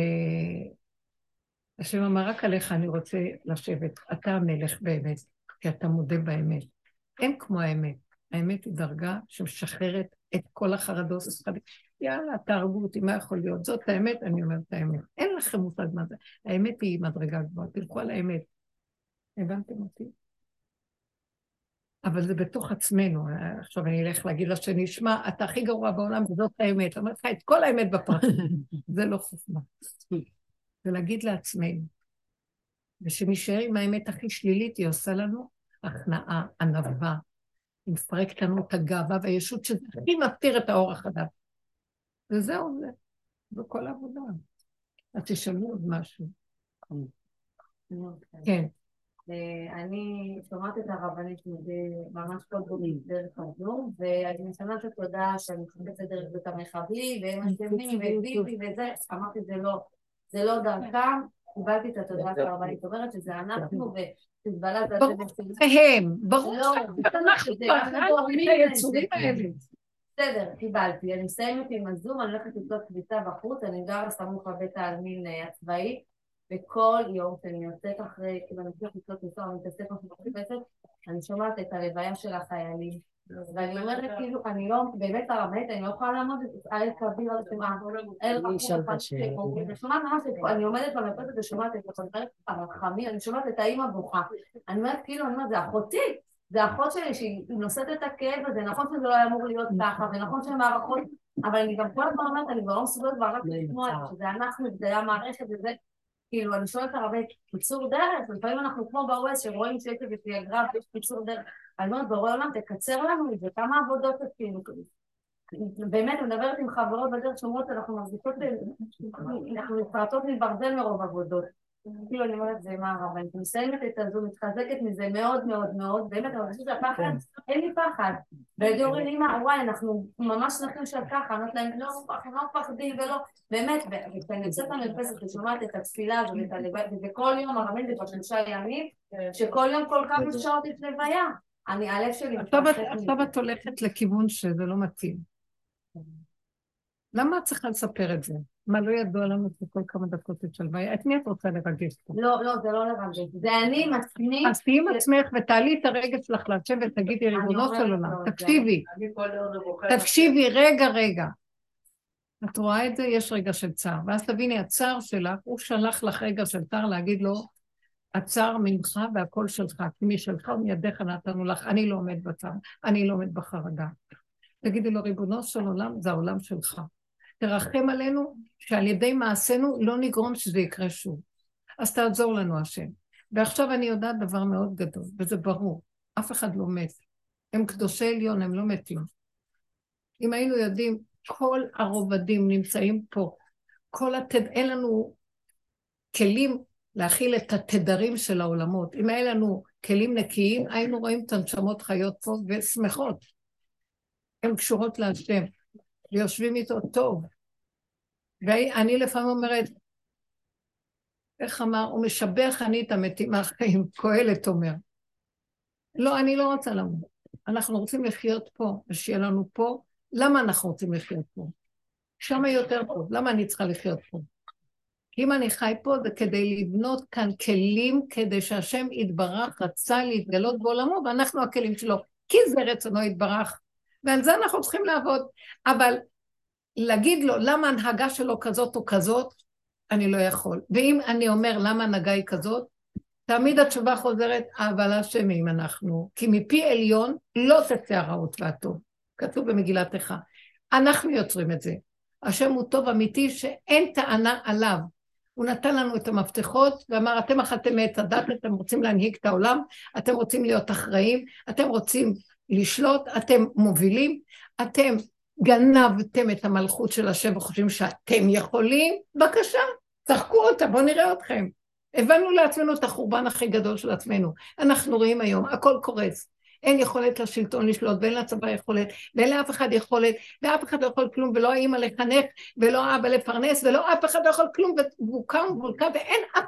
השם אמר, רק עליך אני רוצה לשבת. אתה המלך באמת, כי אתה מודה באמת. אין כמו האמת. האמת היא דרגה שמשחררת את כל החרדות. יאללה, תהרגו אותי, מה יכול להיות? זאת האמת, אני אומרת האמת. אין לכם מושג מה זה. האמת היא מדרגה גבוהה, תלכו על האמת. הבנתם אותי? אבל זה בתוך עצמנו. עכשיו אני אלך להגיד לשני, שמע, אתה הכי גרוע בעולם, וזאת האמת. אני אומרת לך את כל האמת בפרט. (laughs) זה לא חוכמה. זה להגיד לעצמנו. ושנישאר עם האמת הכי שלילית, היא עושה לנו הכנעה, ענווה. היא מפרקת לנו את הגאווה והישות שזה הכי מפתיר את האור החדש. וזהו זה. זו כל העבודה. אז תשאלו עוד משהו. כן. אני שומעת את הרבנית ממש כל פעם דרך הזום, ואני שומעת את התודעה שאני מחפשת דרך בית המחבלים, והם אשמים, וביבי וזה, אמרתי זה לא, זה לא דרכם, קיבלתי את התודעה של הרבנית אומרת שזה אנחנו, וחיזבאללה זה השם והם, ברור לא, אנחנו את היצורים האלה. בסדר, קיבלתי. אני מסיימת עם הזום, אני הולכת לבדוק קביצה בחוץ, אני גרה סמוך לבית העלמין הצבאי. וכל יום שאני יוצאת אחרי, כאילו אני הולכת לקלוט מסוע, אני מתעסקת מחפשת, אני שומעת את הלוויה של החיילים. ואני אומרת, כאילו, אני לא, באמת הרמית, אני לא יכולה לעמוד, אל כביר על שמעה, אני שומעת ממש, אני עומדת במרפסת ושומעת את הרחמי, אני שומעת את האימא בוכה. אני אומרת, כאילו, אני אומרת, זה אחותי, זה אחות שלי שהיא נושאת את הכאב הזה, נכון שזה לא היה אמור להיות ככה, ונכון שהן מערכות, אבל אני גם כל הזמן אומרת, אני כבר לא מסוגלת כבר רק לשמוע, שזה אנחנו, זה היה מערכת וזה, כאילו, אני שואלת הרבה, קיצור דרך, לפעמים אנחנו כמו ב-OS שרואים שיש איזה דיאגרף, יש קיצור דרך, אני אומרת, ברור העולם, תקצר לנו את זה, כמה עבודות עשינו, באמת, מדברת עם חברות בדרך שאומרות, אנחנו מרגישות, אנחנו נפרטות מברזל מרוב עבודות. כאילו אני אומרת זה מה הרב, אני מסיימת את הזו, מתחזקת מזה מאוד מאוד מאוד, באמת אני חושבת שהפחד, אין לי פחד. וילדי אומרים לי, אמא, וואי, אנחנו ממש שמחים שאת ככה, אני אומרת להם, לא, אנחנו לא מפחדים ולא, באמת, וכשאני יוצאת למרפסת ושומעת את התפילה הזו, וכל יום הרבים זה כבר שלושה ימים, שכל יום כל כמה שעות יש לוויה. אני, הלב שלי... עכשיו את הולכת לכיוון שזה לא מתאים. למה את צריכה לספר את זה? מה, לא ידוע לנו שכל כמה דקות יש הלוויה? את מי את רוצה לרגש פה? לא, לא, זה לא לרגש. זה אני עצמי. אז תהיי עם עצמך ותעלי את הרגש שלך להשם ותגידי, ריבונו של עולם, תקשיבי. תקשיבי, רגע, רגע. את רואה את זה? יש רגע של צער. ואז תביני, הצער שלך, הוא שלח לך רגע של צער להגיד לו, הצער ממך והכל שלך, כי משלך ומידיך נתנו לך, אני לא עומד בצער, אני לא עומד בחרדה. תגידי לו, ריבונו של עולם, זה העולם שלך. תרחם עלינו, שעל ידי מעשינו לא נגרום שזה יקרה שוב. אז תעזור לנו, השם. ועכשיו אני יודעת דבר מאוד גדול, וזה ברור, אף אחד לא מת. הם קדושי עליון, הם לא מתים. אם היינו יודעים, כל הרובדים נמצאים פה, כל התד... אין לנו כלים להכיל את התדרים של העולמות. אם היה לנו כלים נקיים, היינו רואים את הנשמות חיות פה ושמחות. הן קשורות להשם, ויושבים איתו טוב. ואני לפעמים אומרת, איך אמר, הוא משבח אני את המתים מהחיים, קהלת אומר. לא, אני לא רוצה למות. אנחנו רוצים לחיות פה, ושיהיה לנו פה. למה אנחנו רוצים לחיות פה? שם יותר טוב. למה אני צריכה לחיות פה? אם אני חי פה זה כדי לבנות כאן כלים כדי שהשם יתברך רצה להתגלות בעולמו ואנחנו הכלים שלו, כי זה רצונו יתברך ועל זה אנחנו צריכים לעבוד. אבל להגיד לו למה ההנהגה שלו כזאת או כזאת, אני לא יכול. ואם אני אומר למה ההנהגה היא כזאת, תמיד התשובה חוזרת, אבל אשמים אנחנו, כי מפי עליון לא תצא הרעות והטוב. כתוב במגילת איכה. אנחנו יוצרים את זה. השם הוא טוב אמיתי שאין טענה עליו. הוא נתן לנו את המפתחות ואמר, אתם אכלתם מעץ הדת, אתם רוצים להנהיג את העולם, אתם רוצים להיות אחראים, אתם רוצים לשלוט, אתם מובילים, אתם גנבתם את המלכות של השם וחושבים שאתם יכולים, בבקשה, צחקו אותה, בואו נראה אתכם. הבנו לעצמנו את החורבן הכי גדול של עצמנו. אנחנו רואים היום, הכל קורס. אין יכולת לשלטון לשלוט, ואין לצבא יכולת, ואין לאף אחד יכולת, ואף אחד לא יכול כלום, ולא האימא לחנך, ולא האבא לפרנס, ולא אף אחד לא יכול כלום, והוא קם ומבולקה, ואין אף...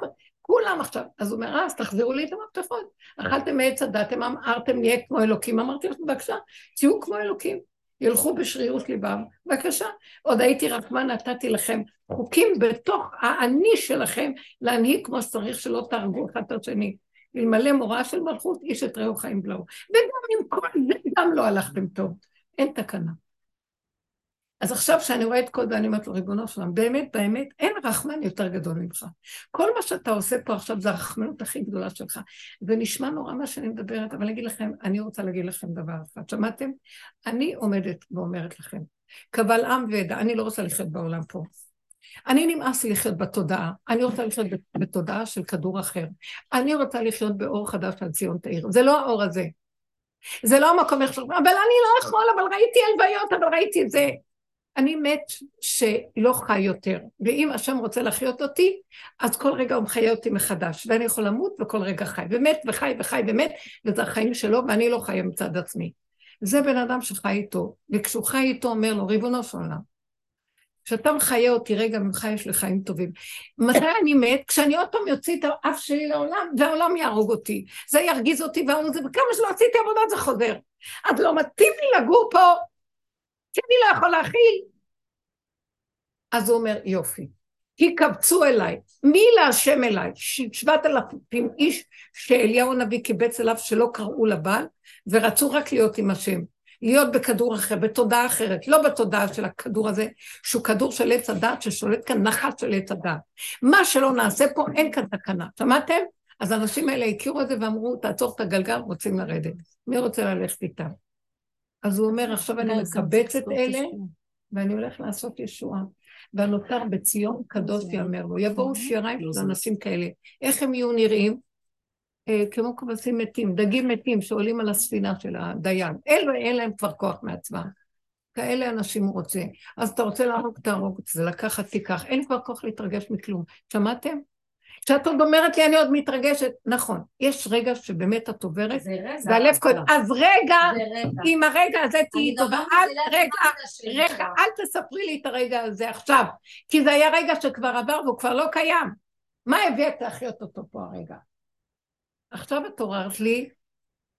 כולם עכשיו. אז הוא אומר, אז תחזירו לי את המפתחות. אכלתם מעץ הדת, אמרתם נהיה כמו אלוקים, אמרתי לכם, בבקשה, תהיו כמו אלוקים. ילכו בשרירות ליבם, בבקשה. עוד הייתי רחמן, נתתי לכם חוקים בתוך האני שלכם להנהיג כמו שצריך, שלא תהרגו אחד את השני. אלמלא מוראה של מלכות, איש את רעהו חיים בלעו. וגם עם כל זה גם לא הלכתם טוב. אין תקנה. אז עכשיו כשאני רואה את כל זה, אני אומרת לו, ריבונו שלם, באמת, באמת, אין רחמן יותר גדול ממך. כל מה שאתה עושה פה עכשיו זה הרחמנות הכי גדולה שלך. זה נשמע נורא מה שאני מדברת, אבל אני אגיד לכם, אני רוצה להגיד לכם דבר אחד. שמעתם? אני עומדת ואומרת לכם, קבל עם ועדה, אני לא רוצה לחיות בעולם פה. אני נמאס לחיות בתודעה, אני רוצה לחיות בתודעה של כדור אחר. אני רוצה לחיות באור חדש על ציון תאיר. זה לא האור הזה. זה לא המקום איך ש... אבל אני לא יכול, אבל ראיתי הלוויות, אבל ראיתי את זה. אני מת שלא חי יותר, ואם השם רוצה לחיות אותי, אז כל רגע הוא מחיה אותי מחדש, ואני יכול למות וכל רגע חי, ומת וחי וחי ומת, וזה החיים שלו, ואני לא חיה מצד עצמי. זה בן אדם שחי איתו, וכשהוא חי איתו אומר לו, ריבונו של עולם, כשאתה מחיה אותי רגע, ממך יש לי חיים טובים. מתי אני מת? כשאני עוד פעם יוציא את האף שלי לעולם, והעולם יהרוג אותי. זה ירגיז אותי, וכמה שלא עשיתי עבודה זה חוזר. אז לא מתאים לי לגור פה, כי אני לא יכול להכיל. אז הוא אומר, יופי, הקבצו אליי, מי להשם אליי? שבעת אלפים איש שאליהו הנביא קיבץ אליו שלא קראו לבעל, ורצו רק להיות עם השם. להיות בכדור אחר, בתודעה אחרת, לא בתודעה של הכדור הזה, שהוא כדור של עץ הדת, ששולט כאן נחת של עץ הדת. מה שלא נעשה פה, אין כאן תקנה. שמעתם? אז האנשים האלה הכירו את זה ואמרו, תעצור את הגלגל, רוצים לרדת. מי רוצה ללכת איתם? אז הוא אומר, עכשיו אני מקבץ את אלה, ואני הולך לעשות ישועה. והנותר בציון קדוש יאמר לו. יבואו שיריים של אנשים כאלה. איך הם יהיו נראים? אה, כמו כבשים מתים, דגים מתים שעולים על הספינה של הדיין. אלו אין להם כבר כוח מעצמם. כאלה אנשים הוא רוצה. אז אתה רוצה להרוג, תהרוג, זה לקחת, תיקח. אין כבר כוח להתרגש מכלום. שמעתם? כשאת עוד אומרת לי, אני עוד מתרגשת, נכון, יש רגע שבאמת את עוברת, והלב כואב, אז רגע, אם הרגע הזה תהיי טובה, אל, רגע, רגע, אל תספרי לי את הרגע הזה עכשיו, כי זה היה רגע שכבר עבר והוא כבר לא קיים. מה הבאת להחיות אותו פה הרגע? עכשיו את עוררת לי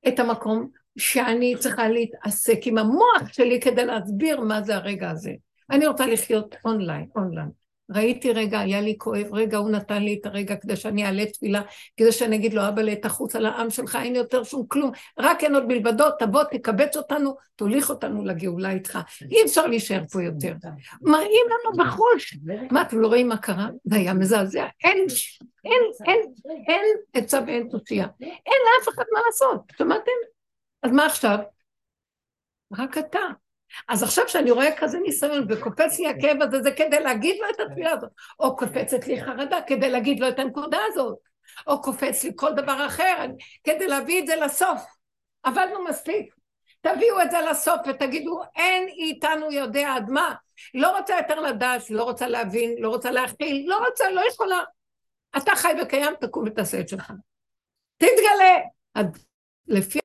את המקום שאני צריכה להתעסק עם המוח שלי כדי להסביר מה זה הרגע הזה. אני רוצה לחיות אונליין, אונליין. ראיתי רגע, היה לי כואב, רגע, הוא נתן לי את הרגע כדי שאני אעלה תפילה, כדי שאני אגיד לו, אבא, תחוץ על העם שלך, אין יותר שום כלום, רק אין עוד מלבדות, תבוא, תקבץ אותנו, תוליך אותנו לגאולה איתך. אי אפשר להישאר פה יותר. מראים לנו בחוש. מה, אתם לא רואים מה קרה? זה היה מזעזע. אין, אין, אין, אין עצה ואין תושייה. אין לאף אחד מה לעשות, שמעתם? אז מה עכשיו? רק אתה. אז עכשיו כשאני רואה כזה ניסיון וקופץ לי הכאב הזה, זה כדי להגיד לו את התפילה הזאת, או קופצת לי חרדה כדי להגיד לו את הנקודה הזאת, או קופץ לי כל דבר אחר, כדי להביא את זה לסוף. עבדנו מספיק. תביאו את זה לסוף ותגידו, אין איתנו יודע עד מה. לא רוצה יותר לדעת, לא רוצה להבין, לא רוצה להכיל, לא רוצה, לא יכולה. אתה חי וקיים, תקום ותעשה את שלך. תתגלה. לפי